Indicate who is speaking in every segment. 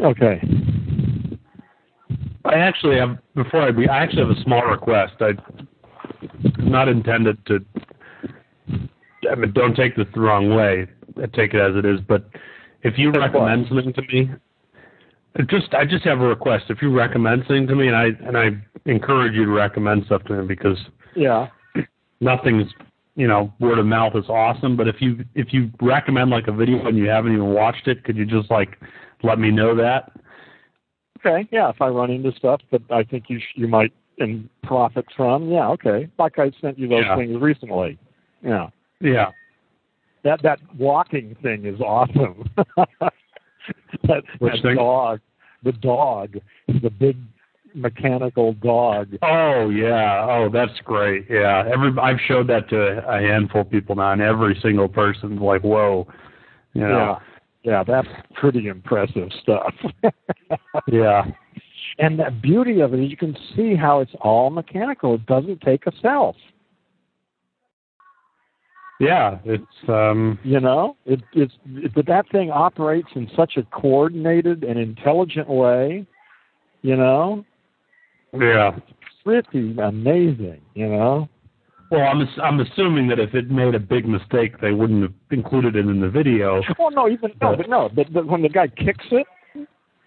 Speaker 1: Okay. I actually have before I be I actually have a small request. I not intended to I mean don't take this the wrong way. I take it as it is, but if you recommend something to me just I just have a request. If you recommend something to me and I and I encourage you to recommend stuff to me because
Speaker 2: Yeah.
Speaker 1: nothing's you know, word of mouth is awesome, but if you if you recommend like a video and you haven't even watched it, could you just like let me know that?
Speaker 2: Okay. Yeah. If I run into stuff that I think you sh- you might and profit from, yeah. Okay. Like I sent you those
Speaker 1: Yeah.
Speaker 2: things recently. Yeah.
Speaker 1: Yeah.
Speaker 2: That that walking thing is awesome. that,
Speaker 1: Which
Speaker 2: that
Speaker 1: thing?
Speaker 2: dog, the dog, the big mechanical dog.
Speaker 1: Oh yeah. Oh, that's great. Yeah. Every I've showed that to a handful of people now, and every single person's like, "Whoa," you know.
Speaker 2: Yeah. Yeah, that's pretty impressive stuff.
Speaker 1: Yeah.
Speaker 2: and the beauty of it is you can see how it's all mechanical. It doesn't take a self.
Speaker 1: Yeah. It's um.
Speaker 2: You know, it, it's it, but that thing operates in such a coordinated and intelligent way. You know,
Speaker 1: Yeah.
Speaker 2: It's pretty amazing. You know.
Speaker 1: Well, I'm I'm assuming that if it made a big mistake, they wouldn't have included it in the video.
Speaker 2: Well, no, even no,
Speaker 1: But-
Speaker 2: but no, but, but when the guy kicks it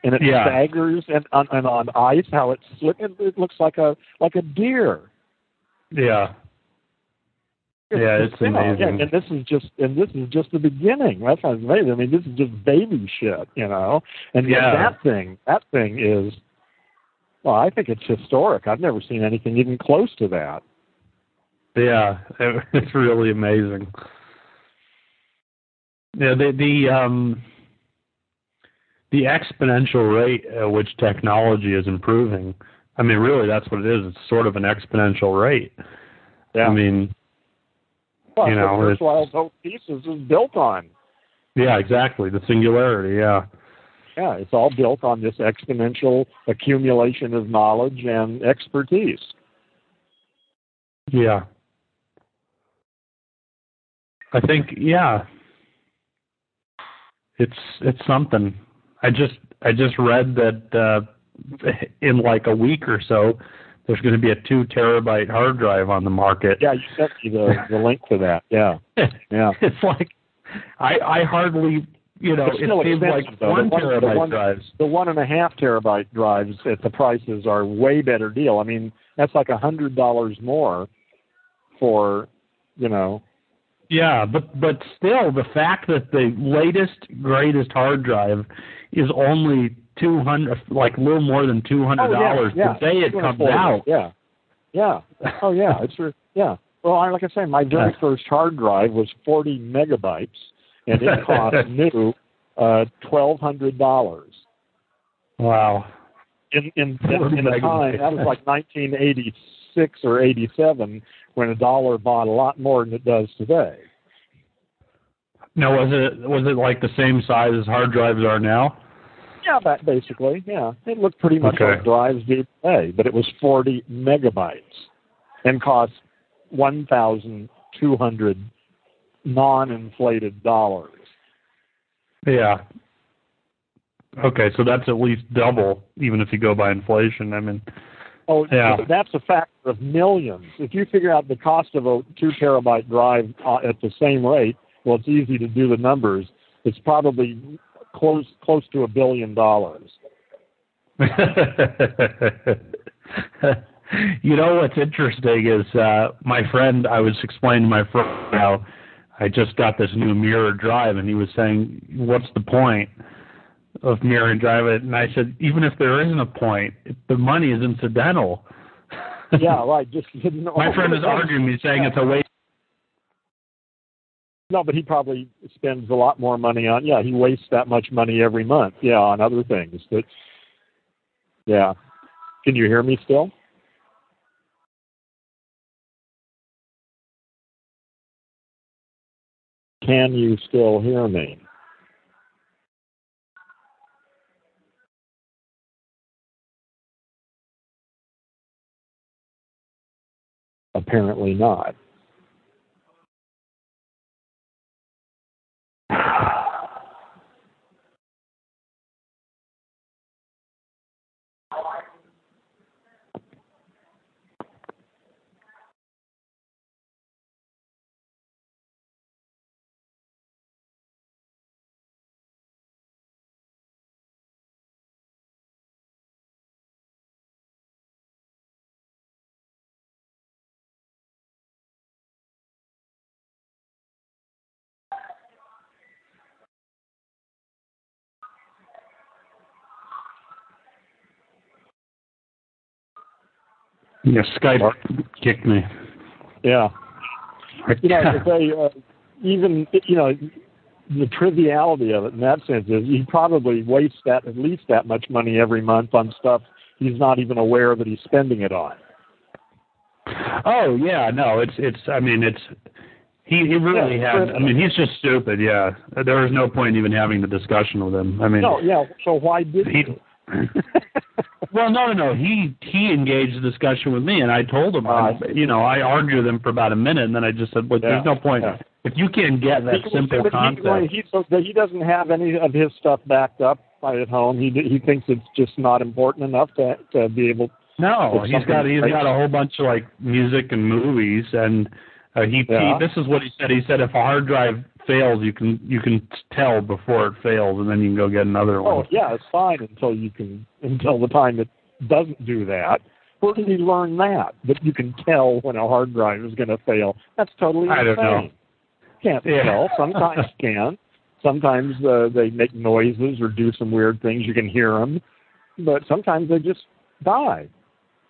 Speaker 2: and it
Speaker 1: Yeah.
Speaker 2: staggers and on, and on ice, how it's slipping, it looks like a like a deer.
Speaker 1: Yeah. Yeah, it's
Speaker 2: know,
Speaker 1: amazing.
Speaker 2: And this is just and this is just the beginning. That's not amazing. I mean, this is just baby shit, you know. And
Speaker 1: Yeah.
Speaker 2: that thing, that thing is. Well, I think it's historic. I've never seen anything even close to that.
Speaker 1: Yeah, it's really amazing. Yeah, the the um the exponential rate at which technology is improving. I mean, really, that's what it is. It's sort of an exponential rate. Yeah. I mean,
Speaker 2: Well,
Speaker 1: You
Speaker 2: that's
Speaker 1: know,
Speaker 2: what
Speaker 1: it's-
Speaker 2: Kurzweil's whole thesis is built on.
Speaker 1: yeah, exactly. The singularity. Yeah,
Speaker 2: Yeah, it's all built on this exponential accumulation of knowledge and expertise.
Speaker 1: yeah. I think yeah. It's it's something. I just I just read that uh in like a week or so there's going to be a 2 terabyte hard drive on the market.
Speaker 2: Yeah, you sent me the, the link to that. Yeah, yeah.
Speaker 1: it's like I I hardly you know
Speaker 2: It's
Speaker 1: it seems like.
Speaker 2: The
Speaker 1: one
Speaker 2: one- the
Speaker 1: terabyte
Speaker 2: one-
Speaker 1: drives.
Speaker 2: The one and a half terabyte drives at the prices are way better deal. I mean, that's like a hundred dollars more for, you know.
Speaker 1: Yeah, but but still, the fact that the latest greatest hard drive is only two hundred, like a little more than two hundred dollars
Speaker 2: Oh, yeah,
Speaker 1: the day it comes out.
Speaker 2: Yeah, yeah. Oh yeah, it's re- yeah. Well, I, like I say, my very first hard drive was forty megabytes, and it cost new uh, twelve hundred dollars.
Speaker 1: Wow.
Speaker 2: in in,
Speaker 1: 40
Speaker 2: in, in a time that was like 1986 or 87 when a dollar bought a lot more than it does today.
Speaker 1: Now, was it was it like the same size as hard drives are now?
Speaker 2: Yeah, that basically, yeah, it looked pretty much
Speaker 1: Okay.
Speaker 2: like drives do today, but it was 40 megabytes and cost 1,200 non-inflated dollars.
Speaker 1: Yeah. Okay, so that's at least double, even if you go by inflation. I mean,
Speaker 2: Oh,
Speaker 1: Yeah.
Speaker 2: that's a factor of millions. If you figure out the cost of a two terabyte drive uh, at the same rate, well, it's easy to do the numbers. It's probably close close to a billion dollars.
Speaker 1: you know what's interesting is uh my friend I was explaining to my friend how I just got this new mirror drive and he was saying, What's the point of mirror and drive it? And I said, Even if there isn't a point, the money is incidental.
Speaker 2: Yeah, right. Just you know,
Speaker 1: my friend is arguing me saying it's a waste
Speaker 2: No, but he probably spends a lot more money on. Yeah, he wastes that much money every month. Yeah, on other things. But yeah, can you hear me still? Can you still hear me? Apparently not.
Speaker 1: Yeah, Skype kicked me.
Speaker 2: Yeah. You know, they, uh, even you know, the triviality of it in that sense is he probably wastes that at least that much money every month on stuff he's not even aware that he's spending it on.
Speaker 1: Oh yeah, no, it's it's. I mean, it's he he really
Speaker 2: Yeah,
Speaker 1: had. I mean, he's just stupid. Yeah, there was no point even having the discussion with him. I mean,
Speaker 2: No, yeah. So why did
Speaker 1: he. well, no, no, no. He he engaged the discussion with me, and I told him. I, you know, I argued with him for about a minute, and then I just said, "Well,
Speaker 2: Yeah,
Speaker 1: there's no point
Speaker 2: yeah.
Speaker 1: if you can't get that
Speaker 2: He-
Speaker 1: simple
Speaker 2: he-
Speaker 1: concept."
Speaker 2: He, so he doesn't have any of his stuff backed up by at home. He he thinks it's just not important enough to to be able.
Speaker 1: No, he's got he's got a whole bunch of like music and movies, and uh, he,
Speaker 2: Yeah.
Speaker 1: he this is what he said. He said if a hard drive fails, you can you can tell before it fails, and then you can go get another
Speaker 2: Oh
Speaker 1: one.
Speaker 2: yeah, it's fine until you can until the time it doesn't do that. Where did he learn that? That you can tell when a hard drive is going to fail. That's totally
Speaker 1: I
Speaker 2: insane.
Speaker 1: don't know.
Speaker 2: Can't
Speaker 1: Yeah.
Speaker 2: tell. Sometimes can. Sometimes uh, they make noises or do some weird things. You can hear them, but sometimes they just die.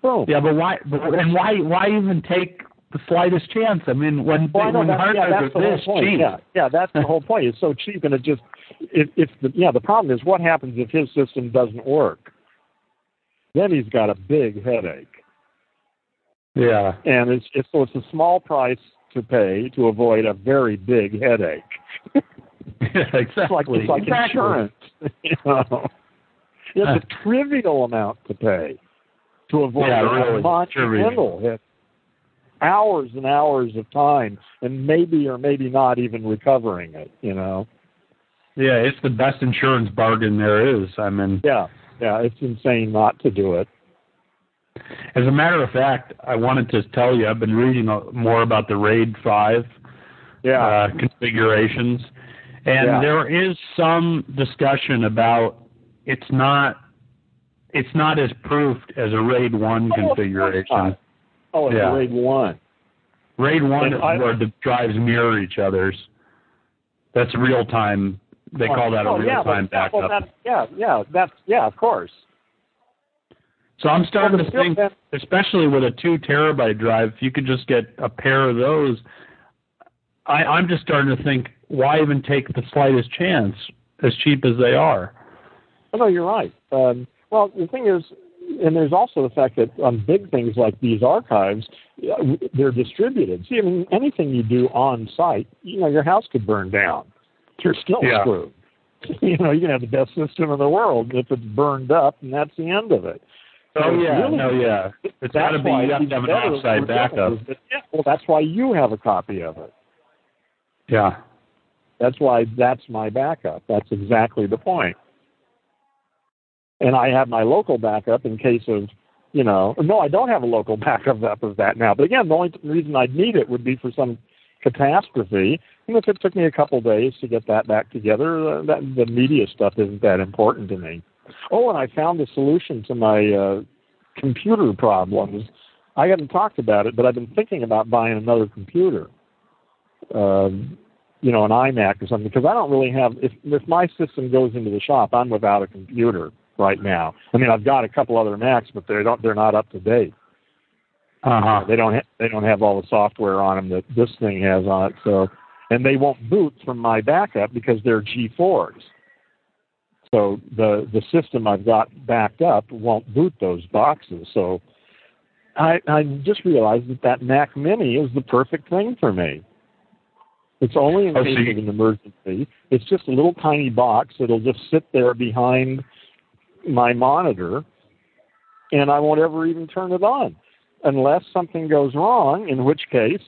Speaker 2: Boom.
Speaker 1: Yeah, but why? But, and why? Why even take the slightest chance? I mean, when
Speaker 2: Well,
Speaker 1: when hard
Speaker 2: yeah,
Speaker 1: drives
Speaker 2: the
Speaker 1: are this cheap,
Speaker 2: Yeah, yeah, that's the whole point. It's so cheap, and it just if if the yeah the problem is what happens if his system doesn't work. Then he's got a big headache,
Speaker 1: yeah,
Speaker 2: and it's it's so it's a small price to pay to avoid a very big headache.
Speaker 1: yeah, exactly.
Speaker 2: It's like it's like
Speaker 1: exactly.
Speaker 2: insurance. you know, it's a uh. trivial amount to pay to avoid
Speaker 1: Yeah,
Speaker 2: a
Speaker 1: really,
Speaker 2: monumental hit. Hours and hours of time, and maybe or maybe not even recovering it. You know.
Speaker 1: Yeah, it's the best insurance bargain there is. I mean,
Speaker 2: Yeah, yeah, it's insane not to do it.
Speaker 1: As a matter of fact, I wanted to tell you I've been reading more about the RAID 5
Speaker 2: Yeah,
Speaker 1: uh, configurations, and
Speaker 2: Yeah.
Speaker 1: there is some discussion about it's not it's not as proofed as a RAID 1
Speaker 2: Oh,
Speaker 1: configuration.
Speaker 2: Oh, it's
Speaker 1: yeah.
Speaker 2: RAID one.
Speaker 1: RAID 1
Speaker 2: And
Speaker 1: is where the drives mirror each other's. That's real time. They call that
Speaker 2: oh,
Speaker 1: a
Speaker 2: yeah,
Speaker 1: real time
Speaker 2: but, well,
Speaker 1: backup.
Speaker 2: yeah, yeah, that's yeah, of course.
Speaker 1: So I'm starting to think,
Speaker 2: that-
Speaker 1: especially with a two terabyte drive, if you could just get a pair of those, I, I'm just starting to think, why even take the slightest chance, as cheap as they are?
Speaker 2: Oh, no, you're right. Um, well, the thing is, and there's also the fact that on big things like these archives, they're distributed. See, I mean, anything you do on site, you know, your house could burn down. You're still
Speaker 1: Yeah.
Speaker 2: screwed. You know, you can have the best system in the world if it's burned up, and that's the end of it.
Speaker 1: Oh yeah,
Speaker 2: really-
Speaker 1: no, yeah. It's got to
Speaker 2: That's
Speaker 1: be.
Speaker 2: why
Speaker 1: You have to have an
Speaker 2: for
Speaker 1: backup.
Speaker 2: Yeah, well, that's why you have a copy of it.
Speaker 1: Yeah.
Speaker 2: That's why that's my backup. That's exactly the point. And I have my local backup in case of, you know, no, I don't have a local backup up of that now. But again, the only reason I'd need it would be for some catastrophe. And if it took me a couple days to get that back together, uh, that, the media stuff isn't that important to me. Oh, and I found a solution to my uh, computer problems. I haven't talked about it, but I've been thinking about buying another computer. Um, you know, an iMac or something, because I don't really have. If if my system goes into the shop, I'm without a computer right now. I mean, I've got a couple other Macs, but they don't. They're not up to date.
Speaker 1: Uh huh.
Speaker 2: They don't. Ha- they don't have all the software on them that this thing has on it. So and they won't boot from my backup because they're G4s. So the the system I've got backed up won't boot those boxes. So I I just realized that that Mac Mini is the perfect thing for me. It's only in
Speaker 1: Oh,
Speaker 2: case of an emergency. It's just a little tiny box. It'll just sit there behind my monitor, and I won't ever even turn it on unless something goes wrong. In which case,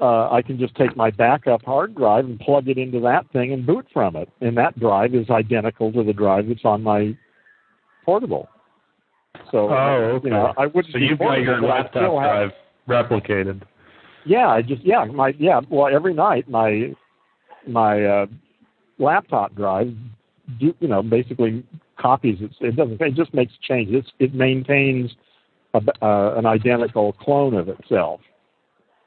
Speaker 2: uh, I can just take my backup hard drive and plug it into that thing and boot from it. And that drive is identical to the drive that's on my portable. So,
Speaker 1: Oh, okay.
Speaker 2: you know, I wouldn't
Speaker 1: so you've got your laptop
Speaker 2: still have-
Speaker 1: drive replicated.
Speaker 2: yeah, I just yeah, my yeah. Well, every night my my uh, laptop drive, do, you know, basically copies it. It doesn't. It just makes changes. It maintains a, uh, an identical clone of itself,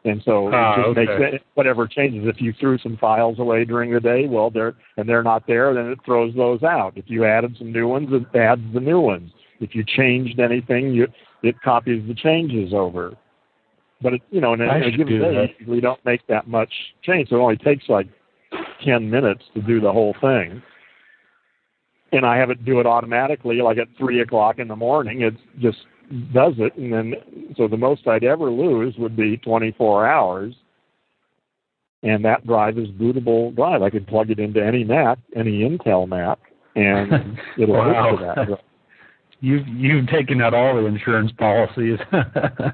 Speaker 2: and so it
Speaker 1: Ah,
Speaker 2: just
Speaker 1: okay.
Speaker 2: makes it, whatever changes. If you threw some files away during the day, well, they're and they're not there, then it throws those out. If you added some new ones, it adds the new ones. If you changed anything, you it copies the changes over but it, you know, in a, in a given day, usually don't make that much change. So it only takes like ten minutes to do the whole thing. And I have it do it automatically, like at three o'clock in the morning. It just does it, and then so the most I'd ever lose would be twenty four hours. And that drive is bootable drive. I could plug it into any Mac, any Intel Mac, and it'll
Speaker 1: Wow.
Speaker 2: hook to that.
Speaker 1: You've you've taken out all the insurance policies.
Speaker 2: Yeah,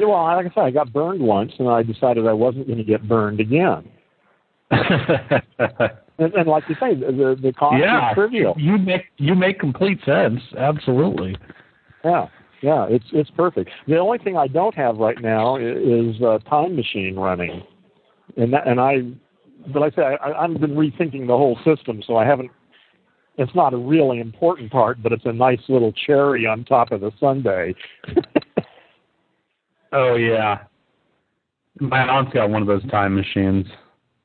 Speaker 2: Well, like I said, I got burned once, and I decided I wasn't going to get burned again. And, and like you say, the the cost
Speaker 1: yeah,
Speaker 2: is trivial.
Speaker 1: you make you make complete sense. Absolutely.
Speaker 2: Yeah, yeah, it's it's perfect. The only thing I don't have right now i- is uh, Time Machine running, and that, and I, but like I say I, I've been rethinking the whole system, so I haven't. It's not a really important part, but it's a nice little cherry on top of the sundae.
Speaker 1: Oh yeah. My aunt's got one of those time machines.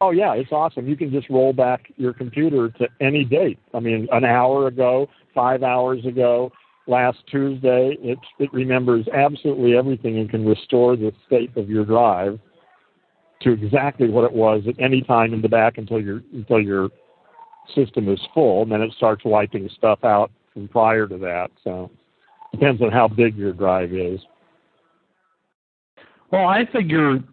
Speaker 2: Oh yeah, it's awesome. You can just roll back your computer to any date. I mean, an hour ago, five hours ago, last Tuesday. It it remembers absolutely everything and can restore the state of your drive to exactly what it was at any time in the back until your until your system is full, and then it starts wiping stuff out from prior to that. So depends on how big your drive is.
Speaker 1: Well, I figure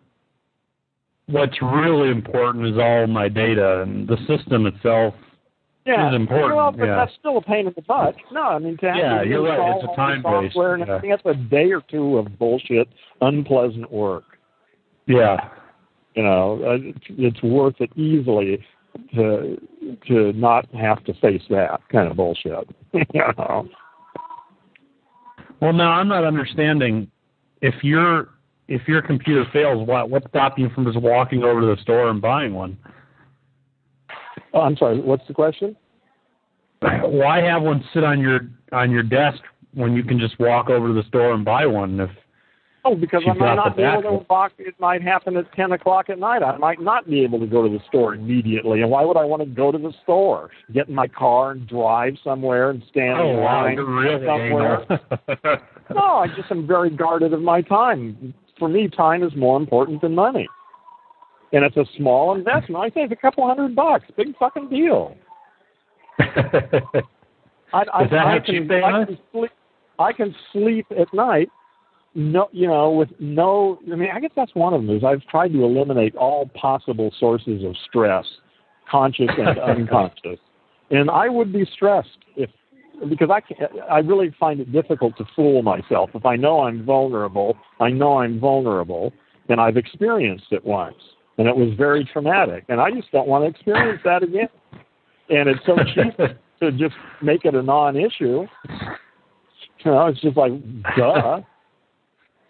Speaker 1: what's really important is all my data and the system itself.
Speaker 2: Yeah,
Speaker 1: is important,
Speaker 2: Well, but
Speaker 1: yeah.
Speaker 2: that's still a pain in the butt. No, I mean, to have
Speaker 1: Yeah,
Speaker 2: to
Speaker 1: you're right. It's a
Speaker 2: software and
Speaker 1: yeah.
Speaker 2: That's a day or two of bullshit, unpleasant work.
Speaker 1: Yeah.
Speaker 2: You know, uh, it's, worth it easily to to not have to face that kind of bullshit. you know.
Speaker 1: Well, now I'm not understanding if your if your computer fails, what what's stopping you from just walking over to the store and buying one?
Speaker 2: Oh, I'm sorry. What's the question?
Speaker 1: Why have one sit on your on your desk when you can just walk over to the store and buy one? If
Speaker 2: Oh, because I might not be able to walk. It might happen at ten o'clock at night. I might not be able to go to the store immediately. And why would I want to go to the store? Get in my car and drive somewhere and stand
Speaker 1: oh
Speaker 2: in line
Speaker 1: you're really
Speaker 2: somewhere. No, I just am very guarded of my time. For me, time is more important than money. And it's a small investment. I say it's a couple hundred bucks. Big fucking deal. I, I,
Speaker 1: Is that
Speaker 2: I can,
Speaker 1: cheap
Speaker 2: I can sleep. I can sleep at night. No, you know, with no. I mean, I guess that's one of them. Is I've tried to eliminate all possible sources of stress, conscious and unconscious. And I would be stressed if because I can't, I really find it difficult to fool myself. If I know I'm vulnerable, I know I'm vulnerable, and I've experienced it once, and it was very traumatic, and I just don't want to experience that again. And it's so cheap to just make it a non-issue. You know, it's just like duh.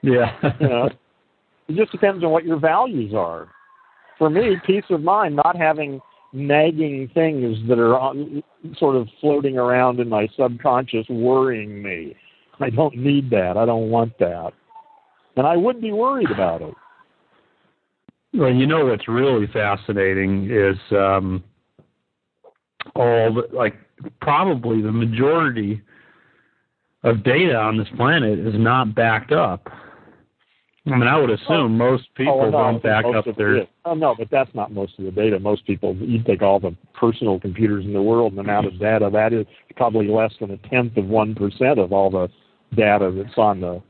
Speaker 1: yeah.
Speaker 2: You know, it just depends on what your values are. For me, peace of mind, not having nagging things that are on, sort of floating around in my subconscious worrying me. I don't need that. I don't want that. And I wouldn't be worried about it.
Speaker 1: Well, you know what's really fascinating is um, all the, like probably the majority of data on this planet is not backed up. I mean, I would assume most oh, people
Speaker 2: oh, no,
Speaker 1: don't back up their.
Speaker 2: is. Oh no, but that's not most of the data. Most people, you take all the personal computers in the world, and the amount of data that is probably less than a tenth of one percent of all the data that's on the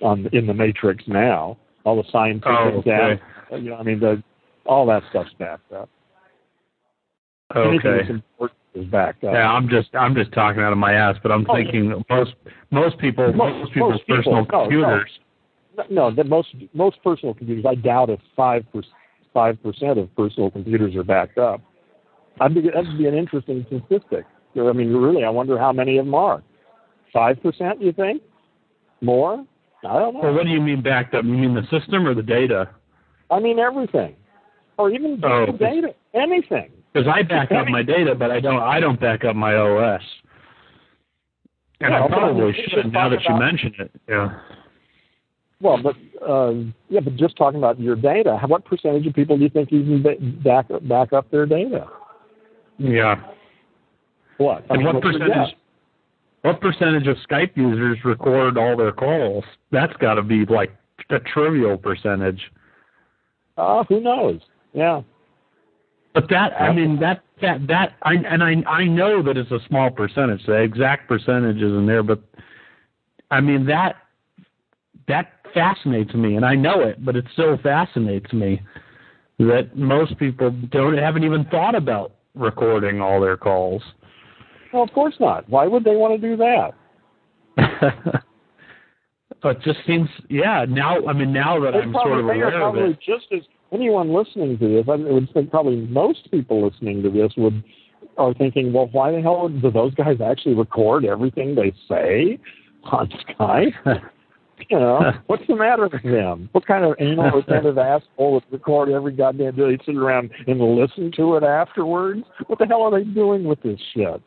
Speaker 2: on in the matrix now. All the scientific
Speaker 1: Oh, okay.
Speaker 2: data, you know, I mean, the all that stuff's backed up.
Speaker 1: Okay.
Speaker 2: is backed up.
Speaker 1: Yeah, I'm just I'm just talking out of my ass, but I'm
Speaker 2: Oh,
Speaker 1: thinking that most most people
Speaker 2: Most-
Speaker 1: most people's
Speaker 2: most people,
Speaker 1: personal
Speaker 2: no, no.
Speaker 1: computers.
Speaker 2: No, that most most personal computers. I doubt if five five percent of personal computers are backed up. I'd be, that'd be an interesting statistic. I mean, really, I wonder how many of them are. Five percent, you think? More? I don't know.
Speaker 1: Well, what do you mean backed up? You mean the system or the data?
Speaker 2: I mean everything, or even
Speaker 1: Oh,
Speaker 2: the data, anything.
Speaker 1: Because I back up my data, but I don't I don't back up my OS. And
Speaker 2: Yeah,
Speaker 1: I
Speaker 2: but I mean,
Speaker 1: probably should now that you mention it. Yeah.
Speaker 2: Well, but uh, yeah, but just talking about your data, what percentage of people do you think even back back up their data?
Speaker 1: Yeah.
Speaker 2: What? I
Speaker 1: And
Speaker 2: mean,
Speaker 1: what percentage? What percentage of Skype users record all their calls? That's got to be like a trivial percentage.
Speaker 2: Uh, who knows? Yeah.
Speaker 1: But that, I mean, that that that, I and I I know that it's a small percentage. The exact percentage isn't there, but I mean that that fascinates me, and I know it, but it still fascinates me that most people don't haven't even thought about recording all their calls.
Speaker 2: Well, of course not. Why would they want to do that?
Speaker 1: it just seems, yeah. Now, I mean, now that
Speaker 2: They
Speaker 1: I'm
Speaker 2: probably,
Speaker 1: sort of
Speaker 2: they are
Speaker 1: aware of it,
Speaker 2: just as anyone listening to this. I would think probably most people listening to this would are thinking, well, why the hell do those guys actually record everything they say on Skype? you know, what's the matter with them? What kind of anal retentive asshole would record every goddamn day? Sit around and listen to it afterwards. What the hell are they doing with this shit?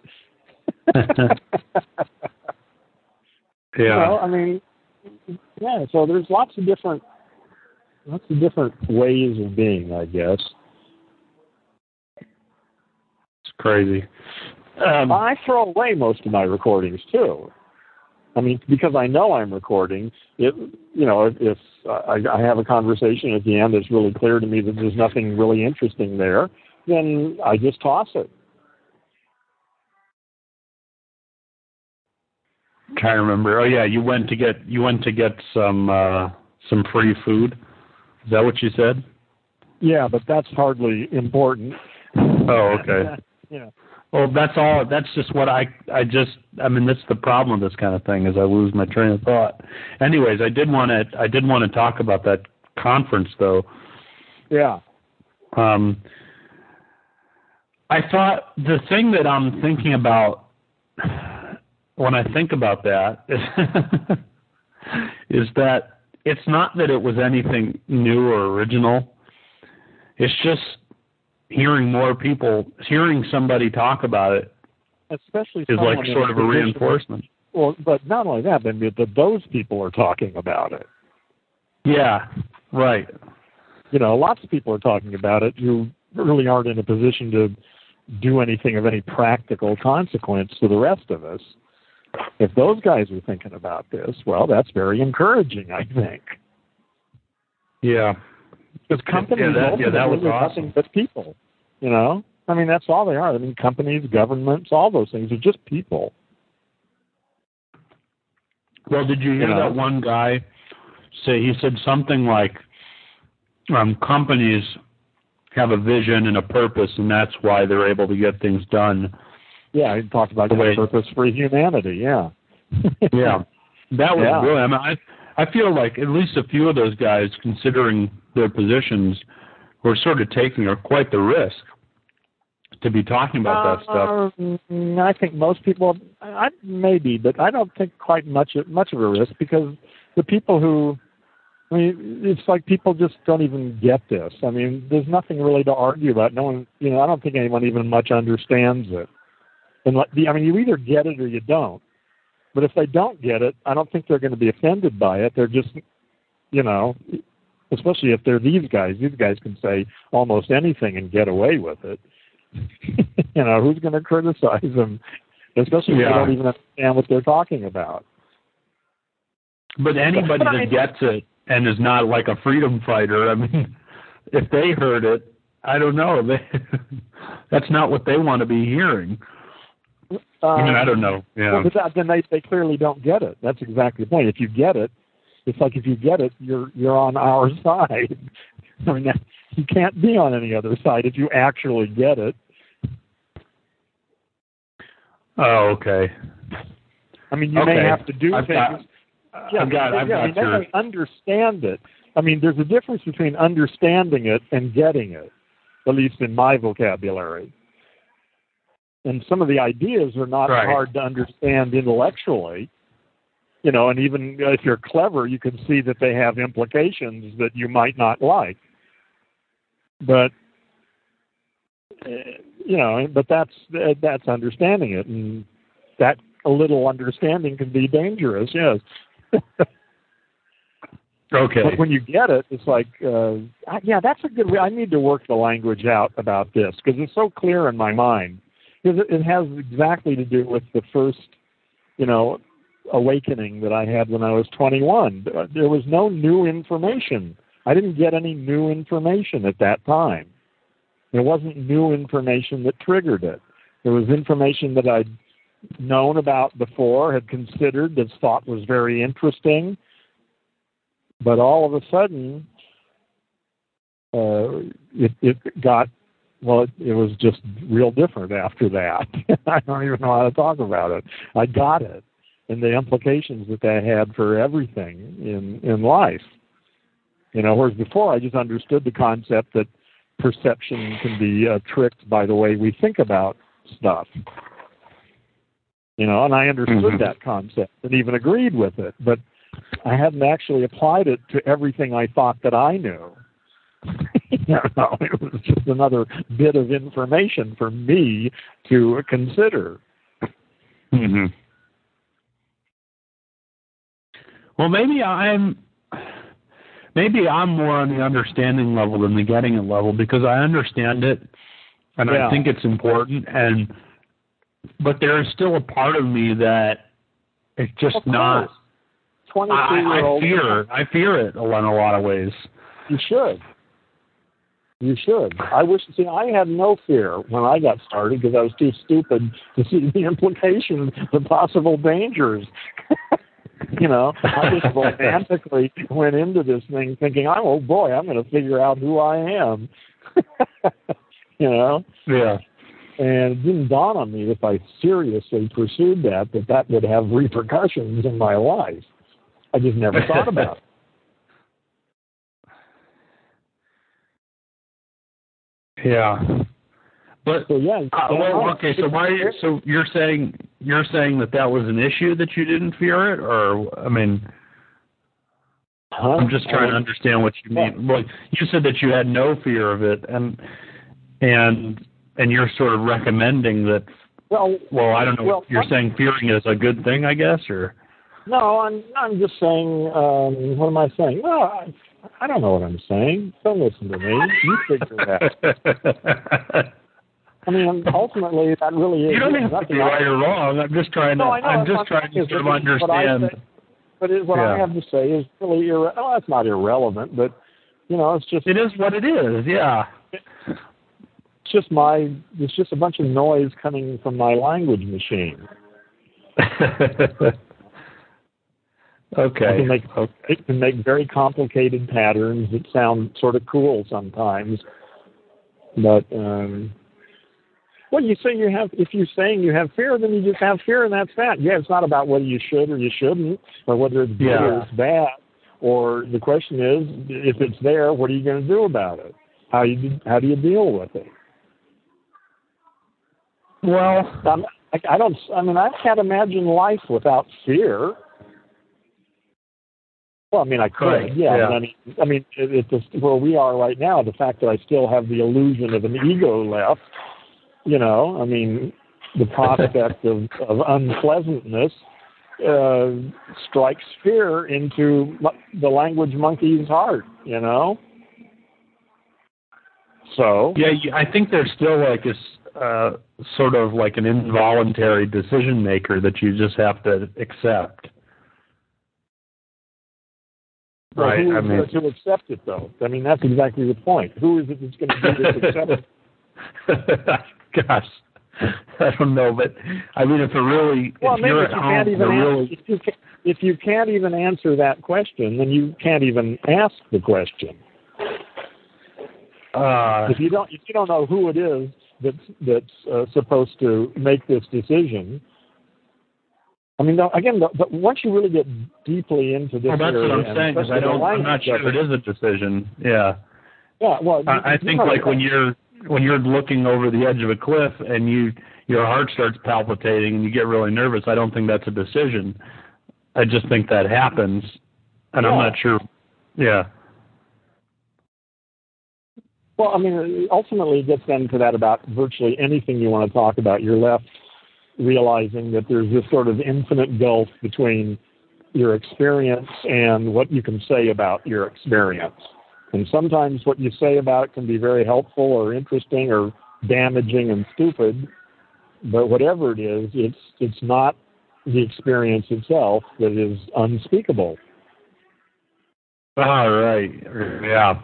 Speaker 2: You
Speaker 1: yeah.
Speaker 2: know, I mean, yeah. So there's lots of different, lots of different ways of being, I guess.
Speaker 1: It's crazy. Um,
Speaker 2: I throw away most of my recordings too. I mean, because I know I'm recording. It, you know, if, if I, I have a conversation at the end that's really clear to me that there's nothing really interesting there, then I just toss it.
Speaker 1: trying to remember. Oh yeah, you went to get you went to get some uh some free food. Is that what you said?
Speaker 2: Yeah, but that's hardly important.
Speaker 1: Oh, okay.
Speaker 2: yeah.
Speaker 1: Well, that's all. That's just what I. I just. I mean, that's the problem with this kind of thing is I lose my train of thought. Anyways, I did want to. I did want to talk about that conference though.
Speaker 2: Yeah.
Speaker 1: Um, I thought the thing that I'm thinking about when I think about that is, is that it's not that it was anything new or original. It's just hearing more people, hearing somebody talk about it
Speaker 2: Especially
Speaker 1: is like sort of a reinforcement.
Speaker 2: Well, but not only that, but those people are talking about it.
Speaker 1: Yeah, right.
Speaker 2: You know, lots of people are talking about it who really aren't in a position to do anything of any practical consequence to the rest of us. If those guys are thinking about this, well, that's very encouraging, I think.
Speaker 1: Yeah.
Speaker 2: Because companies
Speaker 1: Yeah, that- yeah, that was awesome.
Speaker 2: nothing but people. You know, I mean, that's all they are. I mean, companies, governments, all those things are just people.
Speaker 1: Well, did you hear
Speaker 2: You know?
Speaker 1: that one guy say he said something like um, companies have a vision and a purpose, and that's why they're able to get things done.
Speaker 2: Yeah, he talked about
Speaker 1: The way-
Speaker 2: purpose for humanity. Yeah.
Speaker 1: Yeah, that was
Speaker 2: Yeah.
Speaker 1: really. I mean, I I feel like at least a few of those guys, considering their positions, were sort of taking a, quite the risk to be talking about that stuff.
Speaker 2: Um, I think most people, I, maybe, but I don't think quite much much of a risk because the people who, I mean, it's like people just don't even get this. I mean, there's nothing really to argue about. No one, you know, I don't think anyone even much understands it. And like, the, I mean, you either get it or you don't. But if they don't get it, I don't think they're going to be offended by it. They're just, you know, especially if they're these guys. These guys can say almost anything and get away with it. you know, who's going to criticize them? Especially if
Speaker 1: Yeah.
Speaker 2: they don't even understand what they're talking about.
Speaker 1: But anybody that gets it, and is not like a freedom fighter. I mean, if they heard it, I don't know. They, that's not what they want to be hearing. I mean, I don't um, know. Yeah.
Speaker 2: Well, but that, then they they clearly don't get it. That's exactly the point. If you get it, it's like if you get it, you're you're on our side. I mean, that, you can't be on any other side if you actually get it.
Speaker 1: Oh, okay.
Speaker 2: I mean, you
Speaker 1: okay.
Speaker 2: may have to do
Speaker 1: I've
Speaker 2: things.
Speaker 1: Got,
Speaker 2: yeah,
Speaker 1: I've got, I've
Speaker 2: yeah,
Speaker 1: got
Speaker 2: I mean, they
Speaker 1: your,
Speaker 2: may understand it. I mean, there's a difference between understanding it and getting it, at least in my vocabulary. And some of the ideas are not
Speaker 1: Right.
Speaker 2: hard to understand intellectually. You know, and even if you're clever, you can see that they have implications that you might not like. But uh, you know, but that's that's understanding it, and that a little understanding can be dangerous. Yes.
Speaker 1: okay.
Speaker 2: But when you get it, it's like, uh, yeah, that's a good. Way. I need to work the language out about this because it's so clear in my mind. Because it, it has exactly to do with the first, you know, awakening that I had when I was 21. Uh, There was no new information. I didn't get any new information at that time. There wasn't new information that triggered it. There was information that I'd known about before, had considered, that thought was very interesting, but all of a sudden, uh, it, it got well. It, it was just real different after that. I don't even know how to talk about it. I got it, and the implications that that had for everything in in life. You know, whereas before I just understood the concept that perception can be uh, tricked by the way we think about stuff. You know, and I understood
Speaker 1: Mhm.
Speaker 2: that concept and even agreed with it, but I hadn't actually applied it to everything I thought that I knew. you know, it was just another bit of information for me to consider.
Speaker 1: hmm Well, maybe I'm maybe I'm more on the understanding level than the getting it level because I understand it and
Speaker 2: Yeah.
Speaker 1: I think it's important and but there is still a part of me that it's just not
Speaker 2: course. Twenty-two
Speaker 1: I,
Speaker 2: year
Speaker 1: I fear I fear it in a lot of ways.
Speaker 2: You should. You should. I wish. See, I had no fear when I got started because I was too stupid to see the implications, the possible dangers. you know, I just romantically went into this thing thinking, "I'm oh boy, I'm going to figure out who I am." you know,
Speaker 1: Yeah.
Speaker 2: and it didn't dawn on me if I seriously pursued that that that would have repercussions in my life. I just never thought about it.
Speaker 1: Yeah. But
Speaker 2: So yeah.
Speaker 1: Uh, well, okay. So why? So you're saying you're saying that that was an issue that you didn't fear it, or I mean,
Speaker 2: Huh?
Speaker 1: I'm just trying to understand what you mean. Well, you said that you had no fear of it, and and and you're sort of recommending that.
Speaker 2: Well,
Speaker 1: Well, I don't know.
Speaker 2: Well,
Speaker 1: you're
Speaker 2: what-
Speaker 1: saying fearing is a good thing, I guess, or
Speaker 2: no, I'm I'm just saying. Um, what am I saying? Well, I, I don't know what I'm saying. Don't listen to me. You figure it out. I mean, ultimately, that really is.
Speaker 1: you don't have to be right or wrong. I'm just trying to.
Speaker 2: No, I know.
Speaker 1: I'm just trying to sort of understand.
Speaker 2: say- But it, what I have to say is really irre- well, that's not irrelevant, but you know, it's just
Speaker 1: It is what it is. Yeah.
Speaker 2: it's just my it's just a bunch of noise coming from my language machine.
Speaker 1: okay.
Speaker 2: I can make
Speaker 1: okay.
Speaker 2: it can make very complicated patterns that sound sort of cool sometimes. But um well, you say you have. If you're saying you have fear, then you just have fear, and that's that. Yeah, it's not about whether you should or you shouldn't, or whether it's good
Speaker 1: Yeah.
Speaker 2: or it's bad. Or the question is, if it's there, what are you going to do about it? How you how do you deal with it?
Speaker 1: Well,
Speaker 2: I'm, I, I don't. I mean, I can't imagine life without fear. Well, I mean, I could,
Speaker 1: Right,
Speaker 2: yeah.
Speaker 1: yeah.
Speaker 2: I mean, I mean, it, it just, where we are right now, the fact that I still have the illusion of an ego left, you know, I mean, the prospect of, of unpleasantness uh, strikes fear into the language monkey's heart, you know. So,
Speaker 1: Yeah, I think there's still like a s- uh, sort of like an involuntary decision maker that you just have to accept.
Speaker 2: Well,
Speaker 1: right.
Speaker 2: who
Speaker 1: I mean,
Speaker 2: to accept it, though? I mean, that's exactly the point. Who is it that's going to do this accept it?
Speaker 1: Gosh, I don't know, but I mean, if it really,
Speaker 2: Well,
Speaker 1: if you're
Speaker 2: if
Speaker 1: at
Speaker 2: you
Speaker 1: home,
Speaker 2: can't even
Speaker 1: they're
Speaker 2: answer, if you can, if you can't even answer that question, then you can't even ask the question.
Speaker 1: uh,
Speaker 2: If you don't, if you don't know who it is that's that's uh, supposed to make this decision, I mean, again, the, once you really get deeply into this
Speaker 1: well, that's
Speaker 2: area,
Speaker 1: what I'm saying because I don't, I'm not sure it is a decision. Yeah.
Speaker 2: Yeah, well,
Speaker 1: I, I think like when you're when you're looking over the edge of a cliff and you your heart starts palpitating and you get really nervous. I don't think that's a decision. I just think that happens, and I'm not sure. Yeah.
Speaker 2: Well, I mean, ultimately, it gets then to that about virtually anything you want to talk about. You're left realizing that there's this sort of infinite gulf between your experience and what you can say about your experience. And sometimes what you say about it can be very helpful or interesting or damaging and stupid. But whatever it is, it's it's not the experience itself that is unspeakable.
Speaker 1: All right. Yeah.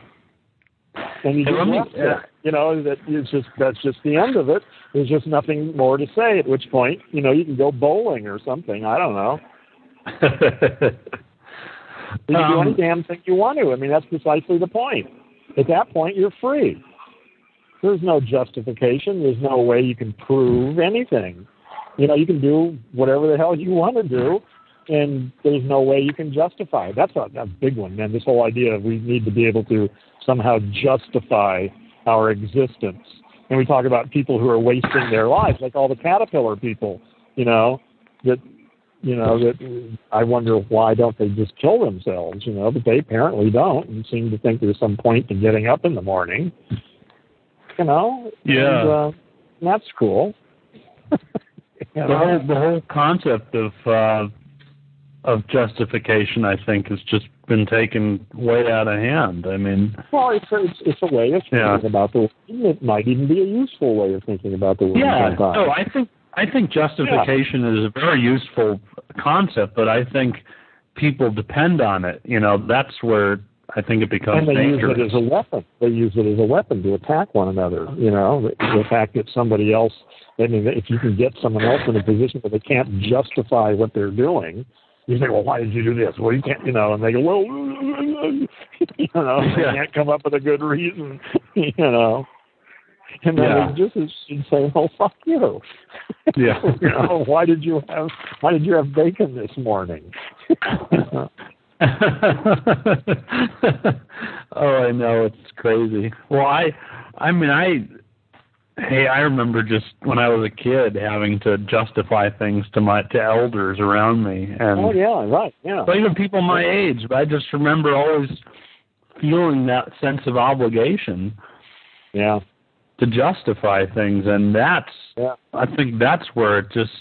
Speaker 2: And you just left it. You know that it's just that's just the end of it. There's just nothing more to say. At which point, you know, you can go bowling or something. I don't know. You can do
Speaker 1: Um,
Speaker 2: any damn thing you want to. I mean, that's precisely the point. At that point, you're free. There's no justification. There's no way you can prove anything. You know, you can do whatever the hell you want to do, and there's no way you can justify. it. That's a, a big one, man. This whole idea of we need to be able to somehow justify our existence. And we talk about people who are wasting their lives, like all the caterpillar people, you know, that you know that I wonder why don't they just kill themselves, you know? But they apparently don't, and seem to think there's some point in getting up in the morning, you know.
Speaker 1: Yeah.
Speaker 2: and, uh, that's cool. You
Speaker 1: the whole the whole concept of uh, of justification, I think, has just been taken way out of hand. I mean,
Speaker 2: Well, it's a, it's, it's a way of thinking
Speaker 1: Yeah.
Speaker 2: about the world. It might even be a useful way of thinking about the world.
Speaker 1: yeah,
Speaker 2: sometimes.
Speaker 1: no, I think I think justification is a very useful concept, but I think people depend on it. You know, that's where I think it becomes
Speaker 2: and they
Speaker 1: dangerous.
Speaker 2: use it as a weapon. They use it as a weapon to attack one another. You know, the, the fact that somebody else. I mean, if you can get someone else in a position where they can't justify what they're doing, you say, "Well, why did you do this?" Well, you can't, you know, and they go, "Well, you know, they
Speaker 1: Yeah.
Speaker 2: can't come up with a good reason," you know. And then
Speaker 1: Yeah.
Speaker 2: they just should say, "Well, fuck you."
Speaker 1: Yeah.
Speaker 2: you know, why did you have why did you have bacon this morning?
Speaker 1: oh, I know it's crazy. Well, I, I mean, I, hey, I remember just when I was a kid having to justify things to my to elders around me, and
Speaker 2: oh yeah, right, yeah.
Speaker 1: But even people my age. But I just remember always feeling that sense of obligation
Speaker 2: Yeah.
Speaker 1: to justify things, and that's,
Speaker 2: Yeah.
Speaker 1: I think that's where it just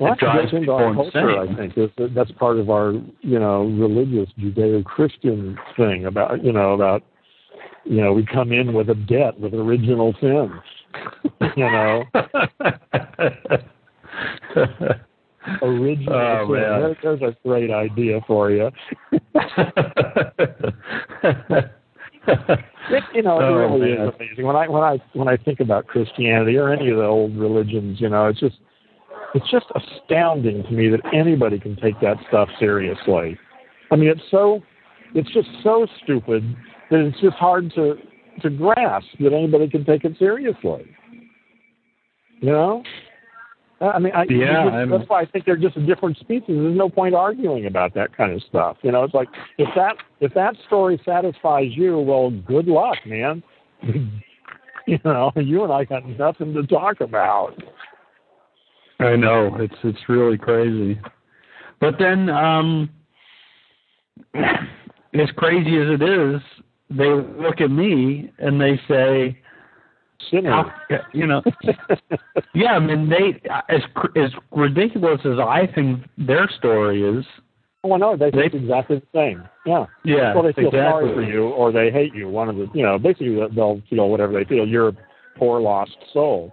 Speaker 2: Well,
Speaker 1: It drives
Speaker 2: into our culture,
Speaker 1: insane.
Speaker 2: I think. That's, that's part of our, you know, religious Judeo-Christian thing about, you know, about, you know, we come in with a debt with original sin, you know, original
Speaker 1: Oh,
Speaker 2: sin.
Speaker 1: man.
Speaker 2: There's a great idea for you. It, you know, it
Speaker 1: Oh,
Speaker 2: really
Speaker 1: man.
Speaker 2: is amazing. When I when I when I think about Christianity or any of the old religions, you know, it's just it's just astounding to me that anybody can take that stuff seriously. I mean, it's so it's just so stupid that it's just hard to to grasp that anybody can take it seriously. You know? I mean, I,
Speaker 1: Yeah,
Speaker 2: that's-
Speaker 1: I'm-
Speaker 2: that's why I think they're just a different species. There's no point arguing about that kind of stuff. You know, it's like if that if that story satisfies you, well, good luck, man. you know, you and I got nothing to talk about.
Speaker 1: I know it's it's really crazy, but then um, as crazy as it is, they look at me and they say,
Speaker 2: Sinner.
Speaker 1: You know, yeah. I mean, they as as ridiculous as I think their story is.
Speaker 2: Oh, no, they think
Speaker 1: They-
Speaker 2: exactly the same. Yeah.
Speaker 1: Yeah,
Speaker 2: Well, they feel
Speaker 1: exactly.
Speaker 2: sorry for you, or they hate you. One of the, you know, basically they'll feel whatever they feel. You're a poor lost soul,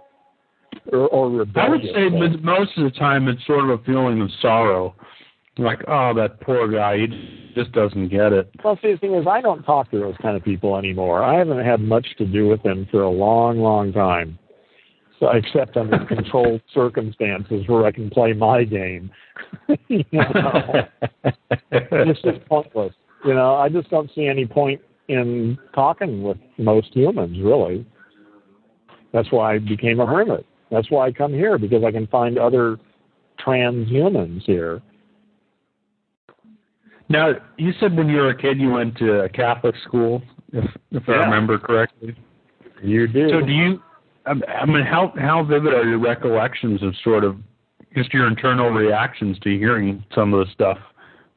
Speaker 2: or, or
Speaker 1: I would say
Speaker 2: soul.
Speaker 1: most of the time it's sort of a feeling of sorrow. Like, oh, that poor guy, he just doesn't get it.
Speaker 2: Well, see, the thing is, I don't talk to those kind of people anymore. I haven't had much to do with them for a long, long time. So, except under controlled circumstances where I can play my game. you know, it's just pointless. You know, I just don't see any point in talking with most humans, really. That's why I became a hermit. That's why I come here because I can find other transhumans here.
Speaker 1: Now, you said when you were a kid you went to a Catholic school, if if yeah. I remember correctly.
Speaker 2: You did.
Speaker 1: So do you? I mean, how how vivid are your recollections of sort of just your internal reactions to hearing some of the stuff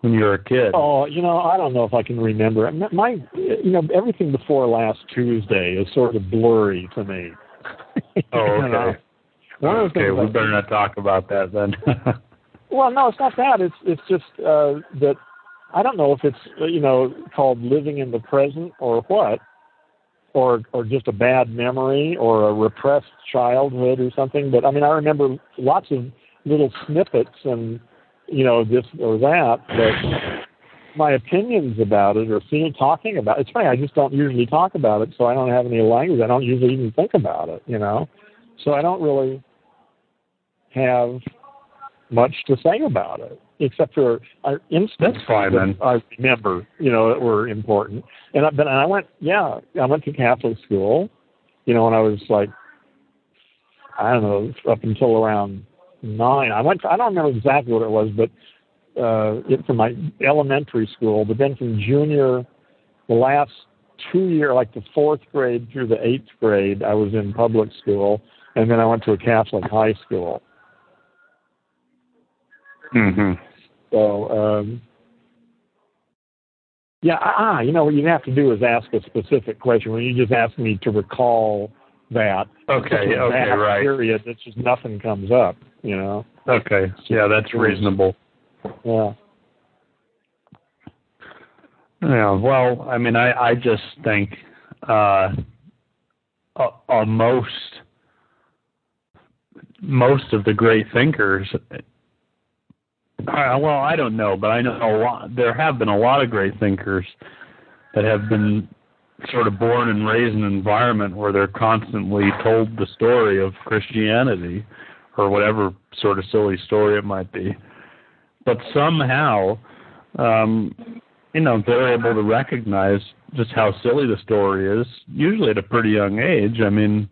Speaker 1: when you were a kid?
Speaker 2: Oh, you know, I don't know if I can remember. My, you know, everything before last Tuesday is sort of blurry to me.
Speaker 1: oh, okay. One of the okay, we better not talk about that then.
Speaker 2: well, no, it's not that. It's it's just uh, that I don't know if it's you know called living in the present or what, or or just a bad memory or a repressed childhood or something. But I mean, I remember lots of little snippets and you know this or that. But my opinions about it or seeing talking about it, it's funny. I just don't usually talk about it, so I don't have any language. I don't usually even think about it. You know, so I don't really have much to say about it except for uh, instances
Speaker 1: fine,
Speaker 2: that I remember, you know, that were important. And I, but I went, yeah, I went to Catholic school, you know, when I was like, I don't know, up until around nine. I went. To, I don't remember exactly what it was, but uh, it, from my elementary school. But then from junior, the last two year, like the fourth grade through the eighth grade, I was in public school, and then I went to a Catholic high school.
Speaker 1: Mm-hmm.
Speaker 2: So, um, yeah, ah, you know what you have to do is ask a specific question. When you just ask me to recall that,
Speaker 1: okay, okay,
Speaker 2: that
Speaker 1: right.
Speaker 2: Period. It's just nothing comes up. You know.
Speaker 1: Okay. Yeah, that's reasonable.
Speaker 2: Yeah.
Speaker 1: Yeah. Well, I mean, I I just think uh, uh, uh most most of the great thinkers uh, well, I don't know, but I know a lot. There have been a lot of great thinkers that have been sort of born and raised in an environment where they're constantly told the story of Christianity or whatever sort of silly story it might be. But somehow, um, you know, they're able to recognize just how silly the story is, usually at a pretty young age. I mean,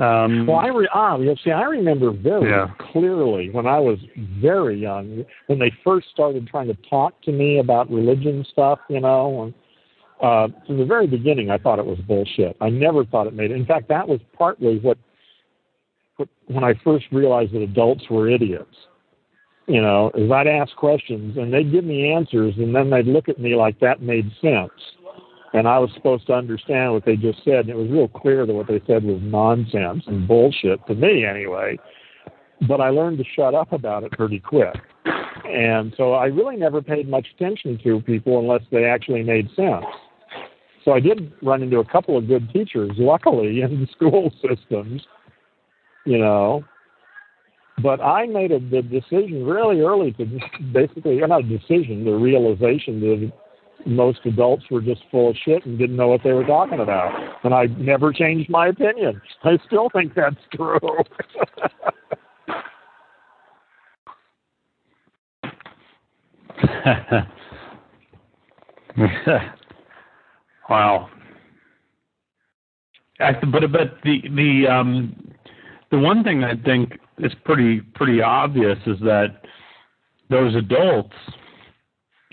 Speaker 1: um,
Speaker 2: well, I re- ah, you see, I remember very
Speaker 1: yeah.
Speaker 2: clearly when I was very young, when they first started trying to talk to me about religion stuff, you know, and uh, from the very beginning, I thought it was bullshit. I never thought it made. In fact, that was partly what, what when I first realized that adults were idiots. You know, is I'd ask questions and they'd give me answers, and then they'd look at me like that made sense and I was supposed to understand what they just said. And it was real clear that what they said was nonsense and bullshit to me, anyway. But I learned to shut up about it pretty quick. And so I really never paid much attention to people unless they actually made sense. So I did run into a couple of good teachers, luckily, in the school systems, you know. But I made a, the decision really early to just basically, not a decision, the realization that most adults were just full of shit and didn't know what they were talking about. And I never changed my opinion. I still think that's true.
Speaker 1: wow. I, but but the the um the one thing I think is pretty pretty obvious is that those adults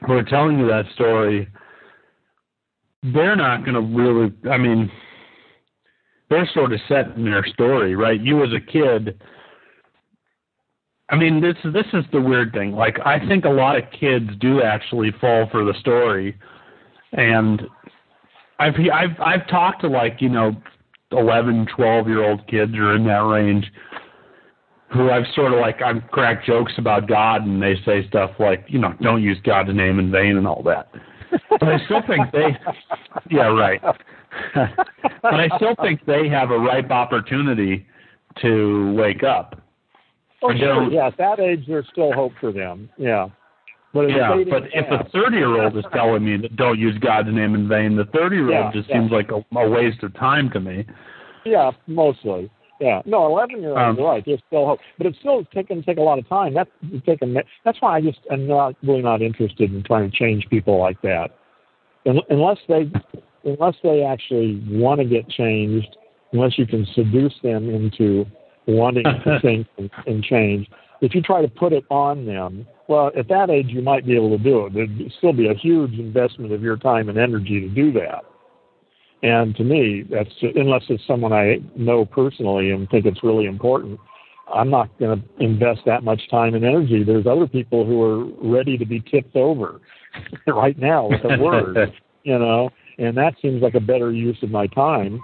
Speaker 1: who are telling you that story, they're not going to really. I mean, they're sort of set in their story, right? You as a kid. I mean, this this is the weird thing. Like, I think a lot of kids do actually fall for the story, and I've I've I've talked to like you know, eleven, twelve year old kids or in that range who I've sort of like I've cracked jokes about God and they say stuff like, you know, don't use God's name in vain and all that. But I still think they Yeah, right. but I still think they have a ripe opportunity to wake up.
Speaker 2: Oh, sure. Yeah, at that age there's still hope for them. Yeah. But
Speaker 1: Yeah, but if a 30 year old is telling me that don't use God's name in vain, the 30 year
Speaker 2: Yeah,
Speaker 1: old just
Speaker 2: yeah.
Speaker 1: seems like a, a waste of time to me.
Speaker 2: Yeah, mostly. Yeah, no, eleven year olds
Speaker 1: Um,
Speaker 2: right. There's still hope, but it's still taking take a lot of time. That's taking. That's why I just am not really not interested in trying to change people like that, unless they unless they actually want to get changed. Unless you can seduce them into wanting to think and, and change. If you try to put it on them, well, at that age you might be able to do it. There'd still be a huge investment of your time and energy to do that. And to me, that's unless it's someone I know personally and think it's really important, I'm not going to invest that much time and energy. There's other people who are ready to be tipped over right now with a word, you know, and that seems like a better use of my time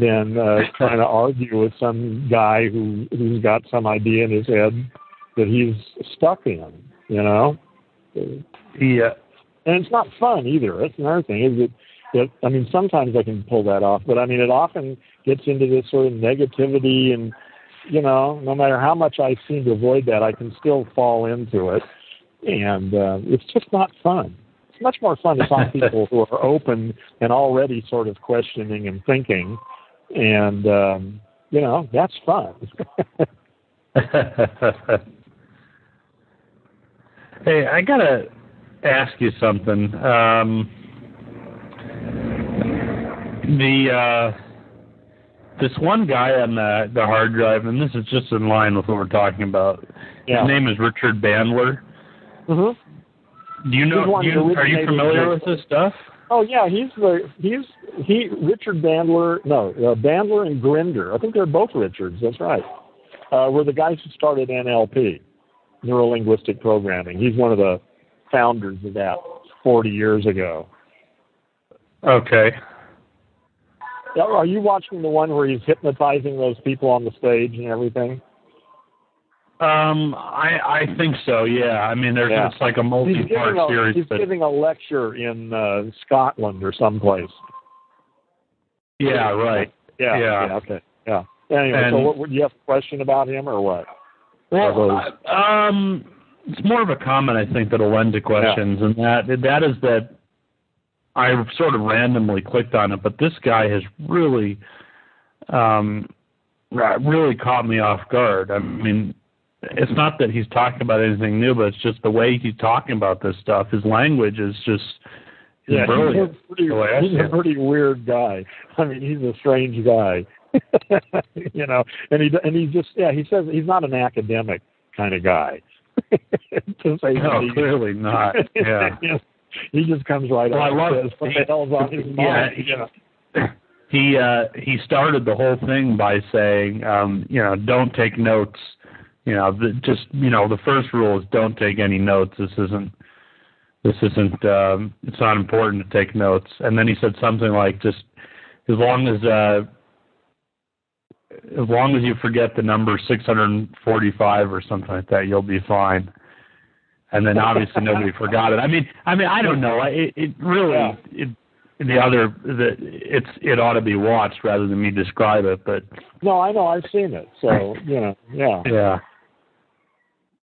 Speaker 2: than uh, trying to argue with some guy who who's got some idea in his head that he's stuck in, you know.
Speaker 1: Yeah.
Speaker 2: And it's not fun either. That's another thing. Is I mean sometimes I can pull that off, but I mean it often gets into this sort of negativity and you know, no matter how much I seem to avoid that, I can still fall into it. And uh, it's just not fun. It's much more fun to talk to people who are open and already sort of questioning and thinking. And um, you know, that's fun.
Speaker 1: hey, I gotta ask you something. Um, the uh, this one guy on the the hard drive, and this is just in line with what we're talking about.
Speaker 2: Yeah.
Speaker 1: His name is Richard Bandler.
Speaker 2: mm-hmm.
Speaker 1: Do you know? Do you, are you familiar with this stuff?
Speaker 2: Oh yeah, he's the he's he Richard Bandler. No, uh, Bandler and Grinder. I think they're both Richards. That's right. Uh, were the guys who started NLP, neuro linguistic programming. He's one of the founders of that 40 years ago.
Speaker 1: Okay.
Speaker 2: Are you watching the one where he's hypnotizing those people on the stage and everything?
Speaker 1: Um, I I think so. Yeah. I mean, there's
Speaker 2: Yeah.
Speaker 1: it's like a multi-part
Speaker 2: giving a,
Speaker 1: series.
Speaker 2: he's
Speaker 1: but-
Speaker 2: giving a lecture in uh, Scotland or someplace.
Speaker 1: yeah. Right.
Speaker 2: Yeah.
Speaker 1: Yeah.
Speaker 2: okay. Yeah. Anyway, so
Speaker 1: And-
Speaker 2: what, what, do you have a question about him or what?
Speaker 1: Well, um, it's more of a comment I think that'll lend to questions, and that that is that I sort of randomly clicked on it, but this guy has really, um, really caught me off guard. I mean, it's not that he's talking about anything new, but it's just the way he's talking about this stuff. His language is just
Speaker 2: Yeah,
Speaker 1: brilliant.
Speaker 2: he's a pretty,
Speaker 1: the way I
Speaker 2: he's a pretty weird guy. I mean, he's a strange guy. you know, and he and he just yeah, he says he's not an academic kind of guy. to say
Speaker 1: No, clearly not. Yeah.
Speaker 2: He just comes right
Speaker 1: Well, I love
Speaker 2: and says, "What the hell's on his
Speaker 1: Yeah,
Speaker 2: mind?" You know?
Speaker 1: he uh he started the whole thing by saying um you know don't take notes you know the, just you know the first rule is don't take any notes this isn't this isn't um it's not important to take notes and then he said something like just as long as uh as long as you forget the number 645 or something like that you'll be fine and then obviously nobody forgot it i mean i mean i don't know it it really
Speaker 2: Yeah.
Speaker 1: it the other the it's it ought to be watched rather than me describe it but
Speaker 2: No, I know. I've seen it. So you know, yeah.
Speaker 1: yeah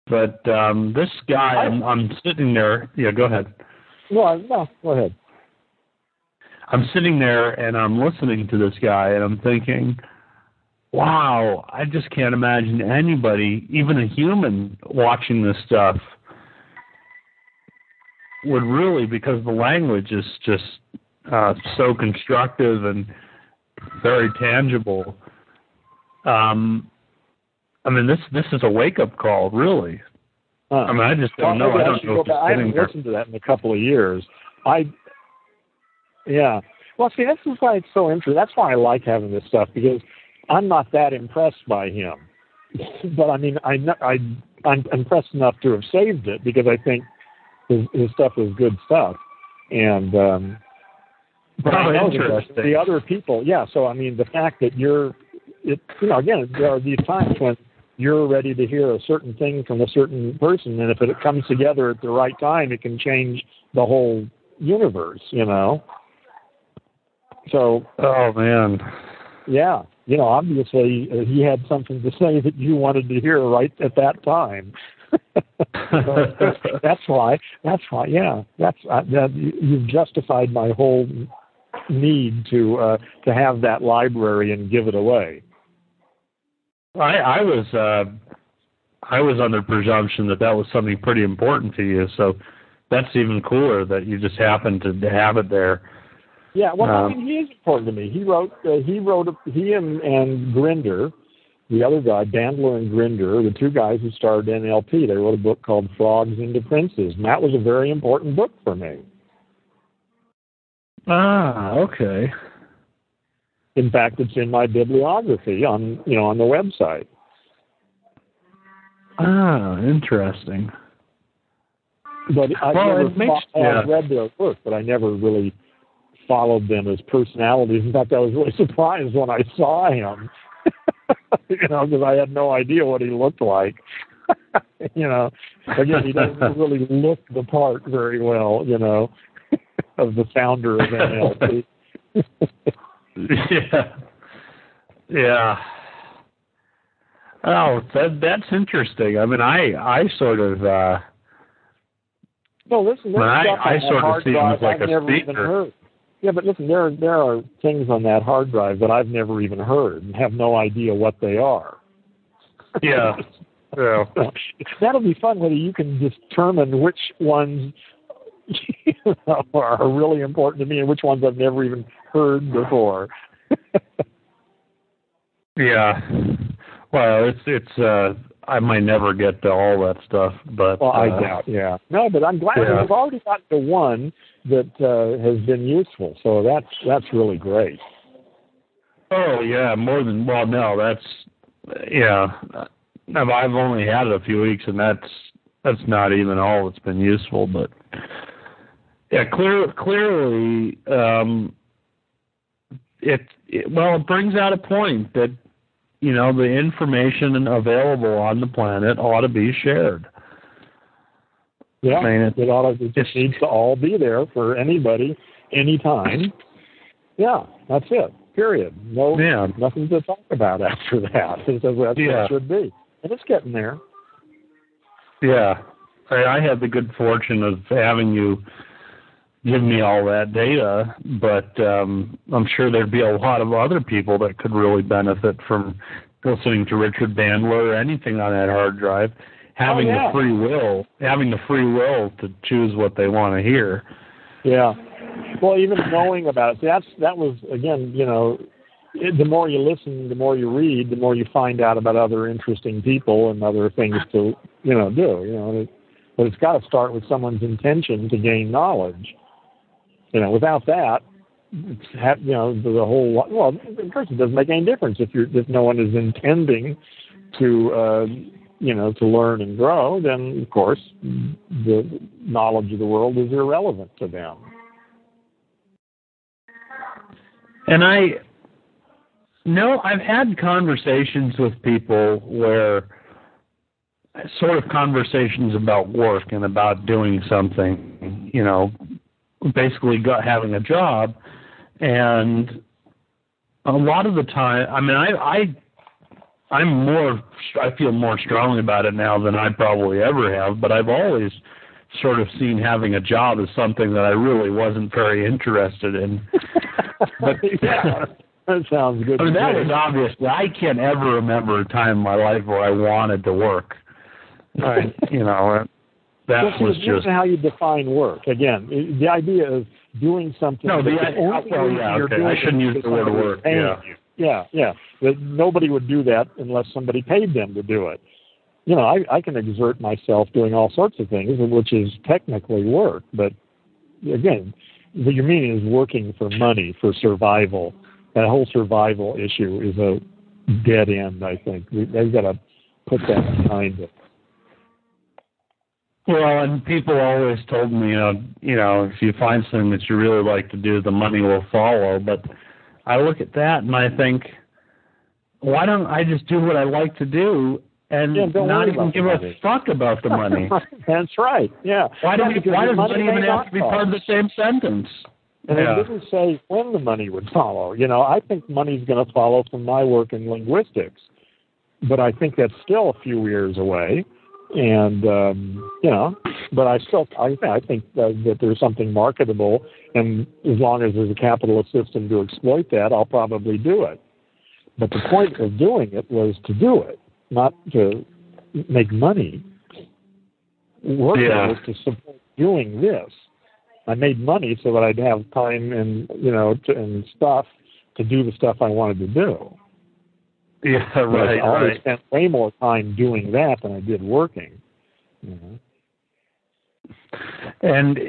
Speaker 1: but um this guy
Speaker 2: I-
Speaker 1: I'm, I'm sitting there yeah go ahead
Speaker 2: No, no. Go ahead.
Speaker 1: i'm sitting there and i'm listening to this guy and i'm thinking wow i just can't imagine anybody even a human watching this stuff would really because the language is just uh so constructive and very tangible um i mean this this is a wake up call really
Speaker 2: Huh.
Speaker 1: i mean i just don't
Speaker 2: Well,
Speaker 1: know i don't know if
Speaker 2: back. I haven't listened to that in a couple of years. I, yeah. Well, see, this is why it's so interesting. That's why I like having this stuff because I'm not that impressed by him. but I mean, I, I I'm impressed enough to have saved it because I think his, his stuff is good stuff. And um, but
Speaker 1: Oh,
Speaker 2: I know that the other people, yeah. So I mean, the fact that you're, it, you know, again, there are these times when you're ready to hear a certain thing from a certain person, and if it comes together at the right time, it can change the whole universe, you know. So
Speaker 1: oh man
Speaker 2: yeah, you know, obviously uh, he had something to say that you wanted to hear right at that time. that's why. That's why. Yeah, that's uh, that. You've justified my whole need to uh, to have that library and give it away.
Speaker 1: I I was uh, I was under presumption that that was something pretty important to you. So that's even cooler that you just happened to have it there.
Speaker 2: Yeah, well, um, I mean, he is important to me. He wrote, uh, he wrote, a, he and, and Grinder, the other guy, Bandler and Grinder, the two guys who started NLP, they wrote a book called Frogs into Princes, and that was a very important book for me.
Speaker 1: Ah, okay.
Speaker 2: In fact, it's in my bibliography on, you know, on the website.
Speaker 1: Ah, interesting.
Speaker 2: But I
Speaker 1: well,
Speaker 2: never
Speaker 1: makes,
Speaker 2: yeah. I've read their work, but I never really followed them as personalities. In fact, I was really surprised when I saw him, you know, because I had no idea what he looked like. you know, again, he doesn't really look the part very well, you know, of the founder of NLP.
Speaker 1: yeah. Yeah. Oh, that that's interesting. I mean, I I sort of uh
Speaker 2: no, listen,
Speaker 1: I, I sort of see him as like
Speaker 2: I've
Speaker 1: a
Speaker 2: speaker. Yeah, but listen, there are, there are things on that hard drive that I've never even heard and have no idea what they are.
Speaker 1: Yeah. yeah.
Speaker 2: That'll be fun whether you can determine which ones you know, are really important to me and which ones I've never even heard before.
Speaker 1: yeah. Well, it's it's uh I might never get to all that stuff, but
Speaker 2: well, I
Speaker 1: uh,
Speaker 2: doubt. Yeah, no, but I'm glad
Speaker 1: yeah.
Speaker 2: we've already gotten to one that uh, has been useful. So that's that's really great.
Speaker 1: Oh yeah, more than well, no, that's yeah. I've only had it a few weeks, and that's that's not even all that's been useful. But yeah, clear, clearly, um, it, it well, it brings out a point that you know, the information available on the planet ought to be shared.
Speaker 2: Yeah,
Speaker 1: I mean, it,
Speaker 2: it ought to, it just needs to all be there for anybody, anytime. Yeah, that's it. Period. No,
Speaker 1: yeah.
Speaker 2: nothing to talk about after that. That's what
Speaker 1: yeah.
Speaker 2: it should be, and it's getting there.
Speaker 1: Yeah, I, I had the good fortune of having you give me all that data, but um, I'm sure there'd be a lot of other people that could really benefit from listening to Richard Bandler or anything on that hard drive, having
Speaker 2: oh, yeah.
Speaker 1: the free will, having the free will to choose what they want to hear.
Speaker 2: Yeah. Well, even knowing about it, that's that was again, you know, it, the more you listen, the more you read, the more you find out about other interesting people and other things to, you know, do. You know, but it's got to start with someone's intention to gain knowledge. You know, without that, it's you know the, the whole well, of course it doesn't make any difference if you're if no one is intending to uh, you know to learn and grow, then of course the knowledge of the world is irrelevant to them.
Speaker 1: And I no, I've had conversations with people where sort of conversations about work and about doing something, you know, basically got having a job, and a lot of the time, I mean, I I I'm more I feel more strongly about it now than I probably ever have, but I've always sort of seen having a job as something that I really wasn't very interested in.
Speaker 2: but yeah, that sounds good.
Speaker 1: I mean, that was obvious. I can't ever remember a time in my life where I wanted to work. I, you know, that
Speaker 2: well,
Speaker 1: was just
Speaker 2: how you define work. Again, the idea of doing something.
Speaker 1: No, the only oh, well, yeah, okay. I shouldn't use the word work. Yeah.
Speaker 2: Yeah, yeah. Nobody would do that unless somebody paid them to do it. You know, I, I can exert myself doing all sorts of things, which is technically work. But again, what you mean is working for money, for survival. That whole survival issue is a dead end. I think they've got to put that behind it.
Speaker 1: Well, and people always told me, you know, you know, if you find something that you really like to do, the money will follow. But I look at that and I think, why don't I just do what I like to do and
Speaker 2: yeah,
Speaker 1: not even give
Speaker 2: a
Speaker 1: fuck about the money?
Speaker 2: That's right. Yeah.
Speaker 1: Why
Speaker 2: do
Speaker 1: we, why does money even have to be part of the same sentence?
Speaker 2: And
Speaker 1: yeah.
Speaker 2: it didn't say when the money would follow. You know, I think money's going to follow from my work in linguistics, but I think that's still a few years away and um, you know, but I still I, I think that, that there's something marketable, and as long as there's a capitalist system to exploit that, I'll probably do it. But the point of doing it was to do it, not to make money. Work
Speaker 1: Yeah.
Speaker 2: was to support doing this. I made money so that I'd have time and you know to, and stuff to do the stuff I wanted to do.
Speaker 1: Yeah, right,
Speaker 2: I always
Speaker 1: right.
Speaker 2: spent way more time doing that than I did working. You know?
Speaker 1: And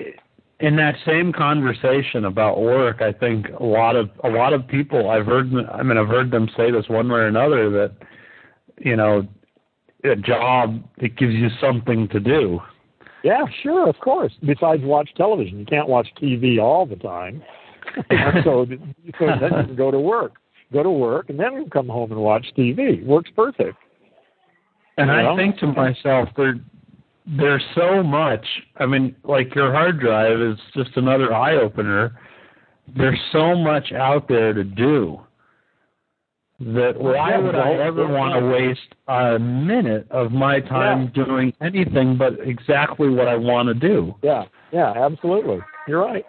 Speaker 1: in that same conversation about work, I think a lot of a lot of people I've heard I mean I've heard them say this one way or another that you know a job it gives you something to do.
Speaker 2: Yeah, sure, of course. Besides watch television, you can't watch TV all the time. so, so then you can go to work, go to work, and then come home and watch TV. Works perfect.
Speaker 1: And
Speaker 2: You
Speaker 1: I think to myself, there, there's so much. I mean, like your hard drive is just another eye opener. There's so much out there to do that why
Speaker 2: Yeah,
Speaker 1: would I ever want to waste a minute of my time doing anything but exactly what I want to do?
Speaker 2: Yeah, yeah, absolutely. You're right.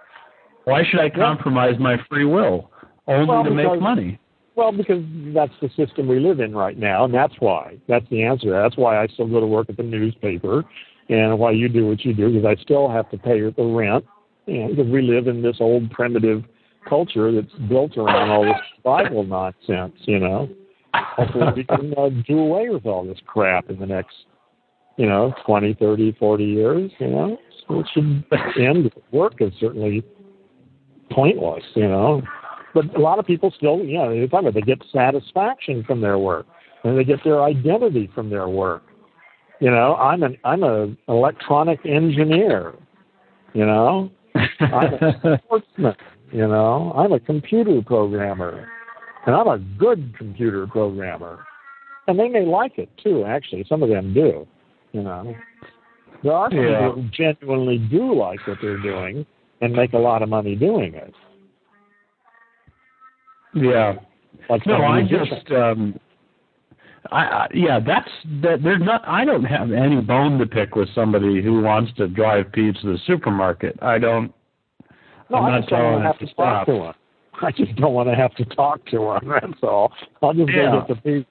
Speaker 1: Why should I compromise my free will only
Speaker 2: Well,
Speaker 1: to make money?
Speaker 2: Well, because that's the system we live in right now, and that's why. That's the answer. That's why I still go to work at the newspaper, and why you do what you do, because I still have to pay the rent, and because we live in this old primitive culture that's built around all this survival nonsense, you know. Hopefully we can uh, do away with all this crap in the next, you know, twenty, thirty, forty years, you know. So it should end. Work is certainly pointless, you know. But a lot of people still, you know, they talk about they get satisfaction from their work, and they get their identity from their work. You know, I'm an I'm a electronic engineer. You know, I'm a sportsman. You know, I'm a computer programmer, and I'm a good computer programmer. And they may like it too. Actually, some of them do. You know, there are
Speaker 1: Yeah.
Speaker 2: people who genuinely do like what they're doing and make a lot of money doing it.
Speaker 1: Yeah.
Speaker 2: Like
Speaker 1: No, I
Speaker 2: musicians.
Speaker 1: just um I, I yeah, that's that there's not I don't have any bone to pick with somebody who wants to drive Pete to the supermarket. I don't
Speaker 2: No,
Speaker 1: I'm
Speaker 2: I
Speaker 1: not
Speaker 2: just don't want to have
Speaker 1: to
Speaker 2: to talk
Speaker 1: stop.
Speaker 2: to her. I just don't want to have to talk to her. That's all. I'll just
Speaker 1: Yeah.
Speaker 2: go get the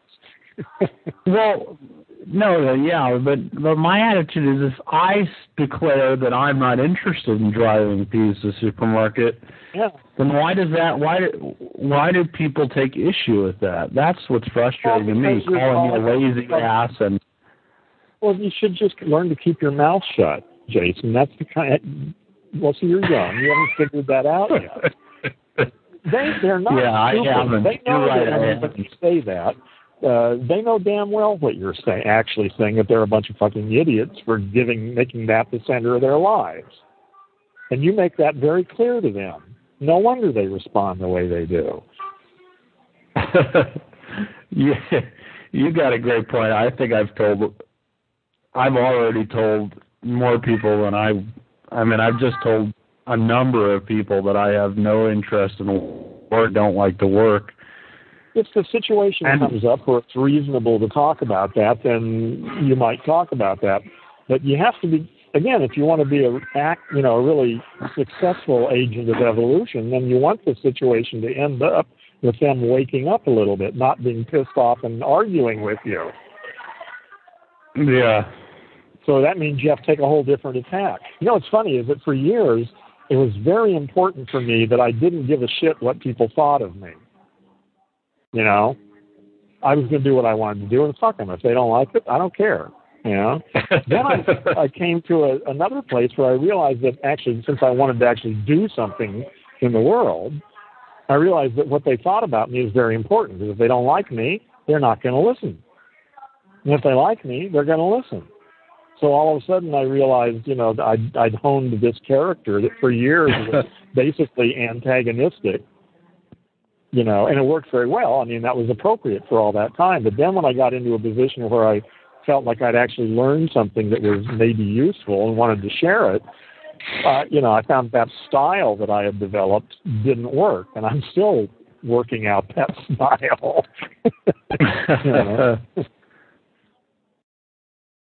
Speaker 2: pizza.
Speaker 1: well no, uh, yeah, but but my attitude is if I s- declare that I'm not interested in driving Pete to the supermarket,
Speaker 2: yeah.
Speaker 1: then why does that why do why do people take issue with that? That's what's frustrating
Speaker 2: Well,
Speaker 1: to me, calling me a lazy ass and
Speaker 2: Well, you should just learn to keep your mouth shut, Jason. That's the kind. Of, Well, see, you're young. You haven't figured that out yet. They they're not
Speaker 1: Yeah, I
Speaker 2: stupid.
Speaker 1: haven't.
Speaker 2: They know
Speaker 1: You're right,
Speaker 2: that
Speaker 1: I haven't.
Speaker 2: you say that. Uh, they know damn well what you're saying. Actually, saying that they're a bunch of fucking idiots for giving, making that the center of their lives, and you make that very clear to them. No wonder they respond the way they do.
Speaker 1: yeah, you got a great point. I think I've told, I've already told more people than I. I mean, I've just told a number of people that I have no interest in or don't like to work.
Speaker 2: If the situation
Speaker 1: And-
Speaker 2: comes up where it's reasonable to talk about that, then you might talk about that. But you have to be again, if you want to be a act, you know, a really successful agent of evolution, then you want the situation to end up with them waking up a little bit, not being pissed off and arguing with you.
Speaker 1: Yeah.
Speaker 2: So that means you have to take a whole different attack. You know what's funny is that for years it was very important for me that I didn't give a shit what people thought of me. You know, I was going to do what I wanted to do, and fuck them. If they don't like it, I don't care. You know. then I, I came to a, another place where I realized that actually, since I wanted to actually do something in the world, I realized that what they thought about me is very important. Because if they don't like me, they're not going to listen. And if they like me, they're going to listen. So all of a sudden, I realized, you know, I'd, I'd honed this character that for years was basically antagonistic. You know, and it worked very well. I mean, that was appropriate for all that time. But then when I got into a position where I felt like I'd actually learned something that was maybe useful and wanted to share it, uh, you know, I found that style that I had developed didn't work, and I'm still working out that style.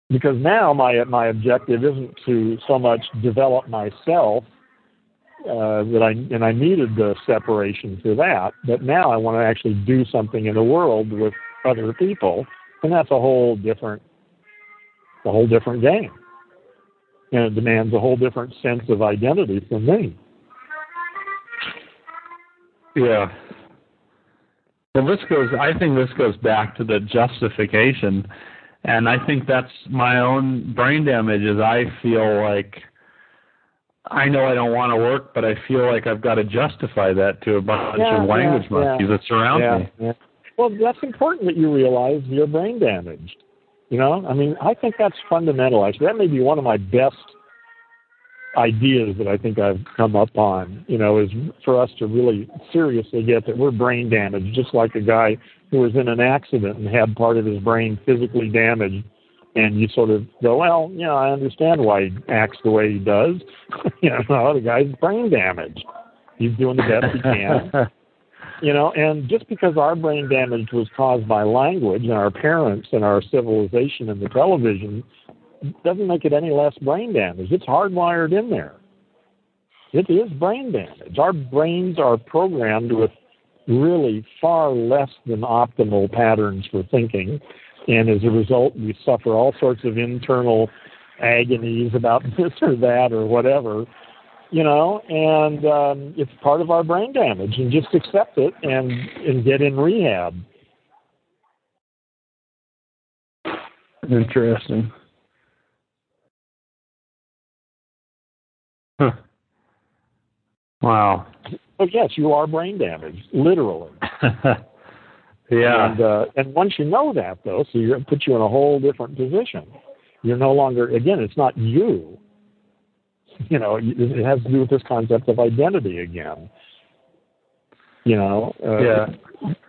Speaker 2: because now my my objective isn't to so much develop myself uh, that I and I needed the separation for that, but now I want to actually do something in the world with other people, and that's a whole different a whole different game, and it demands a whole different sense of identity from me.
Speaker 1: Yeah. Well, this goes. I think this goes back to the justification and I think that's my own brain damage. Is I feel like I know I don't want to work, but I feel like I've got to justify that to a bunch
Speaker 2: yeah,
Speaker 1: of language
Speaker 2: yeah,
Speaker 1: monkeys
Speaker 2: yeah.
Speaker 1: that surround me.
Speaker 2: Well, that's important that you realize you're brain damaged. You know, I mean, I think that's fundamental. Actually, that may be one of my best ideas that I think I've come up on. You know, is for us to really seriously get that we're brain damaged, just like a guy who was in an accident and had part of his brain physically damaged, and you sort of go, well, you know, I understand why he acts the way he does. you know, oh, the guy's brain damaged. He's doing the best he can. you know, and just because our brain damage was caused by language and our parents and our civilization and the television doesn't make it any less brain damage. It's hardwired in there. It is brain damage. Our brains are programmed with really far less than optimal patterns for thinking. And as a result, we suffer all sorts of internal agonies about this or that or whatever, you know, and um, it's part of our brain damage. And just accept it and, and get in rehab.
Speaker 1: Interesting. Huh. Wow.
Speaker 2: But yes, you are brain damaged, literally.
Speaker 1: yeah.
Speaker 2: And uh, and once you know that, though, so you put you in a whole different position. You're no longer again. It's not you. You know, it has to do with this concept of identity again. You know. Uh,
Speaker 1: yeah.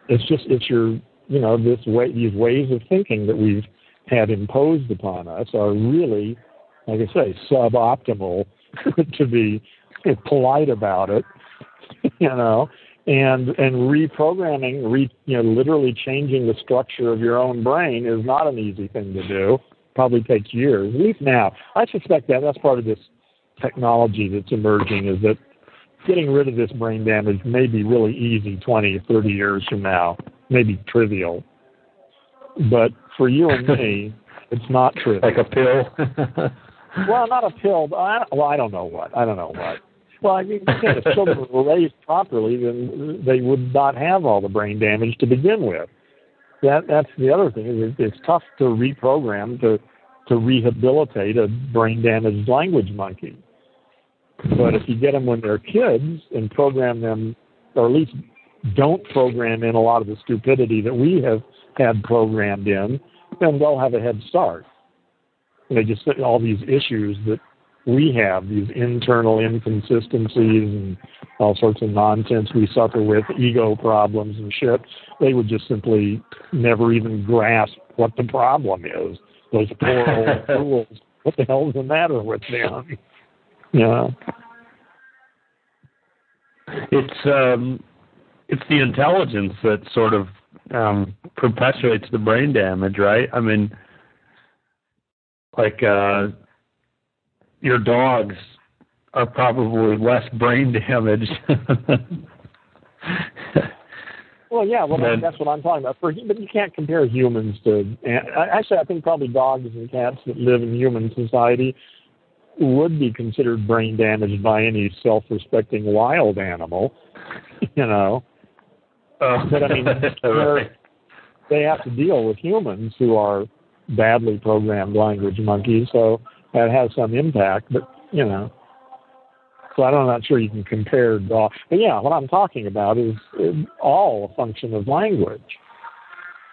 Speaker 2: It's just it's your you know this way these ways of thinking that we've had imposed upon us are really, like I say, suboptimal to be polite about it you know, and and reprogramming, re, you know, literally changing the structure of your own brain is not an easy thing to do. Probably takes years, at least now. I suspect that that's part of this technology that's emerging is that getting rid of this brain damage may be really easy 20, 30 years from now, maybe trivial. But for you and me, it's not trivial.
Speaker 1: Like a pill.
Speaker 2: well, not a pill. But I, well, I don't know what. I don't know what. Well, I mean, if children were raised properly, then they would not have all the brain damage to begin with. That that's the other thing. Is it's tough to reprogram to to rehabilitate a brain damaged language monkey. But if you get them when they're kids and program them, or at least don't program in a lot of the stupidity that we have had programmed in, then they'll have a head start. They just all these issues that we have these internal inconsistencies and all sorts of nonsense we suffer with, ego problems and shit, they would just simply never even grasp what the problem is. Those poor old fools. What the hell's the matter with them? Yeah.
Speaker 1: It's um it's the intelligence that sort of um perpetuates the brain damage, right? I mean like uh your dogs are probably less brain damaged.
Speaker 2: well, yeah, well,
Speaker 1: then,
Speaker 2: that's what I'm talking about. For, but you can't compare humans to. Actually, I think probably dogs and cats that live in human society would be considered brain damaged by any self-respecting wild animal. You know.
Speaker 1: Uh,
Speaker 2: but I mean, right. they have to deal with humans who are badly programmed language monkeys. So that has some impact, but you know. So I don't, I'm not sure you can compare dog. But yeah, what I'm talking about is, is all a function of language.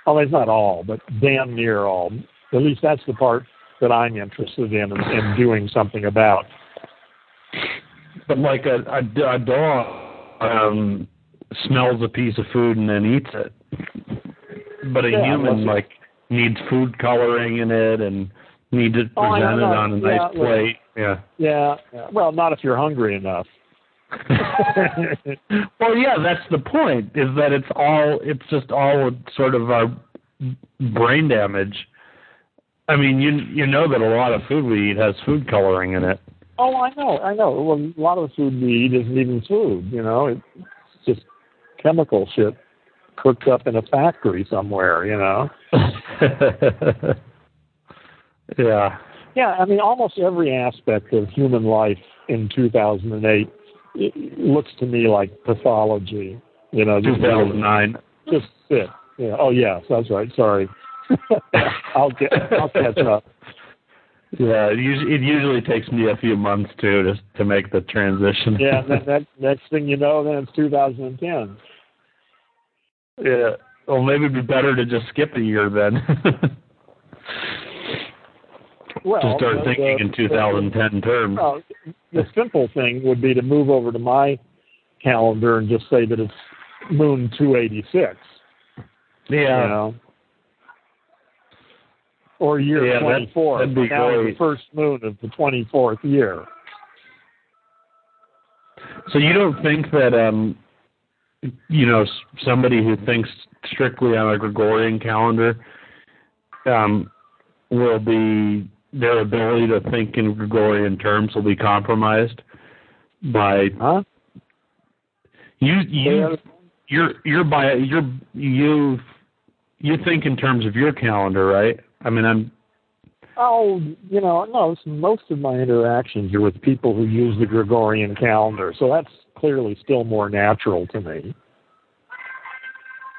Speaker 2: Well, it's not all, but damn near all. At least that's the part that I'm interested in and, doing something about.
Speaker 1: But like a, a, a dog um, smells a piece of food and then eats it, but a
Speaker 2: yeah,
Speaker 1: human like needs food coloring in it and need to
Speaker 2: oh,
Speaker 1: present it on a
Speaker 2: yeah,
Speaker 1: nice plate.
Speaker 2: Yeah. yeah. Yeah. Well, not if you're hungry enough.
Speaker 1: well, yeah, that's the point. Is that it's all it's just all sort of our brain damage I mean, you you know that a lot of food we eat has food coloring in it.
Speaker 2: Oh, I know, I know. Well, a lot of the food we eat isn't even food. You know, it's just chemical shit cooked up in a factory somewhere. You know.
Speaker 1: yeah.
Speaker 2: Yeah, I mean, almost every aspect of human life in 2008 it looks to me like pathology. You know, just
Speaker 1: 2009.
Speaker 2: Just sit. Yeah. Oh, yes, that's right. Sorry. I'll get. I'll catch up.
Speaker 1: Yeah, it usually, it usually takes me a few months too to to make the transition.
Speaker 2: yeah, and then next next thing you know, then it's 2010.
Speaker 1: Yeah. Well, maybe it'd be better to just skip a year then.
Speaker 2: well,
Speaker 1: to start
Speaker 2: the,
Speaker 1: thinking in 2010 terms.
Speaker 2: Well, the simple thing would be to move over to my calendar and just say that it's Moon 286.
Speaker 1: Yeah.
Speaker 2: You know? Or year
Speaker 1: yeah,
Speaker 2: 24.
Speaker 1: That'd, that'd be
Speaker 2: now
Speaker 1: great.
Speaker 2: the first moon of the 24th year.
Speaker 1: So you don't think that um you know somebody who thinks strictly on a Gregorian calendar um will be their ability to think in Gregorian terms will be compromised by
Speaker 2: huh?
Speaker 1: You you you're you're by you're you you think in terms of your calendar, right? I mean, I'm
Speaker 2: Oh, you know, no. Most of my interactions are with people who use the Gregorian calendar, so that's clearly still more natural to me.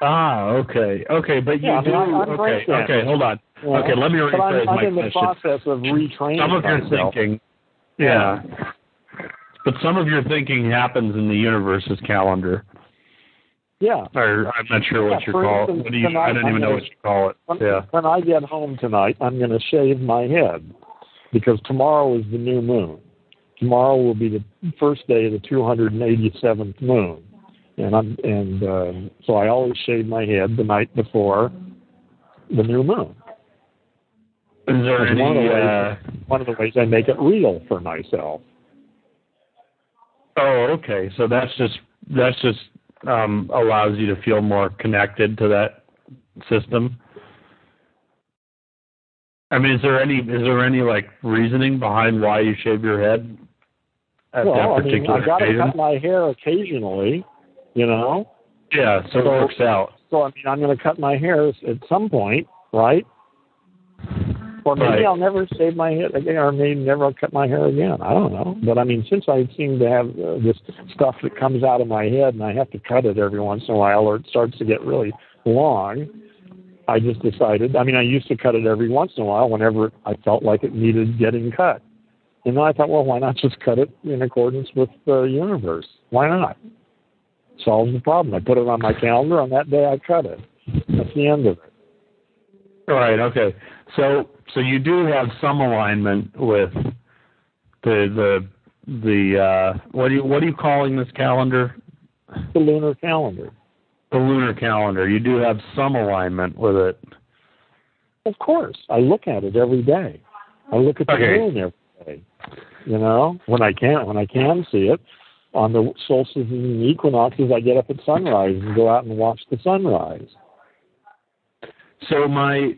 Speaker 1: Ah, okay, okay, but you
Speaker 2: yeah,
Speaker 1: do.
Speaker 2: I'm, I'm
Speaker 1: okay, okay, hold on.
Speaker 2: Yeah.
Speaker 1: Okay, let me
Speaker 2: but I'm,
Speaker 1: rephrase
Speaker 2: I'm
Speaker 1: my
Speaker 2: in the
Speaker 1: question.
Speaker 2: process of retraining
Speaker 1: Some of your thinking, yeah. but some of your thinking happens in the universe's calendar.
Speaker 2: Yeah.
Speaker 1: Or I'm not sure what
Speaker 2: Yeah,
Speaker 1: you call
Speaker 2: instance,
Speaker 1: it. What do you?
Speaker 2: tonight
Speaker 1: I don't even know
Speaker 2: gonna-
Speaker 1: what you call it.
Speaker 2: When,
Speaker 1: Yeah.
Speaker 2: when I get home tonight, I'm going to shave my head because tomorrow is the new moon. Tomorrow will be the first day of the 287th moon, and I'm and um, so I always shave my head the night before the new moon.
Speaker 1: Is there
Speaker 2: That's one of
Speaker 1: any?
Speaker 2: the ways-
Speaker 1: Uh,
Speaker 2: One of the ways I make it real for myself.
Speaker 1: oh, okay. So that's just that's just um, allows you to feel more connected to that system. I mean, is there any is there any like reasoning behind why you shave your head at
Speaker 2: well,
Speaker 1: that
Speaker 2: I mean,
Speaker 1: particular
Speaker 2: I got to cut my hair occasionally, you know.
Speaker 1: yeah, so, it works out.
Speaker 2: So I mean, I'm going to cut my hair at some point, right? Or maybe
Speaker 1: Right.
Speaker 2: I'll never shave my head again, or maybe never cut my hair again. I don't know. But I mean, since I seem to have uh, this stuff that comes out of my head, and I have to cut it every once in a while, or it starts to get really long, I just decided. I mean, I used to cut it every once in a while whenever I felt like it needed getting cut. And then I thought, well, why not just cut it in accordance with the universe? Why not? Solves the problem. I put it on my calendar. On that day, I cut it. That's the end of it.
Speaker 1: Right. Okay. So so you do have some alignment with the the the uh, what do you what are you calling this calendar?
Speaker 2: The lunar calendar.
Speaker 1: The lunar calendar. You do have some alignment with it.
Speaker 2: Of course, I look at it every day. I look at the
Speaker 1: Okay.
Speaker 2: moon every day. You know, when I can, when I can see it, on the solstices and equinoxes, I get up at sunrise and go out and watch the sunrise.
Speaker 1: So my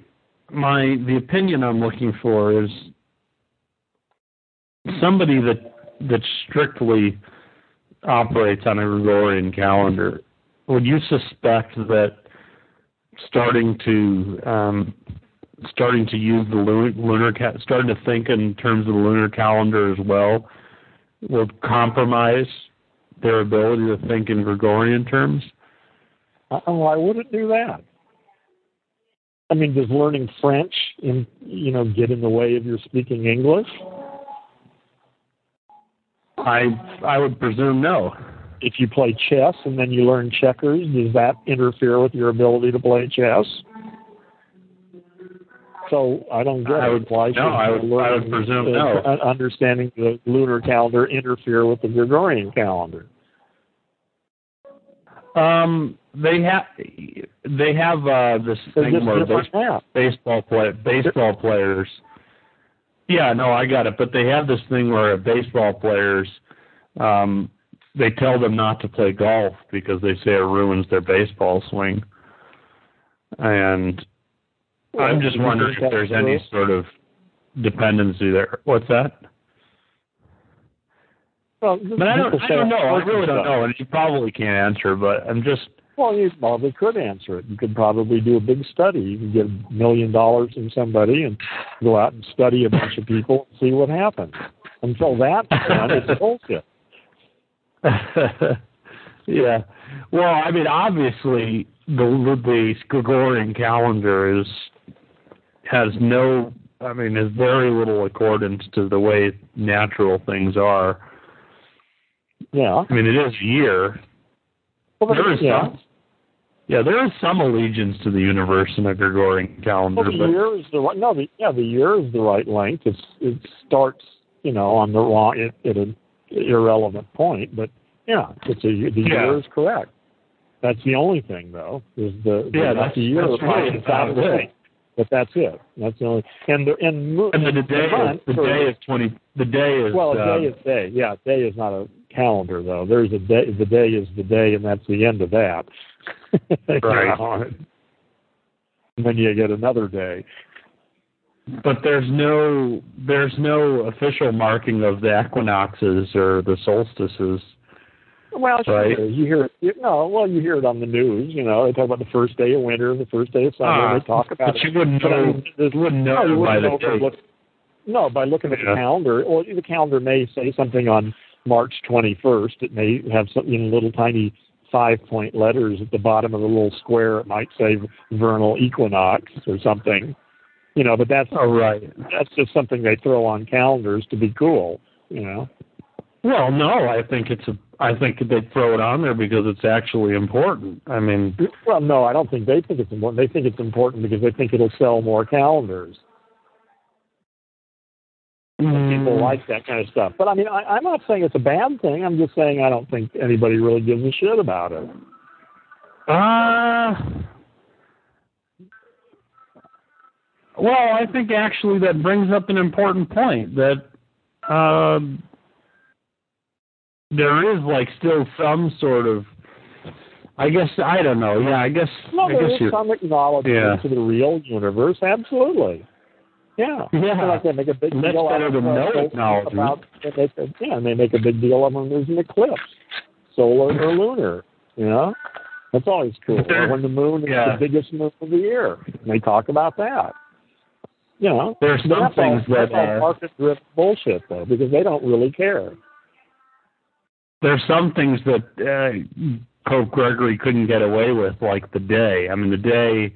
Speaker 1: my the opinion I'm looking for is somebody that that strictly operates on a Gregorian calendar. Would you suspect that starting to um, starting to use the lunar, ca- starting to think in terms of the lunar calendar as well will compromise their ability to think in Gregorian terms?
Speaker 2: Uh, Why would it do that? I mean, does learning French, in, you know, get in the way of your speaking English?
Speaker 1: I I would presume no.
Speaker 2: If you play chess and then you learn checkers, does that interfere with your ability to play chess? So I don't get
Speaker 1: I
Speaker 2: it.
Speaker 1: would-
Speaker 2: Why
Speaker 1: no, I would- I would presume
Speaker 2: uh,
Speaker 1: no.
Speaker 2: understanding the lunar calendar interfere with the Gregorian calendar?
Speaker 1: Um, they have they have uh, this thing where
Speaker 2: different
Speaker 1: base, baseball play baseball players. Yeah, no, I got it. But they have this thing where baseball players, um, they tell them not to play golf because they say it ruins their baseball swing. And I'm just wondering if there's any sort of dependency there. What's that?
Speaker 2: Well,
Speaker 1: but I don't, I don't know. I really don't know, and you probably can't answer. But I'm just.
Speaker 2: Well, you probably could answer it. You could probably do a big study. You could get a million dollars from somebody and go out and study a bunch of people and see what happens. Until that's done, it's bullshit.
Speaker 1: yeah. Well, I mean, obviously, the the Gregorian calendar is has no. I mean, is very little accordance to the way natural things are.
Speaker 2: Yeah.
Speaker 1: I mean, it is a year.
Speaker 2: Well,
Speaker 1: there is
Speaker 2: yeah.
Speaker 1: some. Yeah, there is some allegiance to the universe in the Gregorian calendar.
Speaker 2: Well, the
Speaker 1: but,
Speaker 2: year is the right. No, the yeah, the year is the right length. It's it starts, you know, on the wrong at, at an irrelevant point, but yeah, it's a the
Speaker 1: Yeah.
Speaker 2: year is correct. That's the only thing, though, is the
Speaker 1: Yeah, that's-
Speaker 2: the year
Speaker 1: that's
Speaker 2: right inside
Speaker 1: about
Speaker 2: of the
Speaker 1: it.
Speaker 2: thing. But that's it. That's the only and the and,
Speaker 1: and the, the day,
Speaker 2: month
Speaker 1: the day is twenty. The day is.
Speaker 2: well, a day um, is day. Yeah, day is not a calendar though. There's a day. The day is the day, and that's the end of that. You
Speaker 1: Right.
Speaker 2: know? And then you get another day.
Speaker 1: But there's no there's no official marking of the equinoxes or the solstices.
Speaker 2: Well, sure.
Speaker 1: Right.
Speaker 2: You hear it. You, no, well, you hear it on the news. You know, they talk about the first day of winter, the first day of summer.
Speaker 1: Ah,
Speaker 2: they talk about
Speaker 1: but
Speaker 2: it.
Speaker 1: you wouldn't
Speaker 2: But, I
Speaker 1: know.
Speaker 2: mean,
Speaker 1: you wouldn't know
Speaker 2: no, you wouldn't
Speaker 1: the
Speaker 2: know by
Speaker 1: date.
Speaker 2: look, no, by looking at
Speaker 1: Yeah.
Speaker 2: the calendar. Or the calendar may say something on March 21st. It may have some you know, little tiny five-point letters at the bottom of the little square. It might say vernal equinox or something. You know, but that's
Speaker 1: all right.
Speaker 2: that's just something they throw on calendars to be cool. You know.
Speaker 1: Well, no, I think it's a. I think they throw it on there because it's actually important. I mean,
Speaker 2: Well, no, I don't think they think it's important. They think it's important because they think it'll sell more calendars. People
Speaker 1: mm,
Speaker 2: like that kind of stuff. But I mean, I, I'm not saying it's a bad thing. I'm just saying I don't think anybody really gives a shit about it.
Speaker 1: Uh, well, I think actually that brings up an important point that um, there is like still some sort of. I guess I don't know. Yeah, I guess
Speaker 2: No,
Speaker 1: I guess
Speaker 2: some acknowledgement
Speaker 1: Yeah.
Speaker 2: to the real universe. Absolutely. Yeah.
Speaker 1: Yeah.
Speaker 2: Like they make a big
Speaker 1: That's
Speaker 2: deal out
Speaker 1: better
Speaker 2: of
Speaker 1: than no acknowledgement.
Speaker 2: about they yeah, and they make a big deal of when there's an eclipse, solar or lunar. You know, that's always cool. Or when the moon is
Speaker 1: yeah.
Speaker 2: the biggest moon of the year, and they talk about that. You know,
Speaker 1: There's some
Speaker 2: that's all,
Speaker 1: things that
Speaker 2: that's all
Speaker 1: are-
Speaker 2: market-driven bullshit, though, because they don't really care.
Speaker 1: There's some things that uh, Pope Gregory couldn't get away with, like the day. I mean, the day.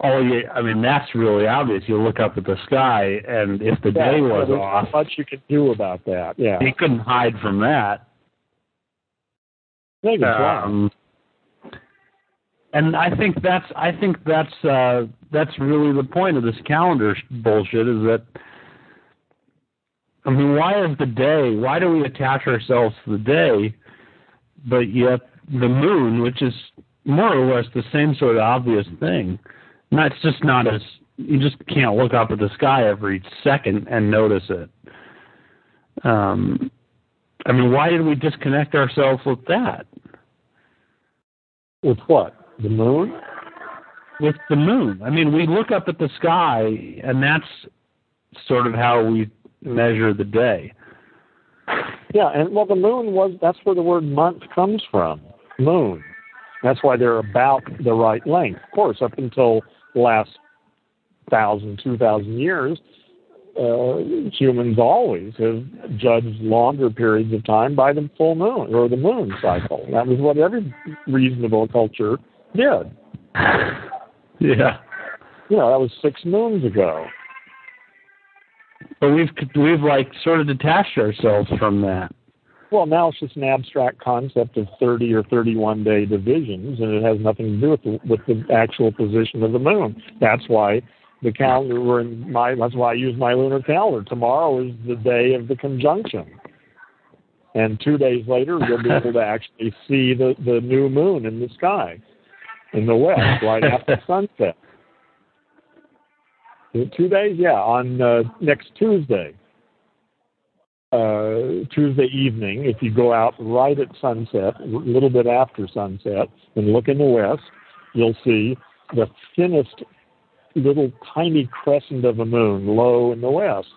Speaker 1: Oh, yeah. I mean, that's really obvious. You look up at the sky, and if the day was
Speaker 2: there's
Speaker 1: off,
Speaker 2: much you could do about that. Yeah,
Speaker 1: he couldn't hide from that. Um, and I think that's I think that's uh, that's really the point of this calendar bullshit is that I mean why is the day why do we attach ourselves to the day but yet the moon which is more or less the same sort of obvious thing that's just not as you just can't look up at the sky every second and notice it um I mean why did we disconnect ourselves with that
Speaker 2: With what? The moon?
Speaker 1: with the moon. I mean, we look up at the sky, and that's sort of how we measure the day.
Speaker 2: Yeah, and well, the moon was that's where the word month comes from. Moon. That's why they're about the right length. Of course, up until last thousand, two thousand years, uh, humans always have judged longer periods of time by the full moon or the moon cycle. That was what every reasonable culture did.
Speaker 1: Yeah,
Speaker 2: You know, that was six moons ago.
Speaker 1: but we've we've like sort of detached ourselves from that.
Speaker 2: Well, now it's just an abstract concept of 30 or 31 day divisions, and it has nothing to do with the, with the actual position of the moon. That's why the calendar we're in my that's why I use my lunar calendar. Tomorrow is the day of the conjunction, and two days later you'll be able to actually see the the new moon in the sky in the west right after sunset. In two days, yeah, on uh, next Tuesday uh, Tuesday evening, if you go out right at sunset, a little bit after sunset, and look in the west, you'll see the thinnest little tiny crescent of a moon low in the west.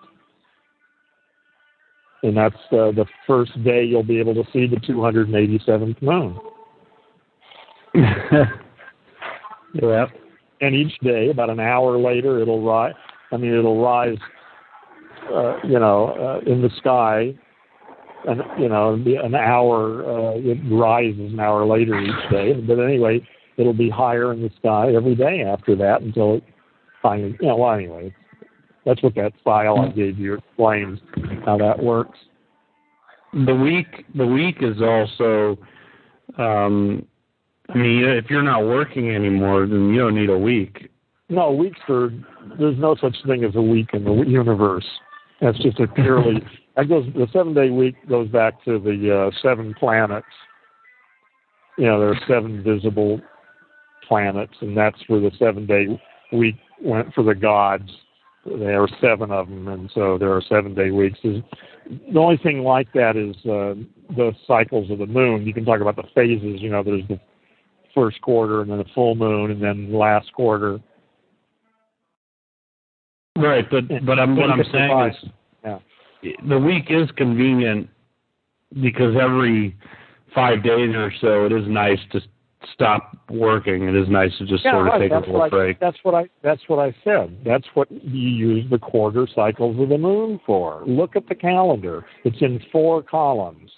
Speaker 2: And that's uh, the first day you'll be able to see the 287th moon.
Speaker 1: yeah.
Speaker 2: And each day, about an hour later, it'll rise. I mean, it'll rise, you know, uh, in the sky and you know an hour uh, it rises an hour later each day. But anyway it'll be higher in the sky every day after that until it finally you know well anyway that's what that file I gave you explains how that works.
Speaker 1: The week the week is also um I mean if you're not working anymore then you don't need a week.
Speaker 2: No weeks are there's no such thing as a week in the universe that's just a purely that goes the seven day week goes back to the uh, seven planets. You know, there are seven visible planets, and that's where the seven day week went for the gods. There are seven of them, and so there are seven day weeks. The only thing like that is uh, the cycles of the moon. You can talk about the phases. You know, there's the first quarter, and then the full moon, and then last quarter.
Speaker 1: Right, but but I'm, what I'm saying is the week is convenient because every five days or so it is nice to stop working. It is nice to just
Speaker 2: yeah,
Speaker 1: sort of
Speaker 2: right.
Speaker 1: take
Speaker 2: that's
Speaker 1: a little
Speaker 2: I,
Speaker 1: break.
Speaker 2: That's what I that's what I said. That's what you use the quarter cycles of the moon for. Look at the calendar. It's in four columns.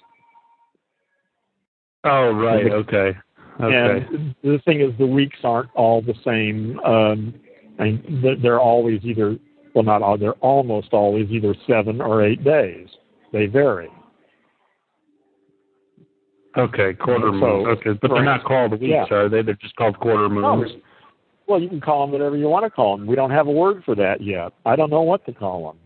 Speaker 1: Oh right,
Speaker 2: the,
Speaker 1: okay. Okay.
Speaker 2: And the thing is the weeks aren't all the same. Um and they're always either well, not all, they're almost always either seven or eight days. They vary.
Speaker 1: Okay, quarter
Speaker 2: so,
Speaker 1: moons. Okay, but they're not called weeks,
Speaker 2: yeah.
Speaker 1: are they? They're just called quarter moons.
Speaker 2: Well, you can call them whatever you want to call them. We don't have a word for that yet. I don't know what to call them.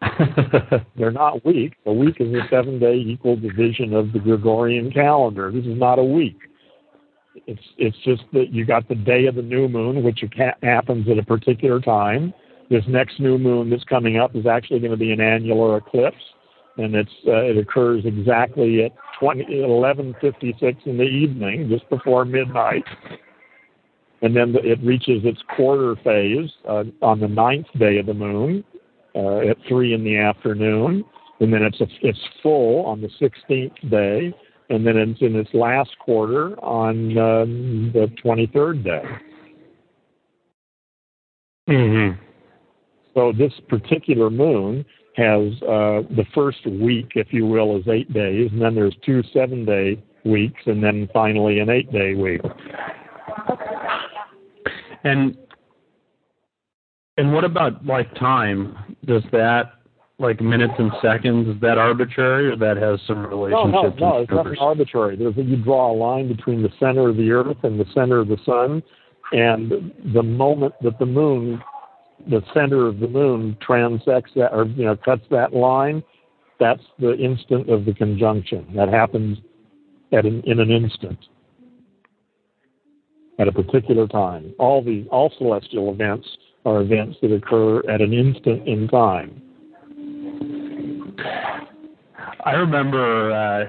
Speaker 2: they're not weeks. A week is a seven-day equal division of the Gregorian calendar. This is not a week. It's it's just that you got the day of the new moon, which happens at a particular time this next new moon that's coming up is actually going to be an annular eclipse, and it's uh, it occurs exactly at 20, 11:56 in the evening, just before midnight. And then it reaches its quarter phase uh, on the ninth day of the moon uh, at three in the afternoon, and then it's a, it's full on the 16th day, and then it's in its last quarter on um, the 23rd day.
Speaker 1: Mm-hmm.
Speaker 2: So this particular moon has uh, the first week, if you will, is eight days, and then there's two seven day weeks, and then finally an eight day week.
Speaker 1: And and what about like time? Does that like minutes and seconds is that arbitrary or that has some relationship?
Speaker 2: No, no, no, it's not arbitrary. There's you draw a line between the center of the Earth and the center of the Sun, and the moment that the moon the center of the moon transects that or you know cuts that line, that's the instant of the conjunction. That happens at an, in an instant, at a particular time. All the all celestial events are events that occur at an instant in time.
Speaker 1: I remember uh,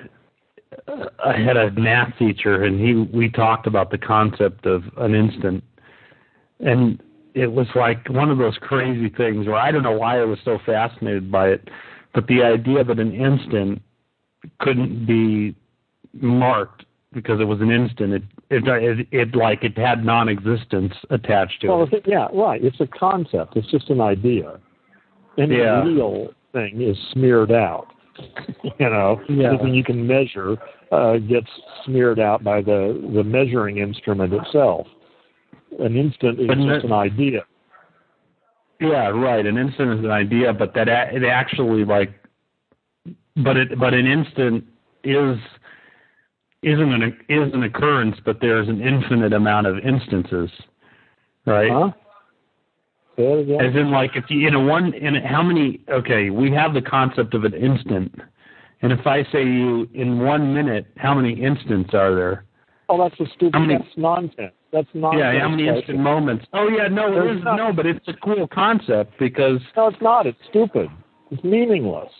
Speaker 1: I had a math teacher, and he we talked about the concept of an instant, and it was like one of those crazy things where I don't know why I was so fascinated by it, but the idea that an instant couldn't be marked because it was an instant. It it it, it like it had non-existence attached to
Speaker 2: well,
Speaker 1: it.
Speaker 2: Yeah, right. It's a concept. It's just an idea. Any
Speaker 1: yeah.
Speaker 2: real thing is smeared out. you know,
Speaker 1: yeah.
Speaker 2: anything you can measure uh, gets smeared out by the the measuring instrument itself an instant is
Speaker 1: but
Speaker 2: just an idea.
Speaker 1: Yeah, right. An instant is an idea, but that a, it actually like, but it but an instant is isn't an is an occurrence, but there's an infinite amount of instances, right?
Speaker 2: Huh?
Speaker 1: As in, like, if you in a one in a, how many? Okay, we have the concept of an instant, and if I say you in one minute, how many instants are there?
Speaker 2: Oh, that's a stupid.
Speaker 1: How many,
Speaker 2: nonsense. That's nonsense.
Speaker 1: Yeah, how many instant moments? Oh yeah, no,
Speaker 2: There's
Speaker 1: it is
Speaker 2: not,
Speaker 1: no, but it's a cool concept because
Speaker 2: No, it's not. It's stupid. It's meaningless.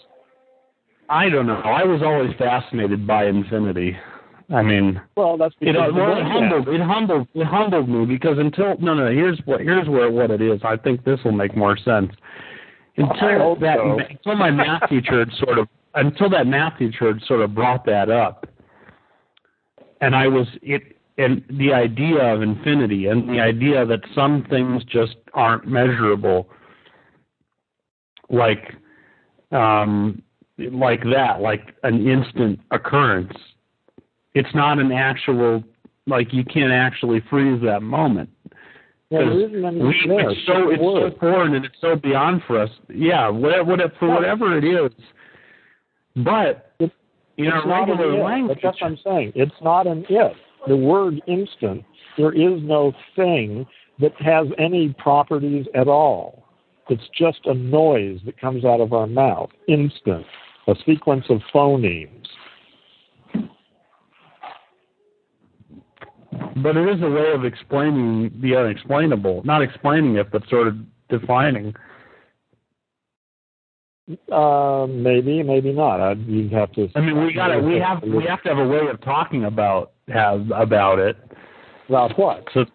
Speaker 1: I don't know. I was always fascinated by infinity. I mean,
Speaker 2: well, that's
Speaker 1: it, well, it humbled it humbled it humbled me because until no no here's what here's where what it is. I think this will make more sense. Until that
Speaker 2: so.
Speaker 1: until my math teacher had sort of until that math teacher had sort of brought that up, and I was it and the idea of infinity and the idea that some things just aren't measurable, like um like that, like an instant occurrence. It's not an actual like you can't actually freeze that moment.
Speaker 2: Yeah,
Speaker 1: we, it's so it's so foreign and it's so beyond for us. Yeah, whatever, whatever for whatever it is. But
Speaker 2: It-
Speaker 1: in our
Speaker 2: It's not an
Speaker 1: regular language,
Speaker 2: That's what I'm saying. It's not an it. The word instant, there is no thing that has any properties at all. It's just a noise that comes out of our mouth. Instant. A sequence of phonemes.
Speaker 1: but it is a way of explaining the unexplainable. Not explaining it, but sort of defining.
Speaker 2: Uh, maybe, maybe not. I'd, you'd have to.
Speaker 1: I mean, we got to we have we have to have a way of talking about have about it.
Speaker 2: About what?
Speaker 1: So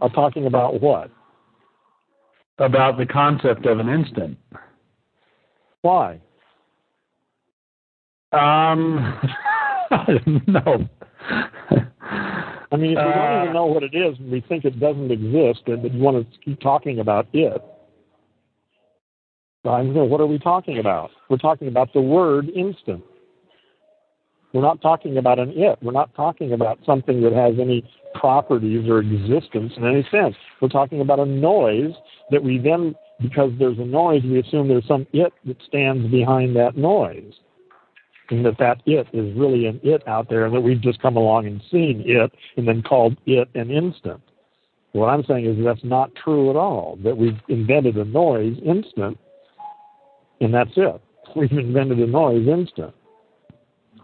Speaker 2: I'm talking about what?
Speaker 1: about the concept of an instant.
Speaker 2: Why?
Speaker 1: Um, no.
Speaker 2: I mean, if we don't
Speaker 1: Uh,
Speaker 2: even know what it is and we think it doesn't exist, and you want to keep talking about it, I'm what are we talking about? We're talking about the word instant. We're not talking about an it. We're not talking about something that has any properties or existence in any sense. We're talking about a noise that we then, because there's a noise, we assume there's some it that stands behind that noise. And that that it is really an it out there, and that we've just come along and seen it and then called it an instant. What I'm saying is that's not true at all. That we've invented a noise instant, and that's it. We've invented a noise instant,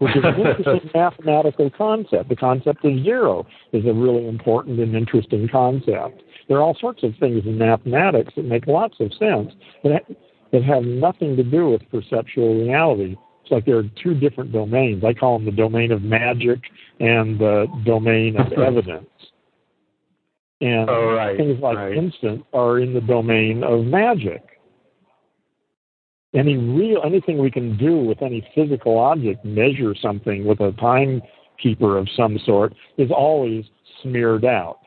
Speaker 2: which is an interesting mathematical concept. The concept of zero is a really important and interesting concept. There are all sorts of things in mathematics that make lots of sense that, that have nothing to do with perceptual reality. It's like there are two different domains. I call them the domain of magic and the domain of evidence. And
Speaker 1: Oh, right,
Speaker 2: things like
Speaker 1: right.
Speaker 2: instant are in the domain of magic. Any real anything we can do with any physical object, measure something with a timekeeper of some sort, is always smeared out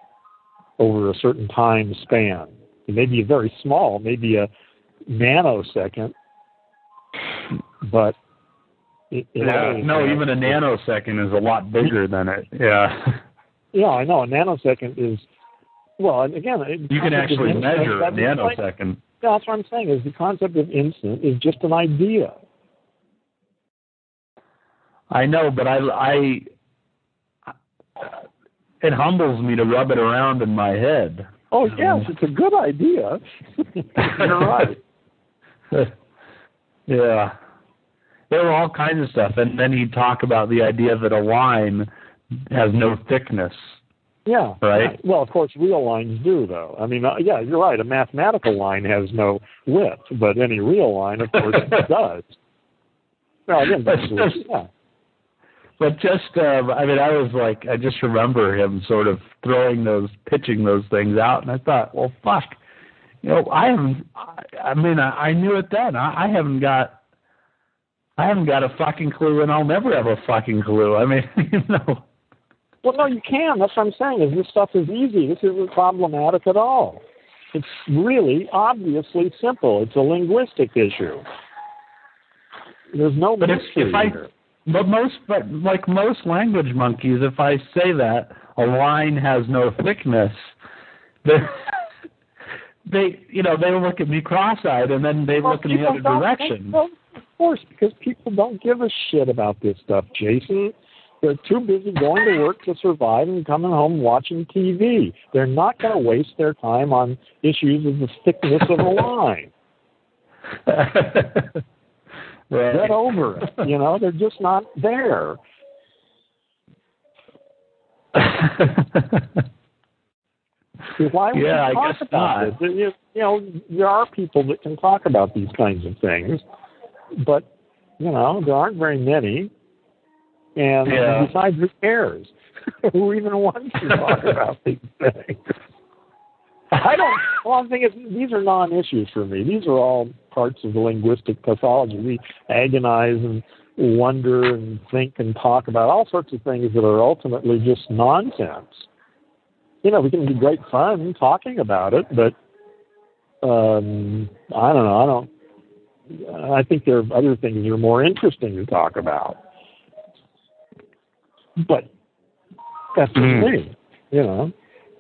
Speaker 2: over a certain time span. It may be very small, maybe a nanosecond, but it, it
Speaker 1: Yeah, no, even a nanosecond is a lot bigger than it. Yeah.
Speaker 2: Yeah, I know. A nanosecond is well, and again, it-
Speaker 1: You can actually measure a nanosecond.
Speaker 2: That's what I'm saying. Is the concept of instant is just an idea.
Speaker 1: I know, but I, I, it humbles me to rub it around in my head.
Speaker 2: Oh yes, it's a good idea. You're right.
Speaker 1: yeah. There were all kinds of stuff, and then he'd talk about the idea that a line has no thickness.
Speaker 2: Yeah.
Speaker 1: Right.
Speaker 2: Well, of course, real lines do, though. I mean, uh, yeah, you're right. A mathematical line has no width, but any real line, of course, does. Well, again,
Speaker 1: But just-
Speaker 2: yeah.
Speaker 1: But just, uh, I mean, I was like, I just remember him sort of throwing those, pitching those things out, and I thought, well, fuck, you know, I haven't. I, I mean, I, I knew it then. I, I haven't got. I haven't got a fucking clue, and I'll never have a fucking clue. I mean, you know.
Speaker 2: Well, no, you can. That's what I'm saying. Is this stuff is easy. This isn't problematic at all. It's really obviously simple. It's a linguistic issue. There's no
Speaker 1: But
Speaker 2: mystery
Speaker 1: if I,
Speaker 2: here.
Speaker 1: but most, but like most language monkeys, if I say that a line has no thickness, they, they, you know, they look at me cross-eyed, and then they
Speaker 2: Well,
Speaker 1: look in the other direction.
Speaker 2: Well, of course, because people don't give a shit about this stuff, Jason. They're too busy going to work to survive and coming home watching TV. They're not going to waste their time on issues of the thickness of a line.
Speaker 1: right.
Speaker 2: Get over it. You know, they're just not there. Why would
Speaker 1: Yeah,
Speaker 2: you talk
Speaker 1: guess
Speaker 2: about
Speaker 1: not.
Speaker 2: you know, there are people that can talk about these kinds of things, but you know, there aren't very many. And
Speaker 1: Yeah.
Speaker 2: besides, who cares? who even wants to talk about these things? I don't. Well, I'm thinking these are non-issues for me. These are all parts of the linguistic pathology. We agonize and wonder and think and talk about all sorts of things that are ultimately just nonsense. You know, we can be great fun talking about it, but um, I don't know. I don't. I think there are other things that are more interesting to talk about. But that's just
Speaker 1: Mhm.
Speaker 2: me. You know,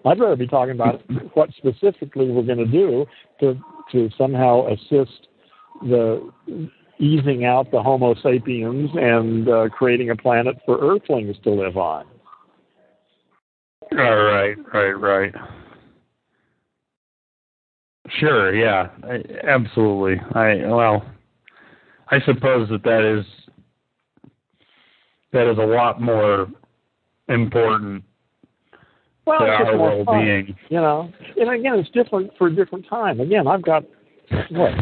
Speaker 2: I'd rather be talking about what specifically we're going to do to to somehow assist the easing out the Homo sapiens and uh, creating a planet for Earthlings to live on.
Speaker 1: All right, right, right. Sure, yeah, I, absolutely. I well, I suppose that that is that is a lot more important
Speaker 2: Well,
Speaker 1: to
Speaker 2: it's just
Speaker 1: our
Speaker 2: more fun,
Speaker 1: well-being.
Speaker 2: you know. And again, it's different for a different time. Again, I've got what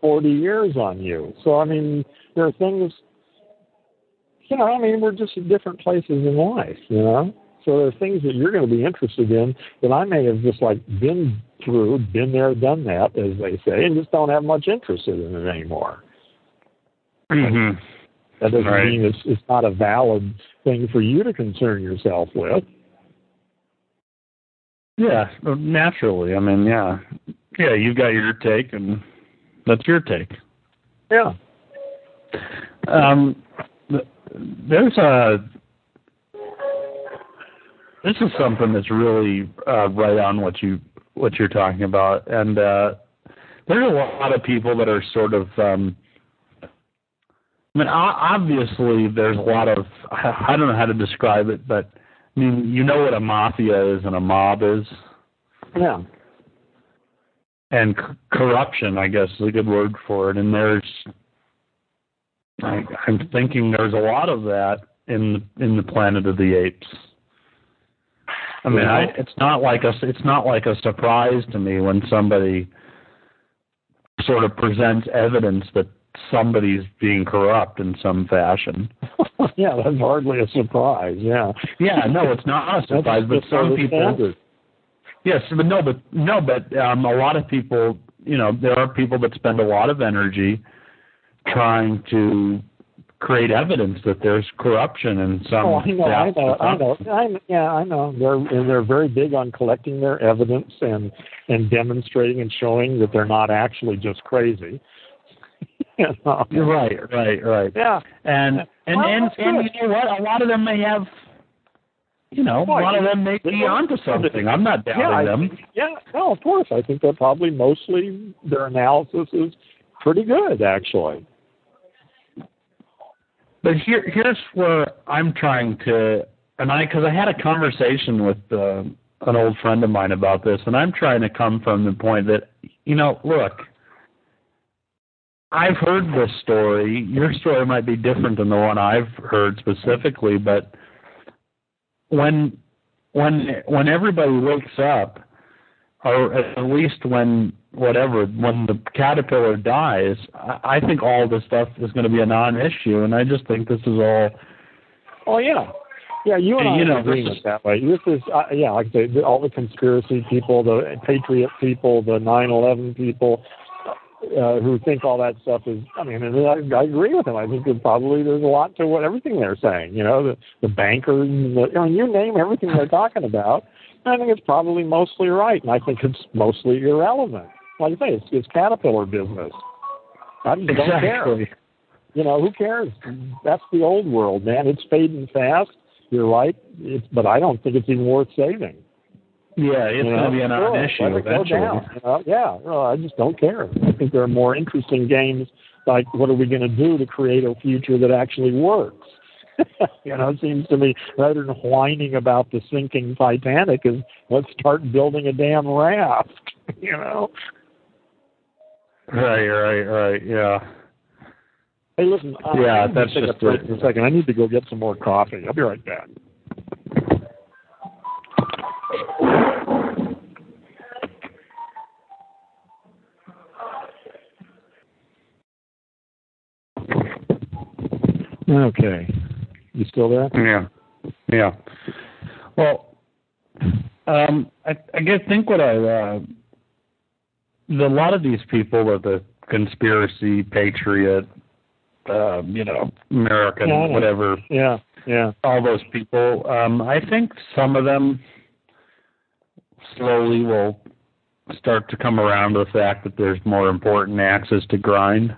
Speaker 2: 40 years on you, so I mean, there are things. You know, I mean, we're just at different places in life, you know. So there are things that you're going to be interested in that I may have just like been through, been there, done that, as they say, and just don't have much interest in it anymore.
Speaker 1: Mm-hmm.
Speaker 2: That doesn't
Speaker 1: Right.
Speaker 2: mean it's it's not a valid thing for you to concern yourself with.
Speaker 1: Yeah, naturally. I mean, yeah, yeah. You've got your take, and that's your take.
Speaker 2: Yeah.
Speaker 1: Um, there's a this is something that's really uh, right on what you what you're talking about, and uh, there's a lot of people that are sort of. Um, I mean, obviously, there's a lot of I don't know how to describe it, but I mean, you know what a mafia is and a mob is,
Speaker 2: Yeah.
Speaker 1: and c- corruption, I guess, is a good word for it. And there's, I, I'm thinking there's a lot of that in the, in the Planet of the Apes. I mean, I, it's not like a it's not like a surprise to me when somebody sort of presents evidence that somebody's being corrupt in some fashion.
Speaker 2: yeah, that's hardly a surprise. Yeah.
Speaker 1: Yeah, no, it's not a surprise, but some people
Speaker 2: standard.
Speaker 1: Yes, but no, but no, but um, a lot of people, you know, there are people that spend a lot of energy trying to create evidence that there's corruption in some.
Speaker 2: Oh, I know, I know, I know, I know. Yeah, I know. They're and they're very big on collecting their evidence and and demonstrating and showing that they're not actually just crazy. You know?
Speaker 1: You're right, right, right.
Speaker 2: Yeah.
Speaker 1: And and
Speaker 2: Well,
Speaker 1: and, and you know what? A lot of them may have, you know, a
Speaker 2: Well,
Speaker 1: lot of them may be onto something. I'm not doubting
Speaker 2: Yeah,
Speaker 1: them.
Speaker 2: think- yeah, no, of course. I think they're probably mostly their analysis is pretty good, actually.
Speaker 1: But here, here's where I'm trying to, and I, because I had a conversation with uh, an old friend of mine about this, and I'm trying to come from the point that, you know, look, I've heard this story. Your story might be different than the one I've heard specifically, but when when when everybody wakes up, or at least when whatever when the caterpillar dies, I, I think all this stuff is going to be a non-issue, and I just think this is all.
Speaker 2: Oh yeah, yeah. You and I
Speaker 1: You know,
Speaker 2: agreement
Speaker 1: this
Speaker 2: that way. This is uh, yeah, like I say, the- all the conspiracy people, the patriot people, the nine eleven people. Uh, who think all that stuff is? I mean, and I, I agree with them. I think that probably there's a lot to what everything they're saying. You know, the the bankers, and the, I mean, you name everything they're talking about. I think it's probably mostly right, and I think it's mostly irrelevant. Like I say, it's, it's caterpillar business. I just don't care. You know, who cares? That's the old world, man. It's fading fast. You're right. It's, but I don't think it's even worth saving.
Speaker 1: Yeah, it's
Speaker 2: you
Speaker 1: going to be a
Speaker 2: Sure,
Speaker 1: non-issue
Speaker 2: it go
Speaker 1: eventually.
Speaker 2: know? Yeah, well, I just don't care. I think there are more interesting games like what are we going to do to create a future that actually works? you know, it seems to me rather than whining about the sinking Titanic, is let's start building a damn raft. you know.
Speaker 1: Right, right, right. Yeah.
Speaker 2: Hey, listen. Uh,
Speaker 1: Yeah,
Speaker 2: I
Speaker 1: that's just
Speaker 2: a break
Speaker 1: it.
Speaker 2: for a second. I need to go get some more coffee. I'll be right back. Okay. You still there?
Speaker 1: Yeah. Yeah. Well, um, I, I guess think what I uh, the, a lot of these people are the conspiracy patriot, uh, you know, American,
Speaker 2: Yeah,
Speaker 1: whatever.
Speaker 2: Yeah, yeah.
Speaker 1: All those people. Um, I think some of them slowly will start to come around to the fact that there's more important axes to grind.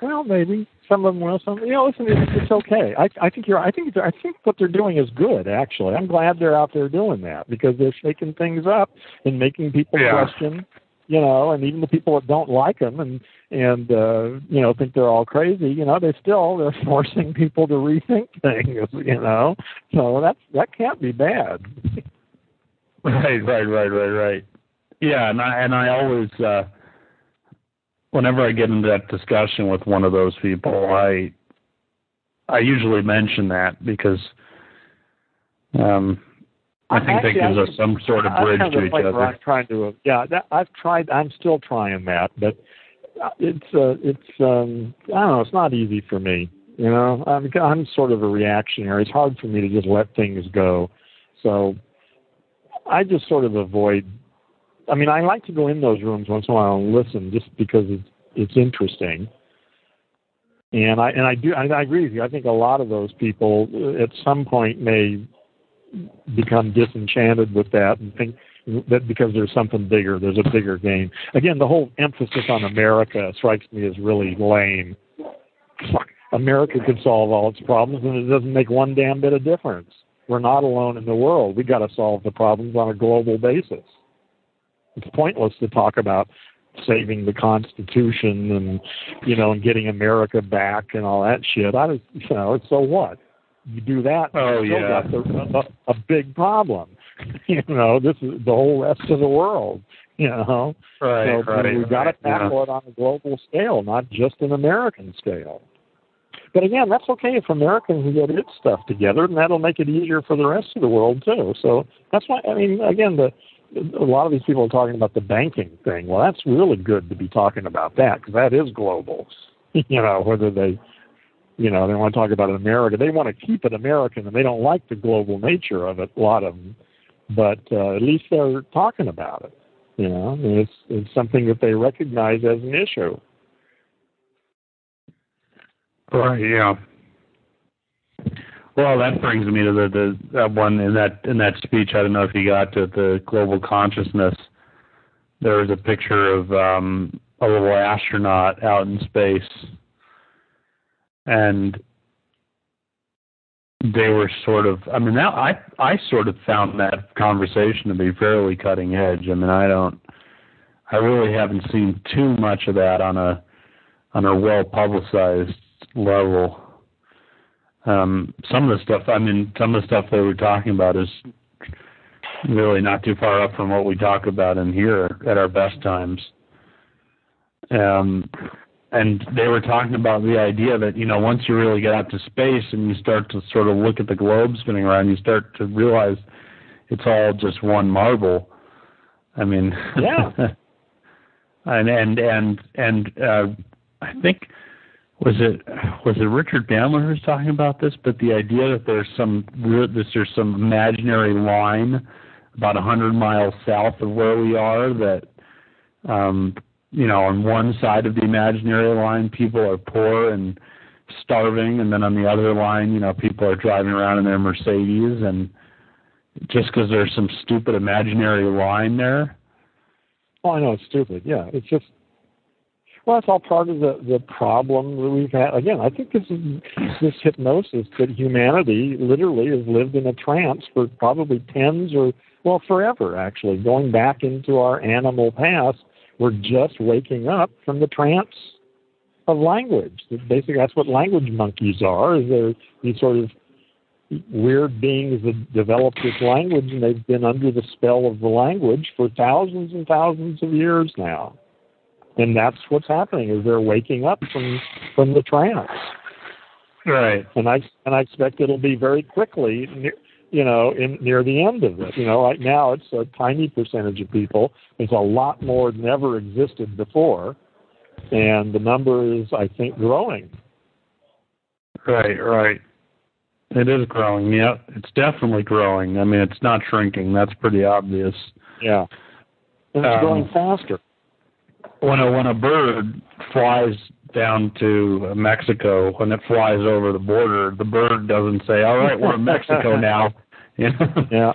Speaker 2: Well, maybe some of them will. Some, you know, listen, it's, it's okay. I, I think you're. I think I think what they're doing is good. Actually, I'm glad they're out there doing that because they're shaking things up and making people
Speaker 1: Yeah.
Speaker 2: question. You know, and even the people that don't like them and and uh, you know think they're all crazy. You know, they still they're forcing people to rethink things. You know, so that's that can't be bad.
Speaker 1: Right, right, right, right, right. Yeah, and I and I always uh whenever I get into that discussion with one of those people, I I usually mention that because um I think
Speaker 2: Actually,
Speaker 1: that gives us some sort of bridge
Speaker 2: kind of
Speaker 1: to each other.
Speaker 2: I'm trying to. Yeah, that, I've tried. I'm still trying that, but uh, it's uh, it's um, I don't know. It's not easy for me. You know, I'm I'm sort of a reactionary. It's hard for me to just let things go. So I just sort of avoid. I mean, I like to go in those rooms once in a while and listen, just because it's it's interesting. And I and I do I, I agree with you. I think a lot of those people uh, at some point may become disenchanted with that and think that because there's something bigger, there's a bigger game. Again, the whole emphasis on America strikes me as really lame. Fuck, America could solve all its problems, and it doesn't make one damn bit of difference. We're not alone in the world. We got to solve the problems on a global basis. It's pointless to talk about saving the Constitution and you know and getting America back and all that shit. I was, you know, so what? You do that,
Speaker 1: Oh, yeah.
Speaker 2: got the, a, a big problem. you know, this is the whole rest of the world. You know,
Speaker 1: Right,
Speaker 2: so
Speaker 1: right.
Speaker 2: we've got to tackle it on a global scale, not just an American scale. But again, that's okay if Americans can get its stuff together, and that'll make it easier for the rest of the world too. So that's why I mean, again, the a lot of these people are talking about the banking thing. Well, that's really good to be talking about that because that is global. you know, whether they, you know, they want to talk about it America, they want to keep it American, and they don't like the global nature of it. A lot of them, but uh, at least they're talking about it. You know, it's it's something that they recognize as an issue.
Speaker 1: Right. Yeah. Well, that brings me to the, the that one in that in that speech. I don't know if you got to the global consciousness. There was a picture of um, a little astronaut out in space, and they were sort of. I mean, now I I sort of found that conversation to be fairly cutting edge. I mean, I don't. I really haven't seen too much of that on a on a well publicized level. Um, some of the stuff, I mean, some of the stuff they were talking about is really not too far up from what we talk about in here at our best times. Um, and they were talking about the idea that, you know, once you really get out to space and you start to sort of look at the globe spinning around, you start to realize it's all just one marble. I mean,
Speaker 2: Yeah.
Speaker 1: and and and and uh, I think was it was it Richard Bandler who was talking about this? But the idea that there's some that there's some imaginary line about a hundred miles south of where we are that um you know on one side of the imaginary line people are poor and starving and then on the other line you know people are driving around in their mercedes and just because there's some stupid imaginary line there
Speaker 2: Oh, I know it's stupid. Yeah, it's just. Well, that's all part of the the problem that we've had. Again, I think this is this hypnosis that humanity literally has lived in a trance for probably tens or well forever. Actually, going back into our animal past, we're just waking up from the trance of language. Basically, that's what language monkeys are. Is they're these sort of weird beings that developed this language and they've been under the spell of the language for thousands and thousands of years now. And that's what's happening is they're waking up from from the trance.
Speaker 1: right
Speaker 2: And I and I expect it'll be very quickly you know, in near the end of it. You know, right now it's a tiny percentage of people. It's a lot more than ever existed before. And the number is I think growing.
Speaker 1: Right, right. It is growing. Yeah, it's definitely growing. I mean, it's not shrinking. That's pretty obvious.
Speaker 2: Yeah, and it's
Speaker 1: Um,
Speaker 2: growing faster.
Speaker 1: When a when a bird flies down to Mexico, when it flies over the border, the bird doesn't say, "All right, we're in Mexico now." You know?
Speaker 2: Yeah.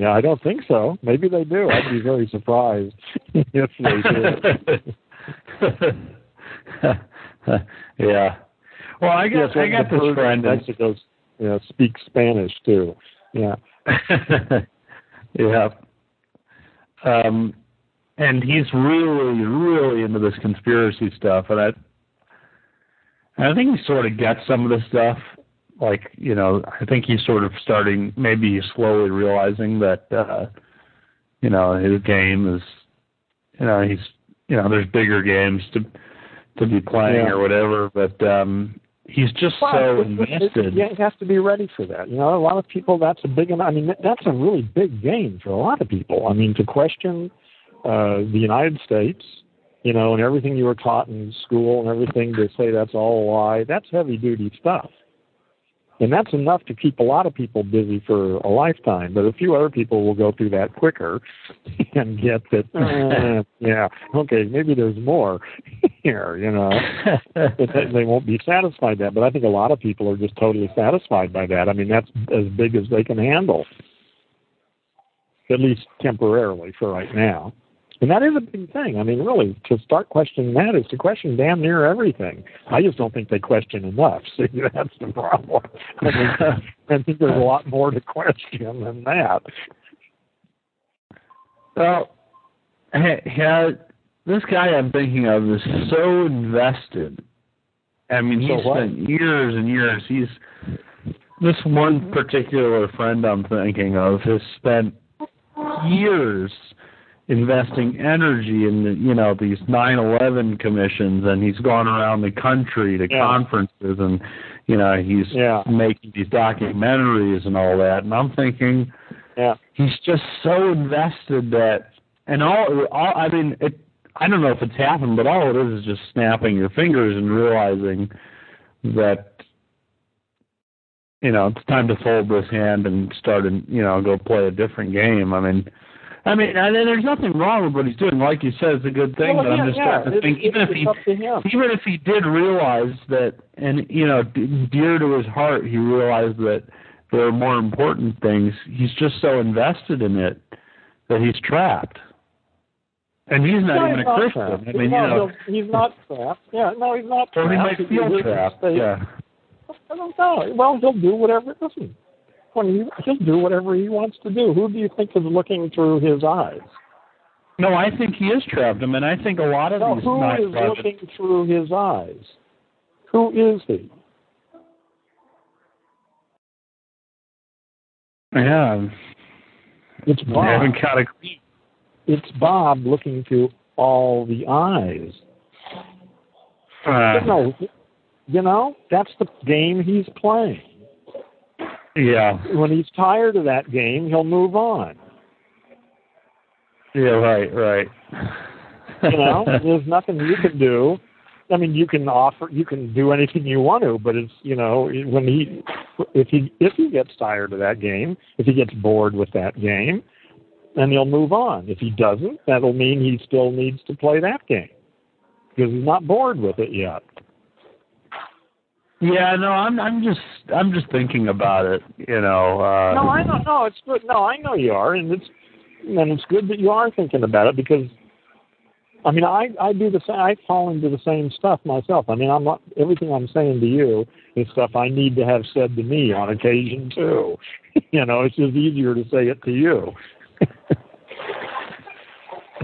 Speaker 2: Yeah, I don't think so. Maybe they do. I'd be very surprised if they did.
Speaker 1: yeah. Well, I guess
Speaker 2: Yes,
Speaker 1: I got
Speaker 2: the
Speaker 1: this friend.
Speaker 2: in Mexico you know, speaks Spanish too. Yeah.
Speaker 1: yeah. Um, and he's really, really into this conspiracy stuff, and I, and I think he sort of gets some of this stuff. Like, you know, I think he's sort of starting, maybe he's slowly realizing that, uh, you know, his game is, you know, he's, you know, there's bigger games to to be playing
Speaker 2: Yeah.
Speaker 1: or whatever, but um he's just so
Speaker 2: Well, it-
Speaker 1: invested.
Speaker 2: You have to be ready for that. You know, a lot of people. That's a big. I mean, that's a really big game for a lot of people. I mean, to question uh, the United States, you know, and everything you were taught in school and everything to say that's all a lie. That's heavy duty stuff. And that's enough to keep a lot of people busy for a lifetime. But a few other people will go through that quicker and get that, uh, yeah, okay, maybe there's more here, you know they, they won't be satisfied that. But I think a lot of people are just totally satisfied by that. I mean, that's as big as they can handle, at least temporarily for right now. And that is a big thing. I mean, really, to start questioning that is to question damn near everything. I just don't think they question enough. See, that's the problem. I, mean, I think there's a lot more to question than that.
Speaker 1: Well, ha- this guy I'm thinking of is so invested. I mean,
Speaker 2: So
Speaker 1: he's
Speaker 2: what?
Speaker 1: spent years and years. He's this one particular friend I'm thinking of has spent years investing energy in the, you know these 9/11 commissions, and he's gone around the country to
Speaker 2: Yeah.
Speaker 1: conferences, and you know he's
Speaker 2: Yeah.
Speaker 1: making these documentaries and all that. And I'm thinking,
Speaker 2: Yeah.
Speaker 1: he's just so invested that and all, all I mean it I don't know if it's happened but all it is is just snapping your fingers and realizing that you know it's time to fold this hand and start and you know go play a different game I mean I mean and there's nothing wrong with what he's doing like you said it's a good thing
Speaker 2: Well,
Speaker 1: but
Speaker 2: yeah,
Speaker 1: I'm just
Speaker 2: yeah,
Speaker 1: starting to
Speaker 2: it's-
Speaker 1: think even if he
Speaker 2: up to him.
Speaker 1: even if he did realize that, and you know, dear to his heart, he realized that there are more important things. He's just so invested in it that he's trapped, and he's not
Speaker 2: No,
Speaker 1: even
Speaker 2: he's
Speaker 1: a Christian.
Speaker 2: trapped.
Speaker 1: I mean,
Speaker 2: no,
Speaker 1: you know,
Speaker 2: he's not trapped. Yeah, no, he's not
Speaker 1: or
Speaker 2: trapped.
Speaker 1: he might feel trapped. Yeah,
Speaker 2: I don't know. Well, he'll do whatever. Listen, when he, he'll do whatever he wants to do. Who do you think is looking through his eyes?
Speaker 1: no, I think he is trapped. I mean, I think a lot of
Speaker 2: No,
Speaker 1: these
Speaker 2: who
Speaker 1: night projects.
Speaker 2: looking through his eyes? Who is he?
Speaker 1: Yeah,
Speaker 2: It's
Speaker 1: I
Speaker 2: Bob.
Speaker 1: haven't got a.
Speaker 2: It's Bob looking through all the eyes.
Speaker 1: Uh,
Speaker 2: no, you know that's the game he's playing.
Speaker 1: Yeah,
Speaker 2: When he's tired of that game, he'll move on.
Speaker 1: yeah, right, right.
Speaker 2: You know, there's nothing you can do. I mean, you can offer, you can do anything you want to, but it's you know when he, if he if he gets tired of that game, if he gets bored with that game, then he'll move on. If he doesn't, that'll mean he still needs to play that game because he's not bored with it yet.
Speaker 1: Yeah, no, I'm I'm just I'm just thinking about it, you know. Uh
Speaker 2: No, I don't know. No, it's good. No, I know you are, and it's and it's good that you are thinking about it because, I mean, I I do the same. I fall into the same stuff myself. I mean, I'm not everything I'm saying to you is stuff I need to have said to me on occasion too. you know, it's just easier to say it to you.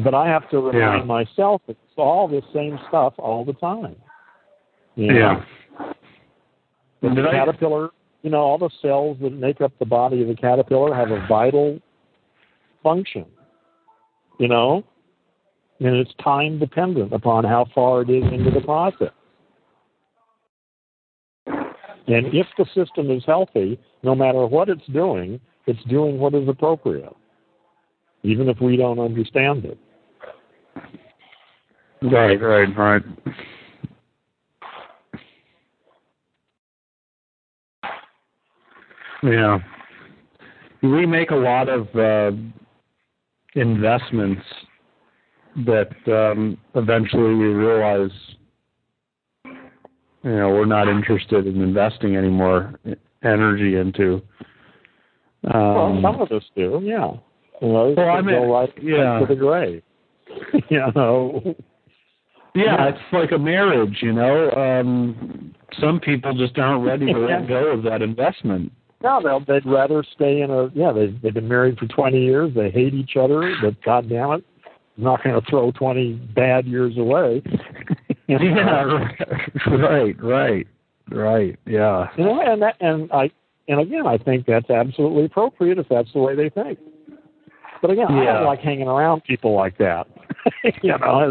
Speaker 2: but I have to remind
Speaker 1: Yeah.
Speaker 2: myself it's all the same stuff all the time. You know?
Speaker 1: Yeah.
Speaker 2: The
Speaker 1: Did I-
Speaker 2: caterpillar, you know, all the cells that make up the body of the caterpillar have a vital function, you know, and it's time dependent upon how far it is into the process. And if the system is healthy, no matter what it's doing, it's doing what is appropriate, even if we don't understand it.
Speaker 1: Right, right, right. Yeah. We make a lot of uh, investments that um, eventually we realize, you know, we're not interested in investing any more energy into.
Speaker 2: Um, well, some of us do, yeah. You know,
Speaker 1: well, I mean,
Speaker 2: right
Speaker 1: yeah.
Speaker 2: to the grave. you know.
Speaker 1: Yeah, it's like a marriage, you know. Um some people just aren't ready to let go of that investment.
Speaker 2: No, they'll they'd rather stay in a yeah, they they've been married for twenty years, they hate each other, but god damn it, I'm not gonna throw twenty bad years away.
Speaker 1: yeah, right, right. Right, yeah.
Speaker 2: You know, and that and I and again I think that's absolutely appropriate if that's the way they think. But again,
Speaker 1: yeah.
Speaker 2: I don't like hanging around people like that. you know,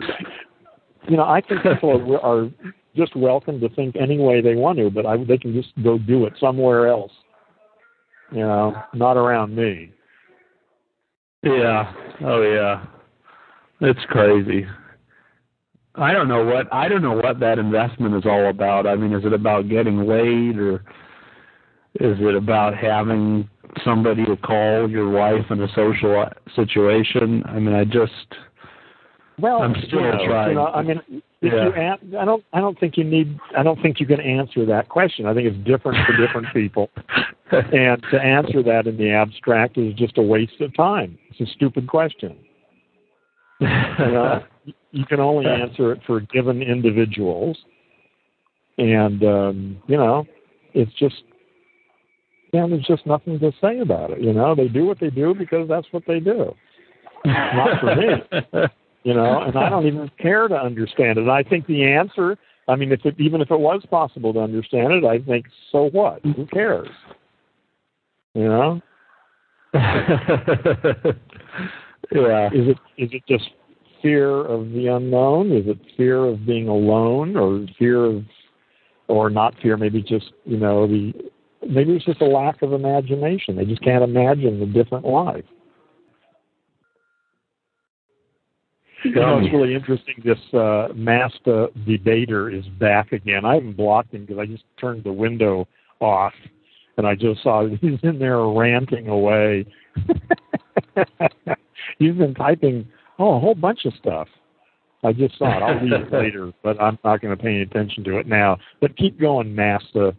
Speaker 2: you know, I think people are, are just welcome to think any way they want to, but I, they can just go do it somewhere else. You know, not around me.
Speaker 1: Yeah. Oh yeah. It's crazy. I don't know what I don't know what that investment is all about. I mean, is it about getting laid or is it about having somebody to call your wife in a social situation? I mean, I just
Speaker 2: well,
Speaker 1: I'm still
Speaker 2: you know,
Speaker 1: trying.
Speaker 2: You know, I mean,
Speaker 1: yeah.
Speaker 2: you an- I don't I don't think you need I don't think you can answer that question. I think it's different for different people. and to answer that in the abstract is just a waste of time. It's a stupid question. you, know, you can only answer it for given individuals. And um, you know, it's just yeah, there's just nothing to say about it. You know, they do what they do because that's what they do. Not for me. you know, and I don't even care to understand it. I think the answer, I mean, if it, even if it was possible to understand it, I think so what? Who cares? You know?
Speaker 1: yeah.
Speaker 2: Is it is it just fear of the unknown? Is it fear of being alone, or fear of, or not fear? Maybe just you know the maybe it's just a lack of imagination. They just can't imagine a different life. You know, it's really interesting. This uh, Masta debater is back again. I haven't blocked him because I just turned the window off, and I just saw he's in there ranting away. he's been typing oh a whole bunch of stuff. I just saw it. I'll read it later, but I'm not going to pay any attention to it now. But keep going, Masta.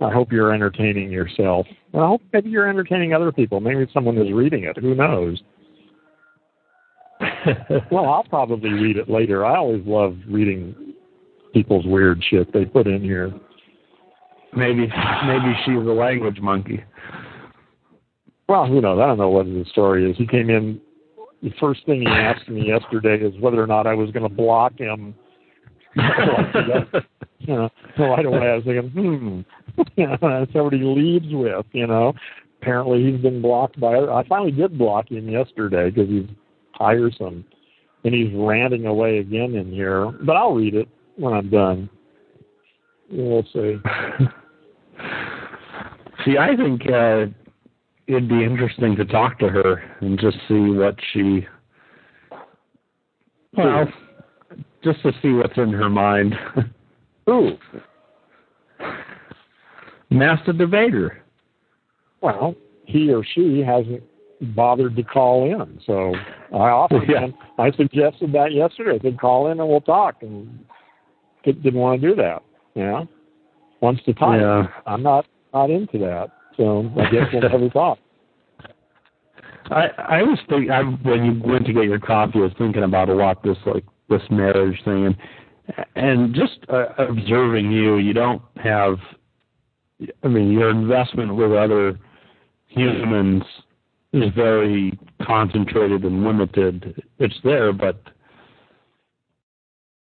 Speaker 2: I hope you're entertaining yourself. Well, I hope maybe you're entertaining other people. Maybe someone is reading it. Who knows? well, I'll probably read it later. I always love reading people's weird shit they put in here.
Speaker 1: Maybe maybe she's a language monkey.
Speaker 2: Well, who knows? I don't know what the story is. He came in. The first thing he asked me yesterday is whether or not I was going to block him. you know, So right away I was thinking, hmm, you know, that's what he leads with. You know, apparently he's been blocked by. I finally did block him yesterday because he's tiresome. And he's ranting away again in here. But I'll read it when I'm done. We'll see.
Speaker 1: see, I think uh, it'd be interesting to talk to her and just see what she. Well, just to see what's in her mind.
Speaker 2: Who?
Speaker 1: Master debater.
Speaker 2: Well, he or she hasn't bothered to call in. So I offered
Speaker 1: yeah.
Speaker 2: him. I suggested that yesterday. I said, call in and we'll talk. And didn't want to do that. You know, wants to talk.
Speaker 1: Yeah.
Speaker 2: I'm not not into that. So I guess we'll never talk.
Speaker 1: I I was thinking I, when you went to get your coffee, I was thinking about a lot this like this marriage thing and and just uh, observing you. You don't have. I mean, your investment with other humans is very concentrated and limited. It's there, but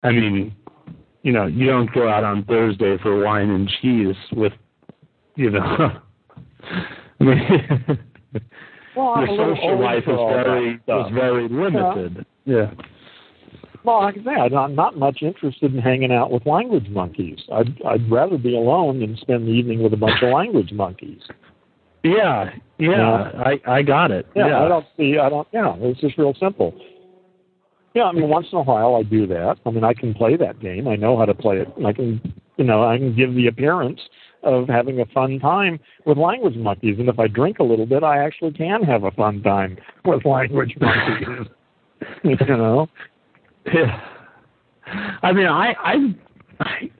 Speaker 1: I mean, you know, you don't go out on Thursday for wine and cheese with, you know. I mean,
Speaker 2: well,
Speaker 1: your social life is very is very limited. Yeah. yeah.
Speaker 2: Well, like I say, I'm not much interested in hanging out with language monkeys. I'd I'd rather be alone than spend the evening with a bunch of language monkeys.
Speaker 1: Yeah, yeah, yeah. I I got it.
Speaker 2: Yeah,
Speaker 1: yeah,
Speaker 2: I don't see. I don't. Yeah, it's just real simple. Yeah, I mean, once in a while I do that. I mean, I can play that game. I know how to play it. I can, you know, I can give the appearance of having a fun time with language monkeys. And if I drink a little bit, I actually can have a fun time with language monkeys. you know.
Speaker 1: Yeah. I mean, I, I, I,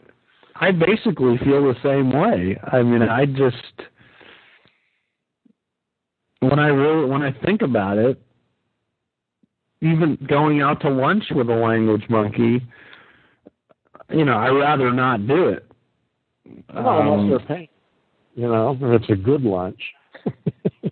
Speaker 1: I basically feel the same way. I mean, I just when I really when I think about it, even going out to lunch with a language monkey, you know, I'd rather not do it.
Speaker 2: Well, um, unless they're paying, you know, if it's a good lunch.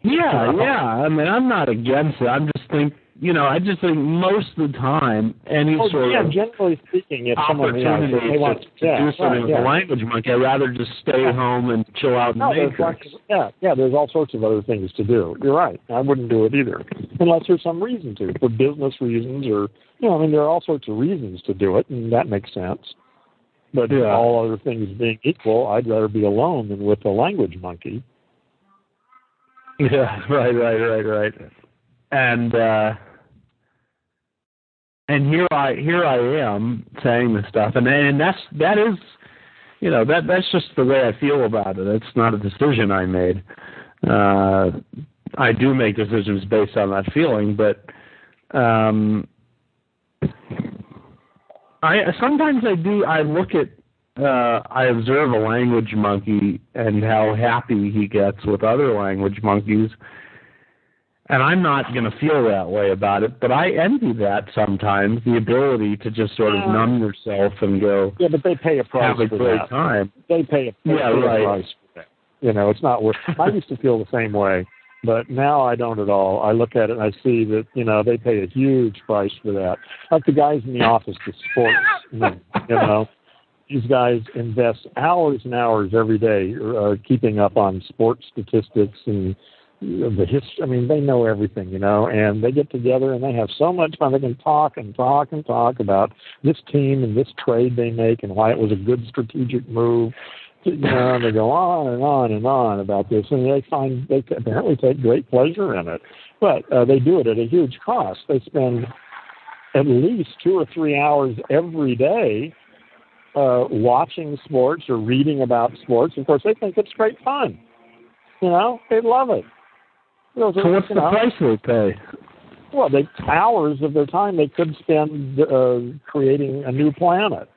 Speaker 1: yeah, yeah. I mean, I'm not against it. I'm just think you know, I just think most of the time, any
Speaker 2: oh,
Speaker 1: sort
Speaker 2: yeah,
Speaker 1: of
Speaker 2: generally speaking, if someone
Speaker 1: opportunity
Speaker 2: yeah, they want
Speaker 1: to,
Speaker 2: yeah,
Speaker 1: do something with
Speaker 2: yeah.
Speaker 1: a language monkey, I'd rather just stay
Speaker 2: Yeah.
Speaker 1: home and chill out in
Speaker 2: No, lots- yeah, yeah. There's all sorts of other things to do. You're right. I wouldn't do it either, unless there's some reason to, for business reasons or you know. I mean, there are all sorts of reasons to do it, and that makes sense. But
Speaker 1: Yeah.
Speaker 2: all other things being equal, I'd rather be alone than with a language monkey.
Speaker 1: Yeah, right, right, right, right. And uh and here I here I am saying this stuff and and that's that is you know, that that's just the way I feel about it. It's not a decision I made. Uh I do make decisions based on that feeling, but um I sometimes I do I look at uh, I observe a language monkey and how happy he gets with other language monkeys. And I'm not going to feel that way about it, but I envy that sometimes the ability to just sort of
Speaker 2: Yeah.
Speaker 1: numb yourself and go
Speaker 2: Yeah, but they pay a price
Speaker 1: have a
Speaker 2: for
Speaker 1: great
Speaker 2: that.
Speaker 1: time.
Speaker 2: They pay a, they
Speaker 1: Yeah,
Speaker 2: pay a
Speaker 1: right.
Speaker 2: price for that. You know, it's not worth. I used to feel the same way, but now I don't at all. I look at it and I see that you know they pay a huge price for that. Like the guys in the office, the sports, you know, these guys invest hours and hours every day uh, keeping up on sports statistics and the history. I mean, they know everything, you know, and they get together and they have so much fun. They can talk and talk and talk about this team and this trade they make and why it was a good strategic move. You know, they go on and on and on about this, and they find they apparently take great pleasure in it. But uh, they do it at a huge cost. They spend at least two or three hours every day uh, watching sports or reading about sports. Of course, they think it's great fun. You know, they love it. Those are,
Speaker 1: So what's the
Speaker 2: know,
Speaker 1: price they pay?
Speaker 2: Well, they hours of their time they could spend uh, creating a new planet.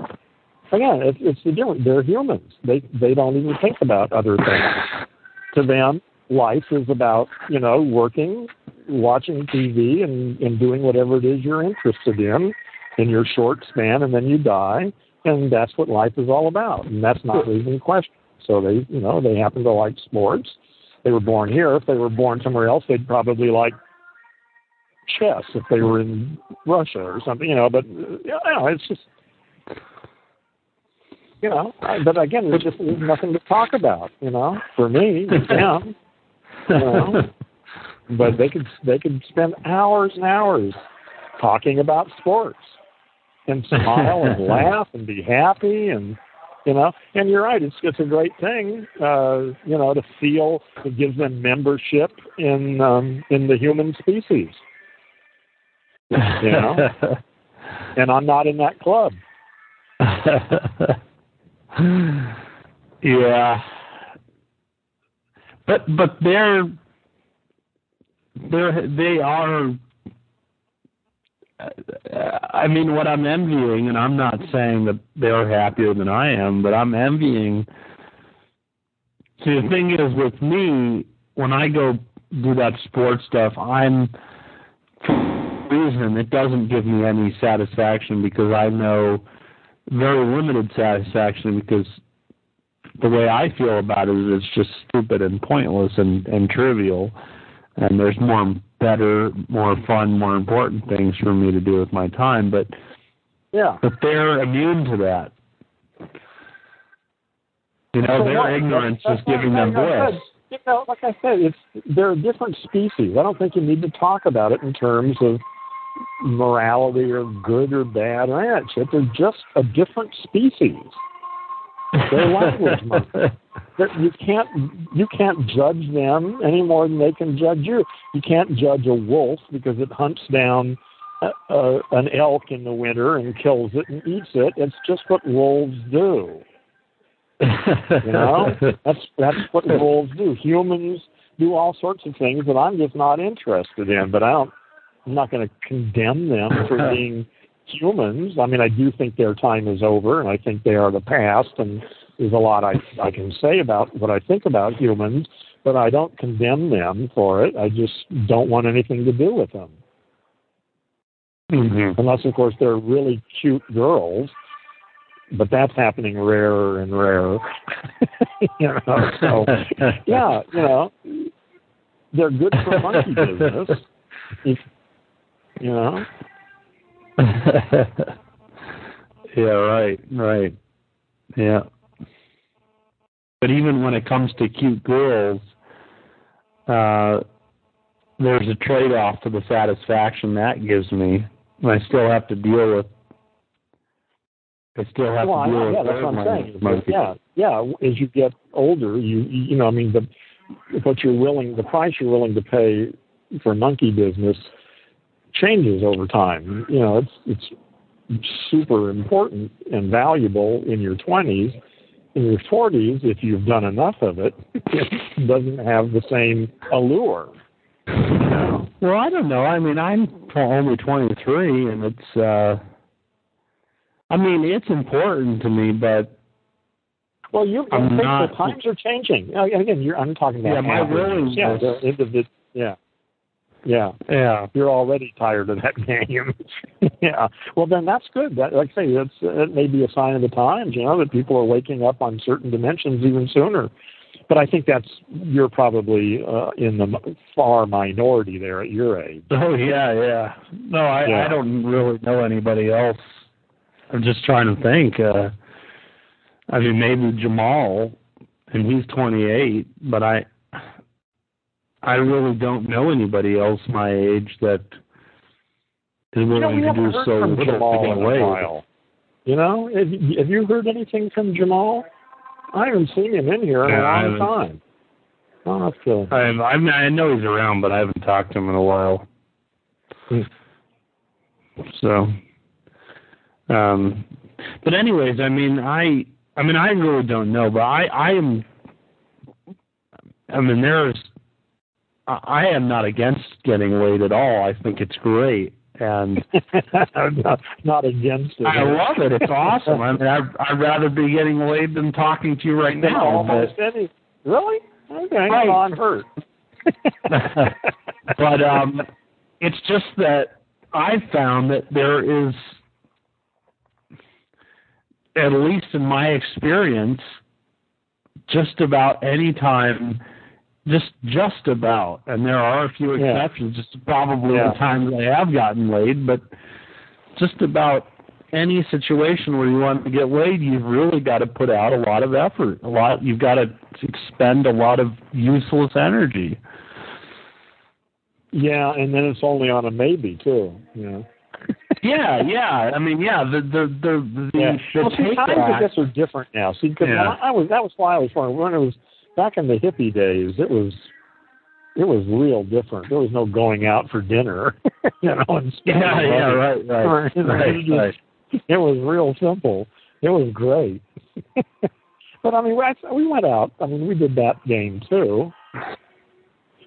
Speaker 2: Again, it's, it's the difference. They're humans. They they don't even think about other things. to them, life is about you know working, watching TV, and and doing whatever it is you're interested in in your short span, and then you die, and that's what life is all about. And that's not even a question. So they you know they happen to like sports. They were born here. If they were born somewhere else, they'd probably like chess if they were in Russia or something, you know. But you know, it's just you know. I- But again, there's just there's nothing to talk about, you know. For me, yeah. You know. But they could they could spend hours and hours talking about sports and smile and laugh and be happy and you know? And you're right it's it's a great thing uh you know to feel it gives them membership in um in the human species. You know? And i'm not in that club.
Speaker 1: Yeah. But but they're they're they are I mean what I'm envying and I'm not saying that they're happier than I am, but I'm envying See the thing is with me when I go do that sports stuff, I'm for reason it doesn't give me any satisfaction because I know very limited satisfaction because the way I feel about it is it's just stupid and pointless and, and trivial. And there's more better, more fun, more important things for me to do with my time. But
Speaker 2: yeah
Speaker 1: but they're immune to that. You know,
Speaker 2: So
Speaker 1: their
Speaker 2: what?
Speaker 1: ignorance
Speaker 2: That's-
Speaker 1: is giving them bliss.
Speaker 2: said, You know, like I said, it's they're a different species. I don't think you need to talk about it in terms of morality or good or bad or that shit. They're just a different species. They're language monkeys. That you can't you can't judge them any more than they can judge you. You can't judge a wolf because it hunts down uh, uh, an elk in the winter and kills it and eats it. It's just what wolves do. you know, that's that's what wolves do. Humans do all sorts of things that I'm just not interested in. But I don't. I'm not going to condemn them for being humans. I mean, I do think their time is over, and I think they are the past. And there's a lot I I can say about what I think about humans, but I don't condemn them for it. I just don't want anything to do with them.
Speaker 1: Mm-hmm.
Speaker 2: Unless, of course, they're really cute girls but that's happening rarer and rarer. you know, so yeah, you know, they're good for monkey business. If, you know.
Speaker 1: yeah, right, right. Yeah. But even when it comes to cute girls, uh, there's a trade off to the satisfaction that gives me. I still have to deal with I still have
Speaker 2: well,
Speaker 1: to deal
Speaker 2: yeah,
Speaker 1: with
Speaker 2: that's what I'm saying. Yeah, yeah. As you get older, you you know, I mean, the what you're willing, the price you're willing to pay for monkey business changes over time. You know, it's it's super important and valuable in your 20s. In your 40s, if you've done enough of it, it doesn't have the same allure. You know?
Speaker 1: Well, I don't know. I mean, I'm only 23, and it's. uh I mean, it's important to me, but
Speaker 2: well, you I
Speaker 1: I'm
Speaker 2: think
Speaker 1: not-
Speaker 2: the times are changing. Again, you're, I'm talking about
Speaker 1: Yeah, my willingness-
Speaker 2: Yeah, the yeah, yeah.
Speaker 1: yeah,
Speaker 2: You're already tired of that game. yeah. Well, then that's good. That, like I say, that's it may be a sign of the times. You know that people are waking up on certain dimensions even sooner. But I think that's you're probably uh, in the far minority there at your age.
Speaker 1: Oh yeah, yeah. No, I,
Speaker 2: Yeah.
Speaker 1: I don't really know anybody else. I'm just trying to think. Uh, I mean, maybe Jamal, and he's 28, but I, I really don't know anybody else my age that is
Speaker 2: You know,
Speaker 1: willing to do so little
Speaker 2: Jamal
Speaker 1: to
Speaker 2: in
Speaker 1: get
Speaker 2: a
Speaker 1: away.
Speaker 2: while. You know, have, you- have you heard anything from Jamal? I haven't seen him in here in
Speaker 1: Yeah,
Speaker 2: a
Speaker 1: I
Speaker 2: long
Speaker 1: haven't.
Speaker 2: time. Oh, that's good.
Speaker 1: I, I, mean, I know he's around, but I haven't talked to him in a while.
Speaker 2: Hmm.
Speaker 1: So, um, but anyways, I mean, I, I mean, I really don't know, but I, I am. I mean, there's. I I am not against getting laid at all. I think it's great, and
Speaker 2: not, not against it.
Speaker 1: I love it. It's awesome. I mean, I'd, I'd rather be getting laid than talking to you right now.
Speaker 2: Almost
Speaker 1: But,
Speaker 2: any. Really? Okay.
Speaker 1: Right.
Speaker 2: I'm hurt.
Speaker 1: but um, it's just that I've found that there is, at least in my experience, just about any time, just just about, and there are a few
Speaker 2: Yeah.
Speaker 1: exceptions. Just probably
Speaker 2: Yeah.
Speaker 1: the times I have gotten laid, but just about any situation where you want to get laid, you've really got to put out a lot of effort. A lot, you've got to expend a lot of useless energy.
Speaker 2: Yeah, and then it's only on a maybe too. You know.
Speaker 1: yeah, yeah. I mean, yeah. The the the the,
Speaker 2: Yeah.
Speaker 1: the
Speaker 2: well, see, times I guess are different now. See, because
Speaker 1: Yeah.
Speaker 2: I was that was why I was wondering when it was back in the hippie days. It was it was real different. There was no going out for dinner, you know. And
Speaker 1: Yeah, yeah, right, right,
Speaker 2: know,
Speaker 1: right,
Speaker 2: it was just-
Speaker 1: right.
Speaker 2: It was real simple. It was great. but I mean, we went out. I mean, we did that game too.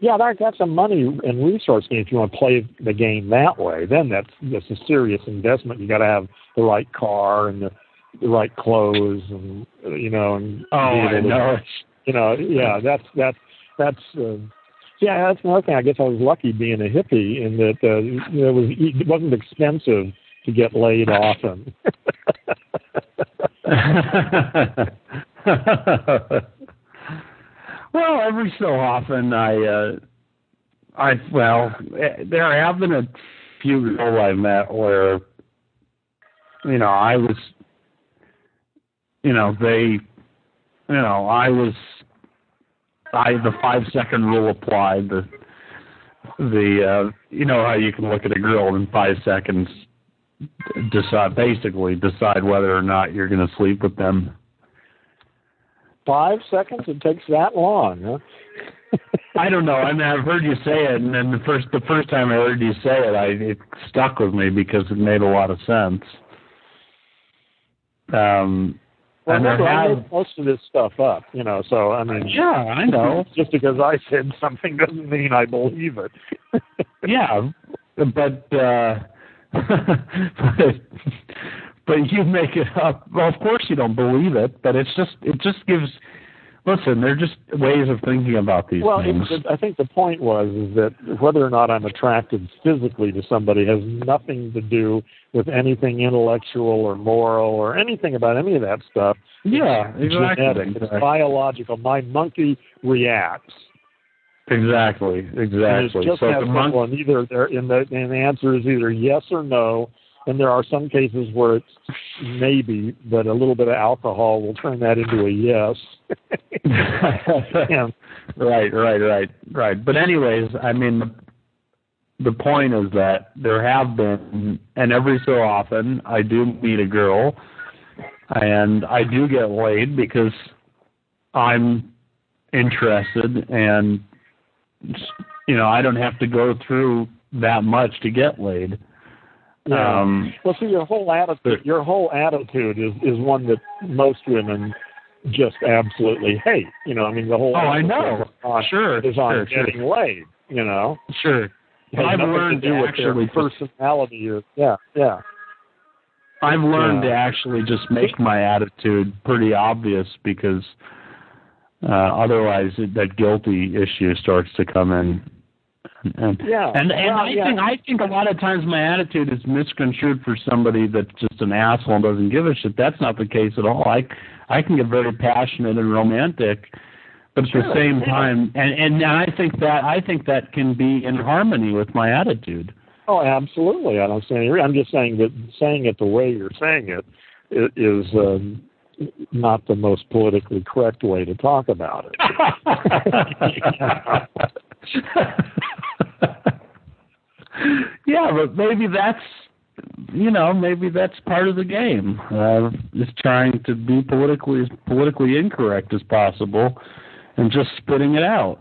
Speaker 2: Yeah, that, that's a money and resource game if you want to play the game that way. Then that's that's a serious investment. You got to have the right car and the, the right clothes, and you know, and
Speaker 1: Oh, I
Speaker 2: able to-
Speaker 1: know.
Speaker 2: You know, yeah, that's that's that's. Uh, yeah, that's another thing. I guess I was lucky being a hippie in that uh, it was it wasn't expensive to get laid often.
Speaker 1: well, every so often I, uh, I well, there have been a few girls I met where, you know, I was, you know, they, you know, I was, the five second rule applied. The, the, uh, you know how you can look at a girl in five seconds, decide basically decide whether or not you're going to sleep with them.
Speaker 2: Five seconds? It takes that long, huh?
Speaker 1: I don't know. I mean, I've heard you say it, and then the first the first time I heard you say it, I it stuck with me because it made a lot of sense. Um,
Speaker 2: Well,
Speaker 1: and there
Speaker 2: remember, I made most of this stuff up, you know. So I mean,
Speaker 1: yeah, I know.
Speaker 2: Just because I said something doesn't mean I believe it.
Speaker 1: yeah, but uh but, but you make it up. Well, of course you don't believe it, but it's just it just gives. Listen, they're just ways of thinking about these
Speaker 2: well,
Speaker 1: things.
Speaker 2: it, I think the point was is that whether or not I'm attracted physically to somebody has nothing to do with anything intellectual or moral or anything about any of that stuff.
Speaker 1: yeah,
Speaker 2: It's
Speaker 1: exactly.
Speaker 2: genetic. It's
Speaker 1: exactly.
Speaker 2: biological. My monkey reacts.
Speaker 1: Exactly,
Speaker 2: And
Speaker 1: exactly.
Speaker 2: it's just
Speaker 1: so
Speaker 2: that
Speaker 1: the monk,
Speaker 2: simple. And either there, and the, and the answer is either yes or no. And there are some cases where it's maybe, but a little bit of alcohol will turn that into a yes.
Speaker 1: right, right, right, right. But anyways, I mean, the, the point is that there have been, and every so often, I do meet a girl, and I do get laid because I'm interested, and you know, I don't have to go through that much to get laid.
Speaker 2: Yeah.
Speaker 1: Um,
Speaker 2: well, see, your whole attitude, your whole attitude is is one that most women just absolutely hate. You know, I mean, the whole
Speaker 1: Oh, I know.
Speaker 2: on,
Speaker 1: Sure,
Speaker 2: is on
Speaker 1: sure, sure.
Speaker 2: getting laid. You know,
Speaker 1: sure. I've learned
Speaker 2: to
Speaker 1: to actually
Speaker 2: personality or yeah, yeah.
Speaker 1: I've learned
Speaker 2: Yeah.
Speaker 1: to actually just make my attitude pretty obvious because uh, otherwise it, that guilty issue starts to come in. And
Speaker 2: Yeah.
Speaker 1: and, and
Speaker 2: Well,
Speaker 1: I
Speaker 2: yeah.
Speaker 1: think I think a lot of times my attitude is misconstrued for somebody that's just an asshole and doesn't give a shit. That's not the case at all. I I can get very passionate and romantic, but at the same time, and and I think that I think that can be in harmony with my attitude.
Speaker 2: Oh, absolutely. I don't say any. I'm just saying that saying it the way you're saying it is is um, not the most politically correct way to talk about it.
Speaker 1: yeah, but maybe that's you know maybe that's part of the game. Uh, is trying to be politically as politically incorrect as possible, and just spitting it out.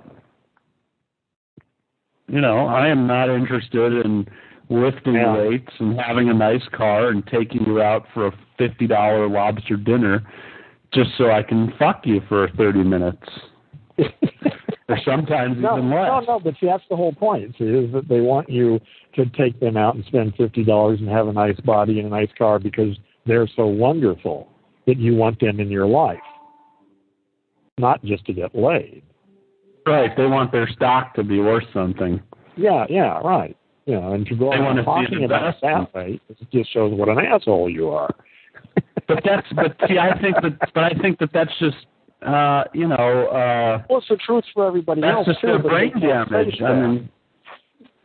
Speaker 1: You know, I am not interested in lifting
Speaker 2: Yeah.
Speaker 1: weights and having a nice car and taking you out for a fifty dollar lobster dinner just so I can fuck you for thirty minutes. or sometimes
Speaker 2: no,
Speaker 1: even less.
Speaker 2: no, no. But see, that's the whole point. See, is that they want you to take them out and spend fifty dollars and have a nice body and a nice car because they're so wonderful that you want them in your life, not just to get laid.
Speaker 1: Right, they want their stock to be worth something.
Speaker 2: Yeah, yeah, right. You know, and to go on talking about that way, it just shows what an asshole you are.
Speaker 1: But that's but see, I think that but I think that that's just uh, you know uh,
Speaker 2: Well, it's the truth for everybody
Speaker 1: that's
Speaker 2: else
Speaker 1: just
Speaker 2: too.
Speaker 1: brain damage. I mean,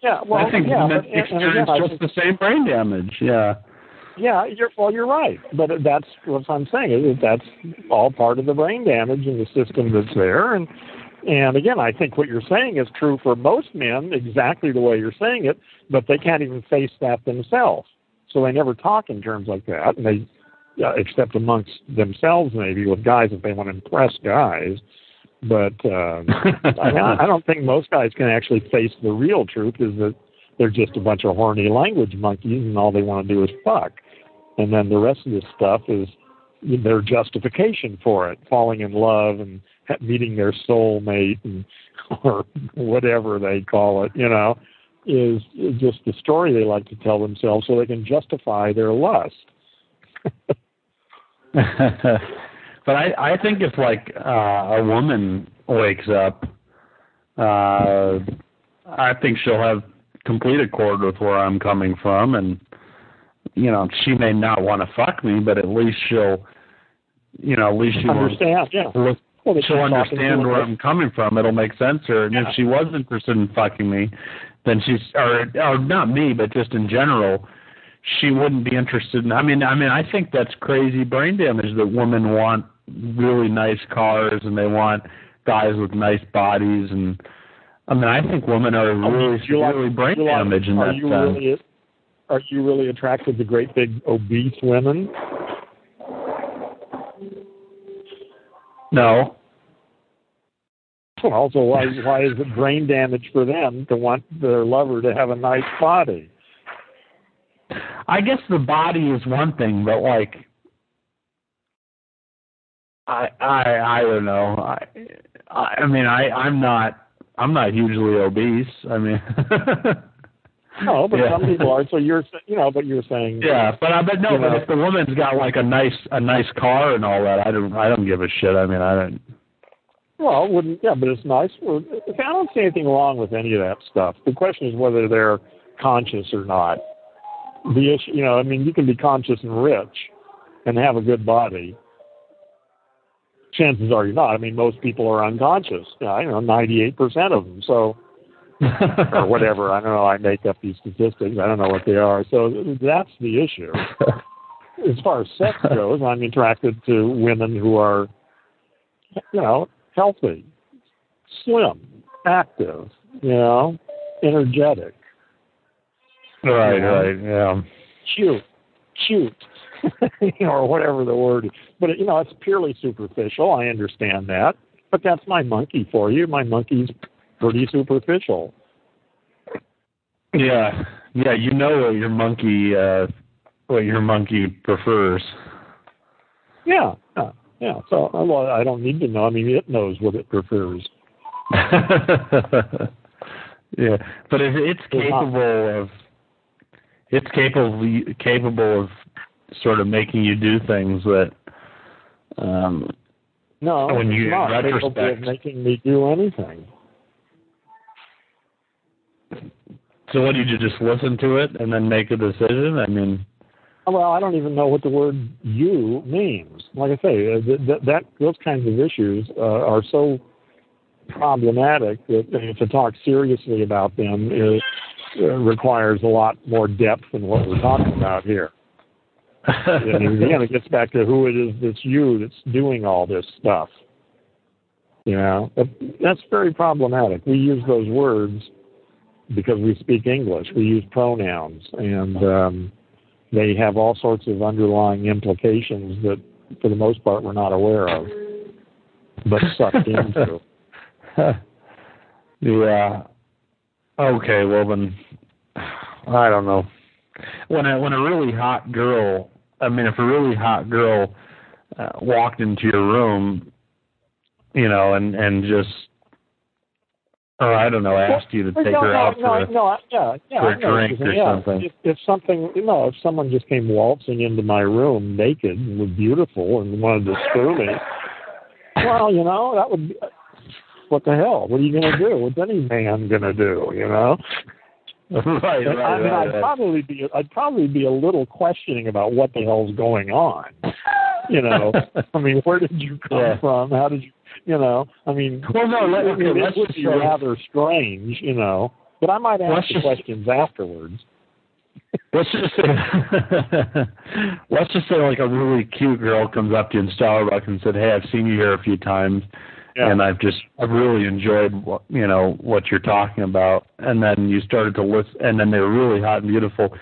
Speaker 2: yeah, well,
Speaker 1: I think
Speaker 2: yeah,
Speaker 1: men
Speaker 2: but, and, and
Speaker 1: experience
Speaker 2: I
Speaker 1: just
Speaker 2: think,
Speaker 1: the same brain damage. Yeah.
Speaker 2: yeah, you're well, you're right, but that's what I'm saying is that that's all part of the brain damage in the system that's there, and and again, I think what you're saying is true for most men, exactly the way you're saying it, but they can't even face that themselves, so they never talk in terms like that, and they. Uh, except amongst themselves, maybe with guys if they want to impress guys, but I, I I don't think most guys can actually face the real truth is that they're just a bunch of horny language monkeys and all they want to do is fuck. And then the rest of this stuff is their justification for it, falling in love and meeting their soulmate and or whatever they call it, you know, is, is just the story they like to tell themselves so they can justify their lust.
Speaker 1: but I I think if like uh, a woman wakes up, uh, I think she'll have complete accord with where I'm coming from, and you know she may not want to fuck me, but at least she'll, you know, at least she will
Speaker 2: Understand? Yeah.
Speaker 1: look
Speaker 2: Well,
Speaker 1: she'll understand where. I'm coming from. It'll make sense to her. And
Speaker 2: Yeah.
Speaker 1: if she was interested in fucking me, then she's or or not me, but just in general, she wouldn't be interested in. I mean, I mean, I think that's crazy brain damage that women want really nice cars and they want guys with nice bodies and. I mean, I think women are really
Speaker 2: like-
Speaker 1: severely brain
Speaker 2: like-
Speaker 1: damaged in
Speaker 2: are
Speaker 1: that
Speaker 2: you
Speaker 1: sense.
Speaker 2: Really, are you really attracted to great big obese women?
Speaker 1: No,
Speaker 2: Also, why why is it brain damage for them to want their lover to have a nice body?
Speaker 1: I guess the body is one thing, but like I I I don't know. I I, mean I I'm not I'm not hugely obese. I mean.
Speaker 2: no, but
Speaker 1: Yeah.
Speaker 2: some people are. So you're, you know, but you're saying,
Speaker 1: Yeah, but I but no, but
Speaker 2: know.
Speaker 1: if the woman's got like a nice a nice car and all that, I don't I don't give a shit. I mean, I don't.
Speaker 2: Well, wouldn't yeah, but it's nice. Well, I don't see anything wrong with any of that stuff. The question is whether they're conscious or not. The issue, you know, I mean, you can be conscious and rich and have a good body. Chances are you're not. I mean, most people are unconscious. You know, I know, 98% of them. So, or whatever. I don't know. I make up these statistics. I don't know what they are. So that's the issue. As far as sex goes, I'm attracted to women who are, you know, healthy, slim, active, you know, energetic,
Speaker 1: right,
Speaker 2: Yeah.
Speaker 1: right, yeah.
Speaker 2: cute, cute, you know, or whatever the word is. But, you know, it's purely superficial. I understand that. But that's my monkey for you. My monkey's pretty superficial.
Speaker 1: Yeah, yeah. You know what your monkey uh what your monkey prefers.
Speaker 2: Yeah, yeah, yeah. So uh, well, I don't need to know. I mean, it knows what it prefers.
Speaker 1: yeah, but if it's capable of, it's capable capable of sort of making you do things that, um,
Speaker 2: No,
Speaker 1: When you-
Speaker 2: not capable of
Speaker 1: retrospect-
Speaker 2: making me do anything.
Speaker 1: so what did you just listen to it and then make a decision? I mean,
Speaker 2: Well, I don't even know what the word "you" means. Like I say, uh, th- th- that those kinds of issues uh, are so problematic that uh, to talk seriously about them is, requires a lot more depth than what we're talking about here. and again, it gets back to who it is that's you that's doing all this stuff. You know, that's very problematic. We use those words because we speak English. We use pronouns, and um, they have all sorts of underlying implications that, for the most part, we're not aware of, but sucked into.
Speaker 1: yeah. Okay, well then, I don't know. When a when a really hot girl, I mean, if a really hot girl uh, walked into your room, you know, and and just, or I don't know, asked you to take
Speaker 2: no,
Speaker 1: her
Speaker 2: no,
Speaker 1: out
Speaker 2: no,
Speaker 1: for a,
Speaker 2: no, yeah, yeah,
Speaker 1: for a
Speaker 2: I know what
Speaker 1: drink or.
Speaker 2: Yeah,
Speaker 1: something.
Speaker 2: If, if something, you know, if someone just came waltzing into my room naked and was beautiful and wanted to screw me, well, you know, that would be. What the hell? What are you going to do? What's any man going to do? You know.
Speaker 1: right, right,
Speaker 2: I mean,
Speaker 1: right,
Speaker 2: I'd
Speaker 1: right.
Speaker 2: probably be I'd probably be a little questioning about what the hell's going on. You know, I mean, where did you come
Speaker 1: Yeah.
Speaker 2: from? How did you, you know? I mean,
Speaker 1: Well, no, let- okay,
Speaker 2: it would
Speaker 1: just
Speaker 2: be rather strange, you know. But I might
Speaker 1: Let's
Speaker 2: ask the
Speaker 1: just-
Speaker 2: questions afterwards.
Speaker 1: Let's just say, let's just say like a really cute girl comes up to you in Starbucks and said, "Hey, I've seen you here a few times,
Speaker 2: Yeah.
Speaker 1: and I've just I've really enjoyed what you know what you're talking about." And then you started to listen, and then they were really hot and beautiful,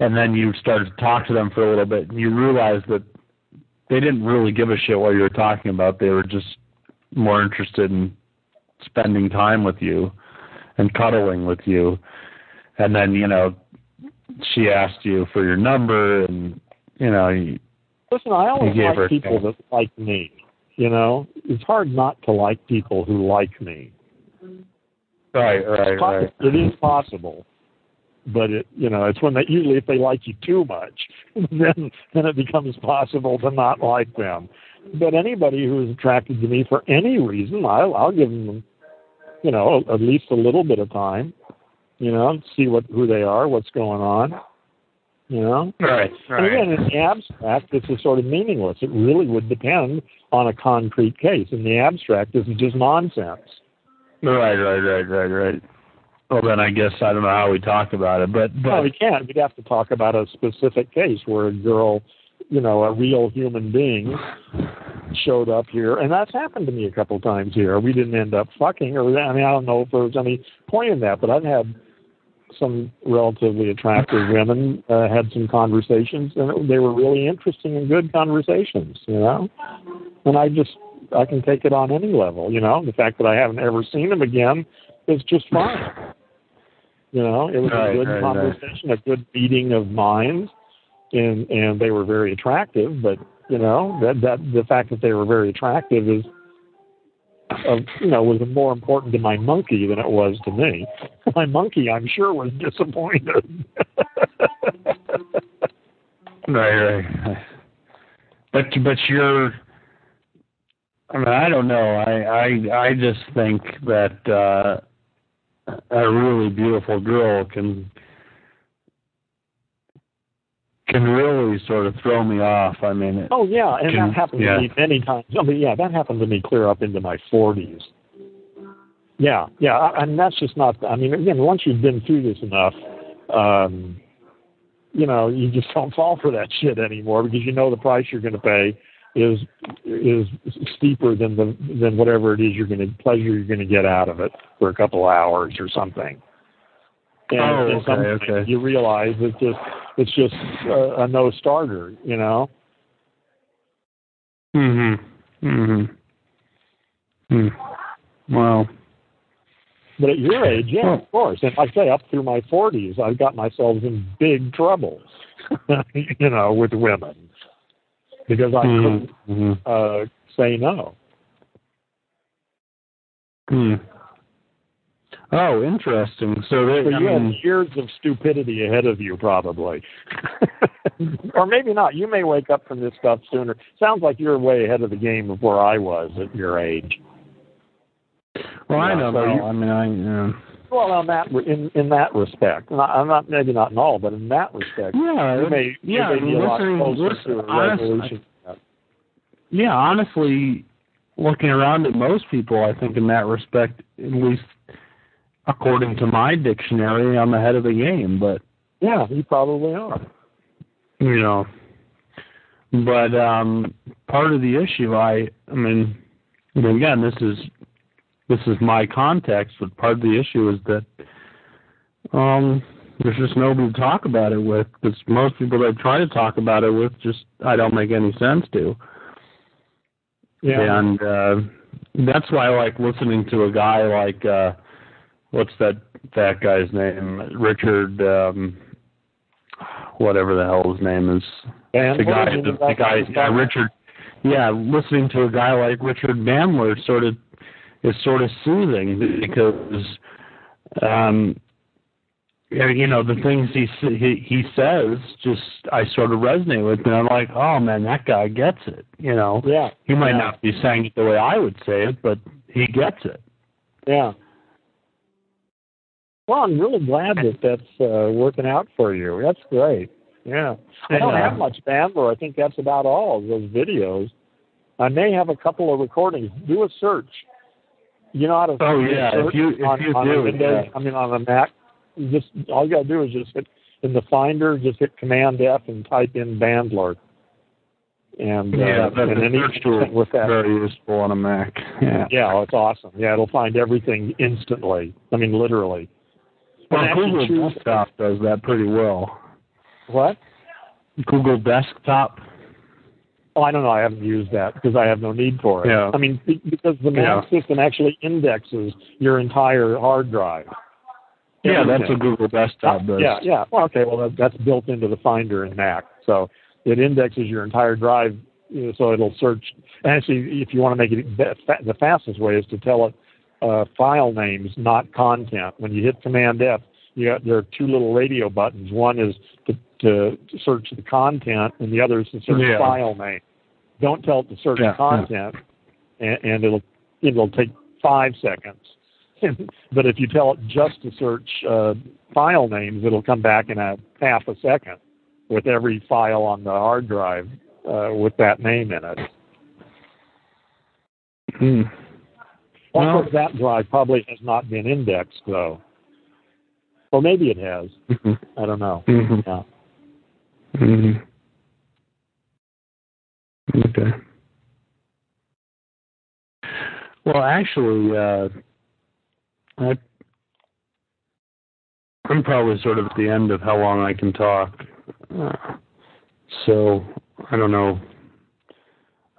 Speaker 1: and then you started to talk to them for a little bit, and you realized that they didn't really give a shit what you were talking about. They were just more interested in spending time with you and cuddling with you, and then you know she asked you for your number and you know you,
Speaker 2: Listen, I always
Speaker 1: You
Speaker 2: like people that like me. You know, it's hard not to like people who like me.
Speaker 1: right right
Speaker 2: possi- It is possible, but it you know it's when they usually if they like you too much, then then it becomes possible to not like them. But anybody who is attracted to me for any reason, I'll I'll give them, you know, at least a little bit of time, you know, see what who they are, what's going on, you know.
Speaker 1: right
Speaker 2: And again, in the abstract, this is sort of meaningless. It really would depend on a concrete case. In the abstract, this is just nonsense.
Speaker 1: right right right right right well then i guess i don't know how we talk about it but
Speaker 2: No, we can't. We'd have to talk about a specific case where a girl, you know, a real human being showed up here, and that's happened to me a couple times here. We didn't end up fucking, or I mean, I don't know if there was any point in that, but I've had some relatively attractive women uh, had some conversations, and they were really interesting and good conversations, you know. And I just I can take it on any level, you know. The fact that I haven't ever seen them again is just fine. You know, it was
Speaker 1: Right,
Speaker 2: a good
Speaker 1: right, right.
Speaker 2: conversation, a good meeting of minds, and and they were very attractive. But You know that that the fact that they were very attractive is, uh, you know, was more important to my monkey than it was to me. My monkey, I'm sure, was disappointed.
Speaker 1: right, right. But but you're. I mean, I don't know. I I I just think that uh, a really beautiful girl can can really sort of throw me off. I mean, it,
Speaker 2: oh yeah, and
Speaker 1: can,
Speaker 2: that happened
Speaker 1: yeah.
Speaker 2: to me many times. I mean, yeah, that happened to me clear up into my 40s. Yeah, yeah, and that's just not. I mean, again, once you've been through this enough, um, you know, you just don't fall for that shit anymore because you know the price you're going to pay is is steeper than the than whatever it is you're going to pleasure you're going to get out of it for a couple of hours or something. And,
Speaker 1: Oh, okay,
Speaker 2: sometimes
Speaker 1: okay.
Speaker 2: you realize it's just it's just a, a no starter, you know.
Speaker 1: Mhm. Mhm. Hmm. Well.
Speaker 2: But at your age, yeah, of course. And like I say, up through my forties, I've got myself in big trouble, you know, with women because I couldn't
Speaker 1: Mhm.
Speaker 2: uh, say no.
Speaker 1: Hmm. Oh, interesting. So, they,
Speaker 2: So
Speaker 1: I
Speaker 2: you have years of stupidity ahead of you, probably, or maybe not. You may wake up from this stuff sooner. Sounds like you're way ahead of the game of where I was at your age.
Speaker 1: well, I
Speaker 2: yeah, so
Speaker 1: know.
Speaker 2: you-
Speaker 1: I mean, I. Uh,
Speaker 2: Well, on that in in that respect, not, I'm not maybe not in all, but in that respect,
Speaker 1: yeah.
Speaker 2: you may
Speaker 1: yeah.
Speaker 2: you may be
Speaker 1: listening, listen, honest- yeah, honestly, looking around at most people, I think in that respect, at least according to my dictionary, I'm ahead of the game. But
Speaker 2: Yeah, you probably are.
Speaker 1: you know, but um, part of the issue, I, I mean, again, this is this is my context, but part of the issue is that um, there's just nobody to talk about it with. Because most people that I try to talk about it with, just I don't make any sense to.
Speaker 2: Yeah.
Speaker 1: And uh, that's why I like listening to a guy like uh, what's that that guy's name? Richard um, whatever the hell his name is.
Speaker 2: And
Speaker 1: The guy the, the guy. Richard yeah, listening to a guy like Richard Bandler sort of is sort of soothing because um you know the things he he he says just I sort of resonate with and I'm like oh man that guy gets it you know
Speaker 2: Yeah.
Speaker 1: he might
Speaker 2: yeah.
Speaker 1: not be saying it the way I would say it but he gets it
Speaker 2: Yeah. Well, I'm really glad that that's uh, working out for you. That's great. Yeah. I don't
Speaker 1: Yeah.
Speaker 2: have much Bandler. I think that's about all of those videos. I may have a couple of recordings. Do a search. You know how to
Speaker 1: Oh, yeah, if you- if
Speaker 2: on,
Speaker 1: you
Speaker 2: on
Speaker 1: do,
Speaker 2: a Windows,
Speaker 1: yeah.
Speaker 2: I mean on a Mac. You just all you gotta do is just hit in the Finder, just hit Command F and type in Bandler. And uh,
Speaker 1: yeah that,
Speaker 2: and any-
Speaker 1: search tool
Speaker 2: with that
Speaker 1: very useful on a Mac yeah
Speaker 2: yeah, it's awesome. Yeah, it'll find everything instantly. I mean, literally.
Speaker 1: Well Google
Speaker 2: choose-
Speaker 1: Desktop does that pretty well
Speaker 2: What?
Speaker 1: Google Desktop
Speaker 2: Oh, I don't know. I haven't used that because I have no need for it.
Speaker 1: Yeah.
Speaker 2: I mean, because the Mac system actually indexes your entire hard drive.
Speaker 1: yeah that's what Google Desktop does
Speaker 2: Yeah, yeah. Well, okay. Well, that, that's built into the Finder in Mac, so it indexes your entire drive, so it'll search. Actually, if you want to make it the fastest way is to tell it uh, file names, not content. When you hit Command F, you got, there are two little radio buttons. One is to, to, search the content, and the other is to search
Speaker 1: Yeah.
Speaker 2: file name. Don't tell it to search
Speaker 1: Yeah,
Speaker 2: content, and, and it'll it'll take five seconds. but if you tell it just to search uh, file names, it'll come back in a half a second with every file on the hard drive uh, with that name in it.
Speaker 1: Hmm.
Speaker 2: Of
Speaker 1: Well-
Speaker 2: that drive probably has not been indexed, though. Or maybe it has.
Speaker 1: Mhm.
Speaker 2: I don't know.
Speaker 1: Mhm.
Speaker 2: Yeah.
Speaker 1: Mhm. Okay. Well, actually, uh, I, I'm probably sort of at the end of how long I can talk. Uh, so I don't know.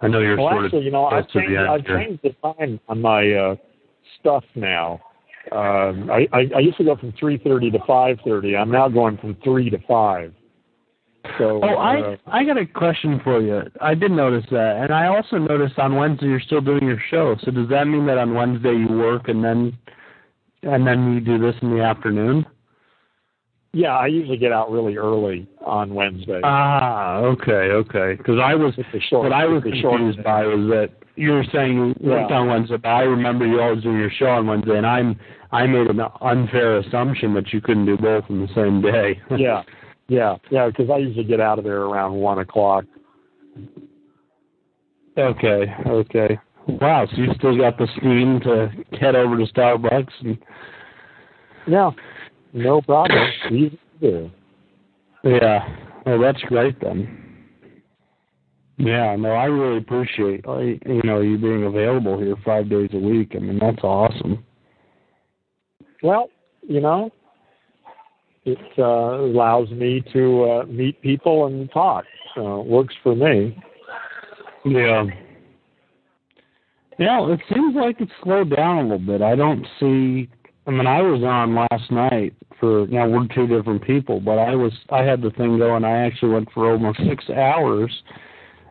Speaker 1: I know you're
Speaker 2: Well,
Speaker 1: sort
Speaker 2: actually,
Speaker 1: of
Speaker 2: you know, I've
Speaker 1: close the
Speaker 2: changed, I've
Speaker 1: here.
Speaker 2: changed the time on my uh, stuff now. Um, I, I, I used to go from 3.30 to 5.30. I'm now going from 3 to 5. So,
Speaker 1: oh, I
Speaker 2: uh,
Speaker 1: I got a question for you. I did notice that, and I also noticed on Wednesday you're still doing your show. So does that mean that on Wednesday you work and then and then you do this in the afternoon?
Speaker 2: Yeah, I usually get out really early on Wednesday.
Speaker 1: Ah, okay, okay. Because I was
Speaker 2: short-
Speaker 1: what I was
Speaker 2: it's a short
Speaker 1: confused by was that you were saying you worked
Speaker 2: Yeah.
Speaker 1: on Wednesday, but I remember you always doing your show on Wednesday, and I'm I made an unfair assumption that you couldn't do both in the same day.
Speaker 2: yeah, yeah, yeah. Because I usually get out of there around one o'clock.
Speaker 1: okay, okay. Wow, so you still got the steam to head over to Starbucks and
Speaker 2: Yeah, no problem. Easy to do.
Speaker 1: Yeah. Well, that's great then. Yeah, no, I really appreciate you know you being available here five days a week. I mean, that's awesome.
Speaker 2: Well, you know, it uh, allows me to uh, meet people and talk. So it works for me.
Speaker 1: Yeah. Yeah, it seems like it's slowed down a little bit. I don't see. I mean, I was on last night for. Now we're two different people, but I was. I had the thing going. I actually went for almost six hours,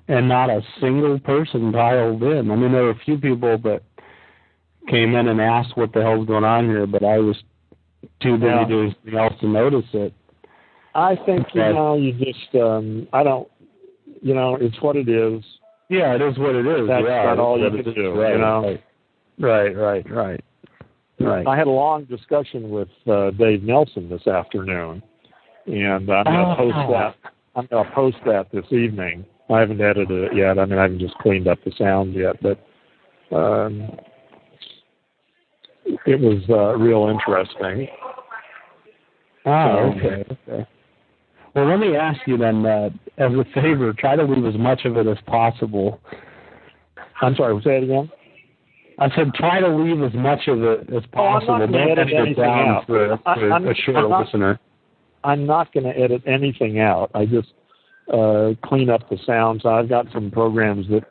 Speaker 1: and not a single person dialed in. I mean, there were a few people that came in and asked what the hell's going on here, but I was too busy
Speaker 2: Yeah.
Speaker 1: doing something else to notice it.
Speaker 2: I think you know you just um, I don't you know it's what it is.
Speaker 1: Yeah, it is what it is.
Speaker 2: That's
Speaker 1: yeah,
Speaker 2: about all you can do, you
Speaker 1: Right,
Speaker 2: know?
Speaker 1: Right, right, right, right.
Speaker 2: I had a long discussion with uh, Dave Nelson this afternoon, and I'm going to
Speaker 1: Oh.
Speaker 2: post that. I'm going to post that this evening. I haven't edited it yet. I mean, I haven't just cleaned up the sound yet, but um, it was uh, real interesting.
Speaker 1: Oh,
Speaker 2: Um,
Speaker 1: okay, okay. Well, let me ask you then, uh, as a favor, try to leave as much of it as possible.
Speaker 2: I'm sorry. Say it again.
Speaker 1: I said try to leave as much of it as
Speaker 2: Oh, I'm not
Speaker 1: possible. Don't
Speaker 2: edit anything
Speaker 1: down
Speaker 2: out.
Speaker 1: for, for
Speaker 2: I'm-
Speaker 1: a short
Speaker 2: I'm not-
Speaker 1: listener.
Speaker 2: I'm not going to edit anything out. I just uh, clean up the sound. So I've got some programs that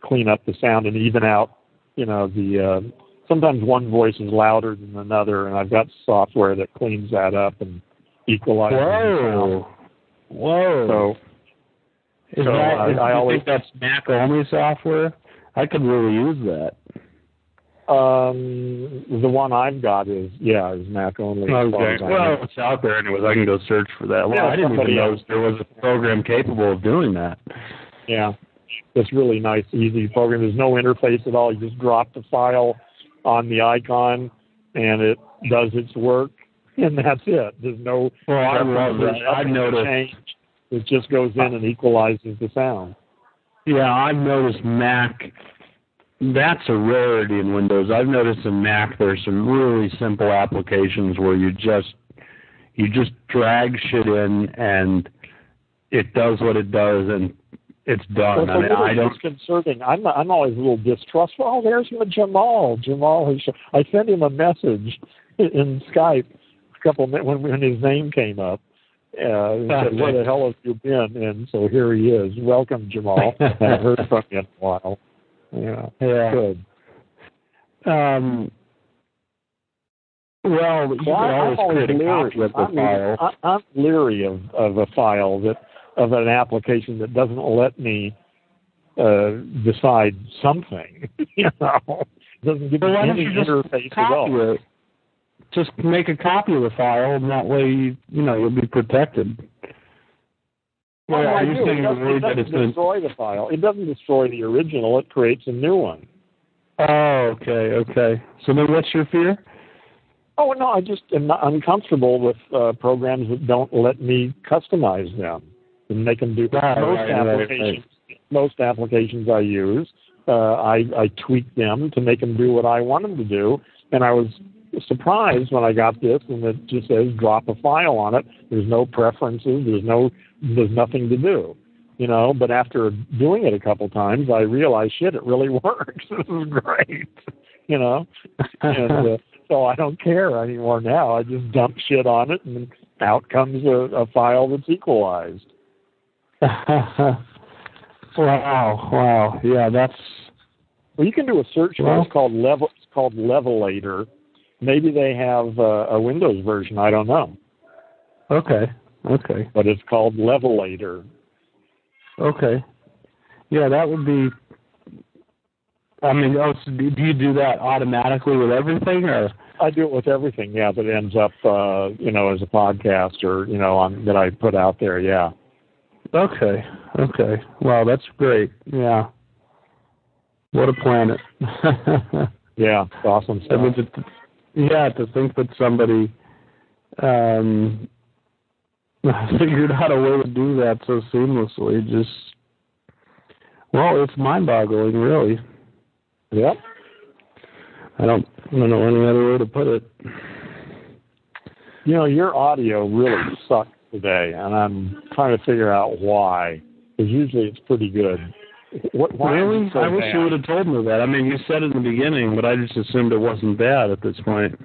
Speaker 2: clean up the sound and even out. You know, the uh, sometimes one voice is louder than another, and I've got software that cleans that up and equalizes the sound.
Speaker 1: Whoa, whoa!
Speaker 2: So
Speaker 1: is
Speaker 2: so
Speaker 1: that,
Speaker 2: I- I always-
Speaker 1: think that's Mac only software? I could really use that.
Speaker 2: Um, the one I've got is yeah is Mac only. as I know.
Speaker 1: Well, it's out there anyways. I can go search for that. Well,
Speaker 2: Yeah,
Speaker 1: I didn't even know
Speaker 2: else-
Speaker 1: there was a program capable of doing that.
Speaker 2: Yeah. It's really nice, easy program. There's no interface at all. You just drop the file on the icon and it does its work and that's it. There's no
Speaker 1: Well, I love that. I've noticed.
Speaker 2: change. It just goes in and equalizes the sound.
Speaker 1: Yeah, I've noticed Mac. That's a rarity in Windows. I've noticed in Mac there's some really simple applications where you just you just drag shit in and it does what it does and it's
Speaker 2: Well,
Speaker 1: done.
Speaker 2: it's a
Speaker 1: I mean, I don't.
Speaker 2: disconcerting. I'm I'm always a little distrustful. Oh, there's my Jamal. Jamal has. I sent him a message in Skype a couple of minutes when when his name came up. Uh, he said, "Where the hell have you been?" And so here he is. Welcome, Jamal. I haven't heard from you in a while. Yeah,
Speaker 1: Yeah.
Speaker 2: good.
Speaker 1: Um. Well, you
Speaker 2: Well,
Speaker 1: can
Speaker 2: I,
Speaker 1: always
Speaker 2: always
Speaker 1: create a
Speaker 2: leery.
Speaker 1: copy of the
Speaker 2: I'm,
Speaker 1: file.
Speaker 2: I, I'm leery of of a file that of an application that doesn't let me uh, decide something. you know, doesn't give
Speaker 1: Well,
Speaker 2: me any
Speaker 1: you
Speaker 2: interface at all.
Speaker 1: it? Just make a copy of the file, and that way, you, you know, you'll be protected. Well,
Speaker 2: Well,
Speaker 1: are you
Speaker 2: do.
Speaker 1: saying
Speaker 2: it doesn't,
Speaker 1: worried
Speaker 2: it
Speaker 1: that
Speaker 2: doesn't
Speaker 1: it's
Speaker 2: destroy the file. It doesn't destroy the original. It creates a new one.
Speaker 1: Oh, okay, okay. So then, what's your fear?
Speaker 2: Oh no, I just am not uncomfortable with uh, programs that don't let me customize them and make them do.
Speaker 1: Right,
Speaker 2: most
Speaker 1: right, right,
Speaker 2: applications, most applications I use, uh, I, I tweak them to make them do what I want them to do. And I was surprised when I got this, and it just says drop a file on it. There's no preferences. There's no. There's nothing to do. You know, but after doing it a couple times, I realized, shit, it really works. this is great. You know, and uh, so I don't care anymore now. I just dump shit on it, and out comes a, a file that's equalized.
Speaker 1: wow, wow, yeah, that's
Speaker 2: Well, you can do a search for
Speaker 1: Well-
Speaker 2: it's called level. It's called Levelator. Maybe they have uh, a Windows version. I don't know.
Speaker 1: okay.
Speaker 2: Okay. But it's called Levelator.
Speaker 1: Okay. Yeah, that would be. I mean, oh, so do you do that automatically with everything, or?
Speaker 2: I do it with everything. Yeah, that ends up, uh, you know, as a podcast or you know, on that I put out there. Yeah.
Speaker 1: Okay. Okay. Wow, that's great. Yeah. What a planet.
Speaker 2: yeah, awesome stuff. I mean,
Speaker 1: yeah, to think that somebody um, figured out a way to do that so seamlessly, just well, it's mind-boggling, really.
Speaker 2: Yep.
Speaker 1: I don't, I don't know any other way to put it.
Speaker 2: You know, your audio really sucked today, and I'm trying to figure out why. Because usually it's pretty good.
Speaker 1: What, really? So I wish bad? you would have told me that. I mean, you said it in the beginning, but I just assumed it wasn't bad at this point.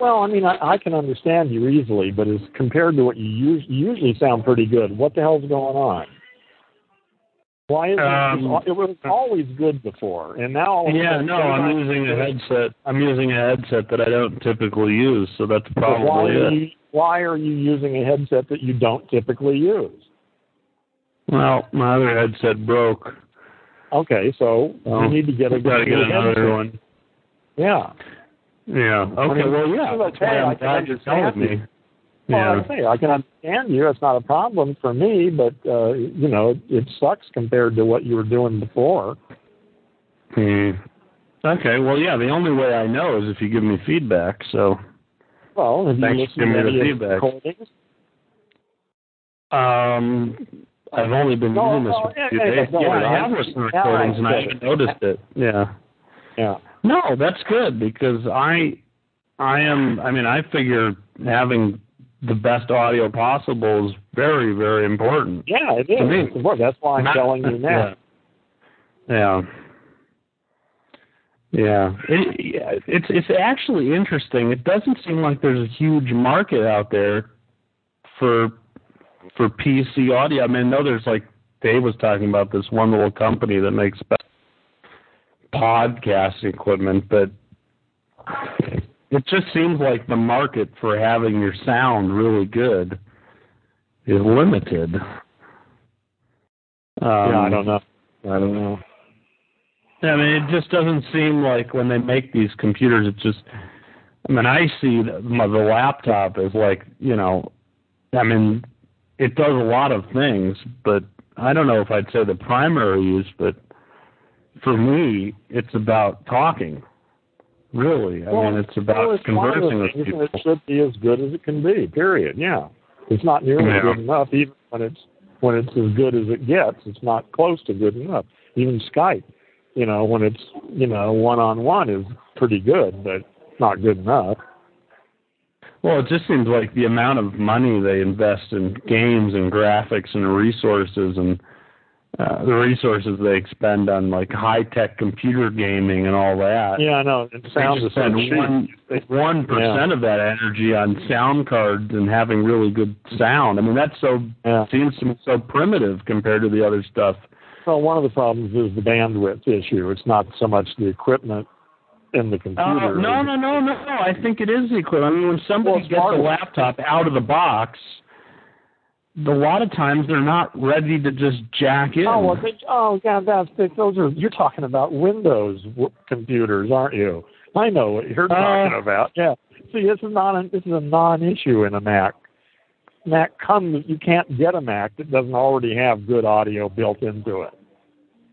Speaker 2: Well, I mean, I, I can understand you easily, but as compared to what you, use, you usually sound pretty good. What the hell's going on? Why is um, it? It was always good before, and now.
Speaker 1: Yeah, no, I'm using a headset. I'm using a headset that I don't typically use, so that's probably
Speaker 2: why
Speaker 1: it.
Speaker 2: You, why are you using a headset that you don't typically use?
Speaker 1: Well, my other headset broke.
Speaker 2: Okay, so well, you need to get a
Speaker 1: got to get another one.
Speaker 2: Yeah.
Speaker 1: Yeah. Okay. Well, yeah.
Speaker 2: Okay. I'm glad you're telling me. Yeah. Well, I say I can understand you. It's not a problem for me, but uh, you know, it sucks compared to what you were doing before.
Speaker 1: Hmm. Okay. Well, yeah. The only way I know is if you give me feedback. So.
Speaker 2: Well, have
Speaker 1: Thanks
Speaker 2: you
Speaker 1: listened
Speaker 2: to any
Speaker 1: feedback.
Speaker 2: recordings?
Speaker 1: Um, I've only been
Speaker 2: no,
Speaker 1: doing this
Speaker 2: no,
Speaker 1: for a few
Speaker 2: yeah,
Speaker 1: days.
Speaker 2: Yeah,
Speaker 1: I have listened to recordings and I haven't noticed it. Yeah.
Speaker 2: Yeah.
Speaker 1: No, that's good because I, I am. I mean, I figure having the best audio possible is very, very important.
Speaker 2: Yeah, it is. That's why I'm Not, telling you now.
Speaker 1: Yeah. Yeah. It, it's it's actually interesting. It doesn't seem like there's a huge market out there for for PC audio. I mean, I know there's like Dave was talking about this one little company that makes podcast equipment, but it just seems like the market for having your sound really good is limited.
Speaker 2: Um, yeah, I don't know. I don't know.
Speaker 1: Yeah I mean, it just doesn't seem like when they make these computers, it just. I mean, I see the, the laptop as like you know, I mean, it does a lot of things, but I don't know if I'd say the primary use, but for me, it's about talking. Really, I
Speaker 2: well,
Speaker 1: mean, it's about
Speaker 2: well,
Speaker 1: conversing
Speaker 2: with
Speaker 1: people.
Speaker 2: It should be as good as it can be. Period. Yeah, it's not nearly
Speaker 1: yeah.
Speaker 2: good enough. Even when it's when it's as good as it gets, it's not close to good enough. Even Skype, you know, when it's you know one on one is pretty good, but not good enough.
Speaker 1: Well, it just seems like the amount of money they invest in games and graphics and resources and uh, the resources they expend on like high tech computer gaming and all that.
Speaker 2: Yeah, I know. It sounds
Speaker 1: they spend one one percent of that energy on sound cards and having really good sound. I mean, that's so
Speaker 2: yeah.
Speaker 1: seems so primitive compared to the other stuff.
Speaker 2: Well, one of the problems is the bandwidth issue. It's not so much the equipment in the computer.
Speaker 1: Uh, no, no, no, no. I think it is the equipment. I mean, when somebody
Speaker 2: well,
Speaker 1: gets a laptop out of the box a lot of times they're not ready to just jack in.
Speaker 2: Oh, well, they, oh, God, that's those are you're talking about Windows w- computers, aren't you? I know what you're talking
Speaker 1: uh,
Speaker 2: about. Yeah. See, this is not a, this is a non-issue in a Mac. Mac comes. You can't get a Mac that doesn't already have good audio built into it.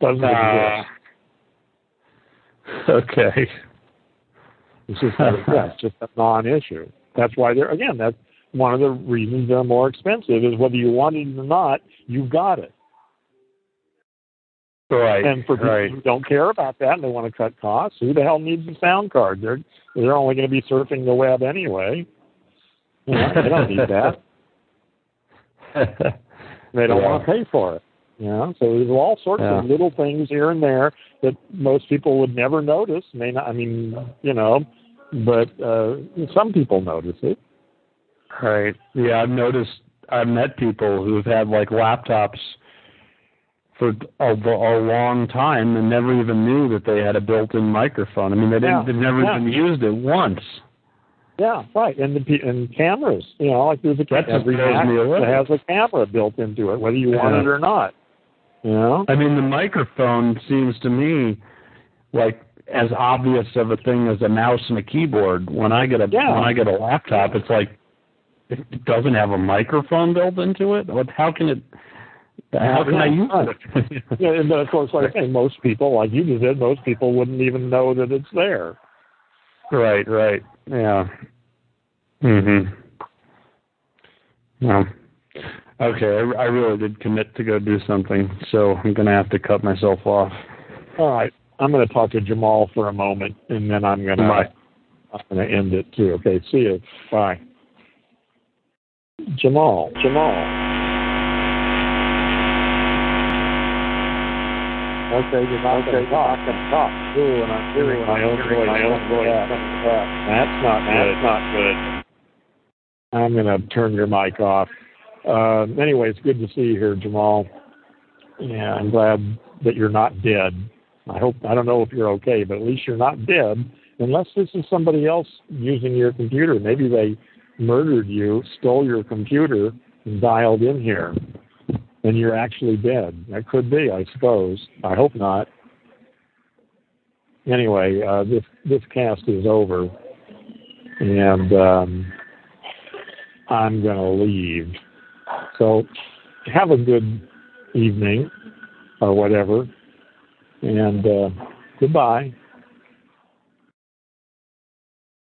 Speaker 2: Doesn't
Speaker 1: uh,
Speaker 2: exist.
Speaker 1: Okay.
Speaker 2: It's just that's just a non-issue. That's why they're again. That's one of the reasons they're more expensive is whether you want it or not, you've got it.
Speaker 1: Right.
Speaker 2: And for people
Speaker 1: right.
Speaker 2: who don't care about that and they want to cut costs, who the hell needs a sound card? They're they're only going to be surfing the web anyway. You know, they don't need that. they don't
Speaker 1: yeah.
Speaker 2: want to pay for it. You know, so there's all sorts
Speaker 1: yeah.
Speaker 2: of little things here and there that most people would never notice. May not. I mean, you know, but uh, some people notice it.
Speaker 1: Right. Yeah, I've noticed. I've met people who've had like laptops for a, a long time and never even knew that they had a built-in microphone. I mean, they didn't.
Speaker 2: Yeah.
Speaker 1: They've never
Speaker 2: yeah.
Speaker 1: even used it once.
Speaker 2: Yeah, right. And the and cameras, you know, like there's a camera.
Speaker 1: That just
Speaker 2: every
Speaker 1: blows
Speaker 2: Mac has a camera built into it, whether you want
Speaker 1: Yeah.
Speaker 2: it or not. You know?
Speaker 1: I mean, the microphone seems to me like as obvious of a thing as a mouse and a keyboard. When I get a
Speaker 2: Yeah.
Speaker 1: when I get a laptop, it's like it doesn't have a microphone built into it. What? How can it? How can I use it?
Speaker 2: Yeah, and of course, like I say, most people, like you just said, most people wouldn't even know that it's there.
Speaker 1: right, right, yeah. Mhm. Well, okay. I, I really did commit to go do something, so I'm gonna have to cut myself off.
Speaker 2: All right, I'm going to talk to Jamal for a moment, and then I'm going to
Speaker 1: Bye.
Speaker 2: I'm going to end it too. Okay, see you. Bye. Jamal, Jamal. Okay, you're not going to talk. I can talk. Ooh, and I'm hearing my own voice. My own voice. That's not good. That's not good. I'm going to turn your mic off. Uh, anyway, it's good to see you here, Jamal. Yeah, I'm glad that you're not dead. I hope I don't know if you're okay, but at least you're not dead. Unless this is somebody else using your computer. Maybe they murdered you, stole your computer, and dialed in here, and you're actually dead. That could be, I suppose. I hope not. Anyway, uh, this this cast is over, and um, I'm going to leave. So have a good evening or whatever. And uh, goodbye.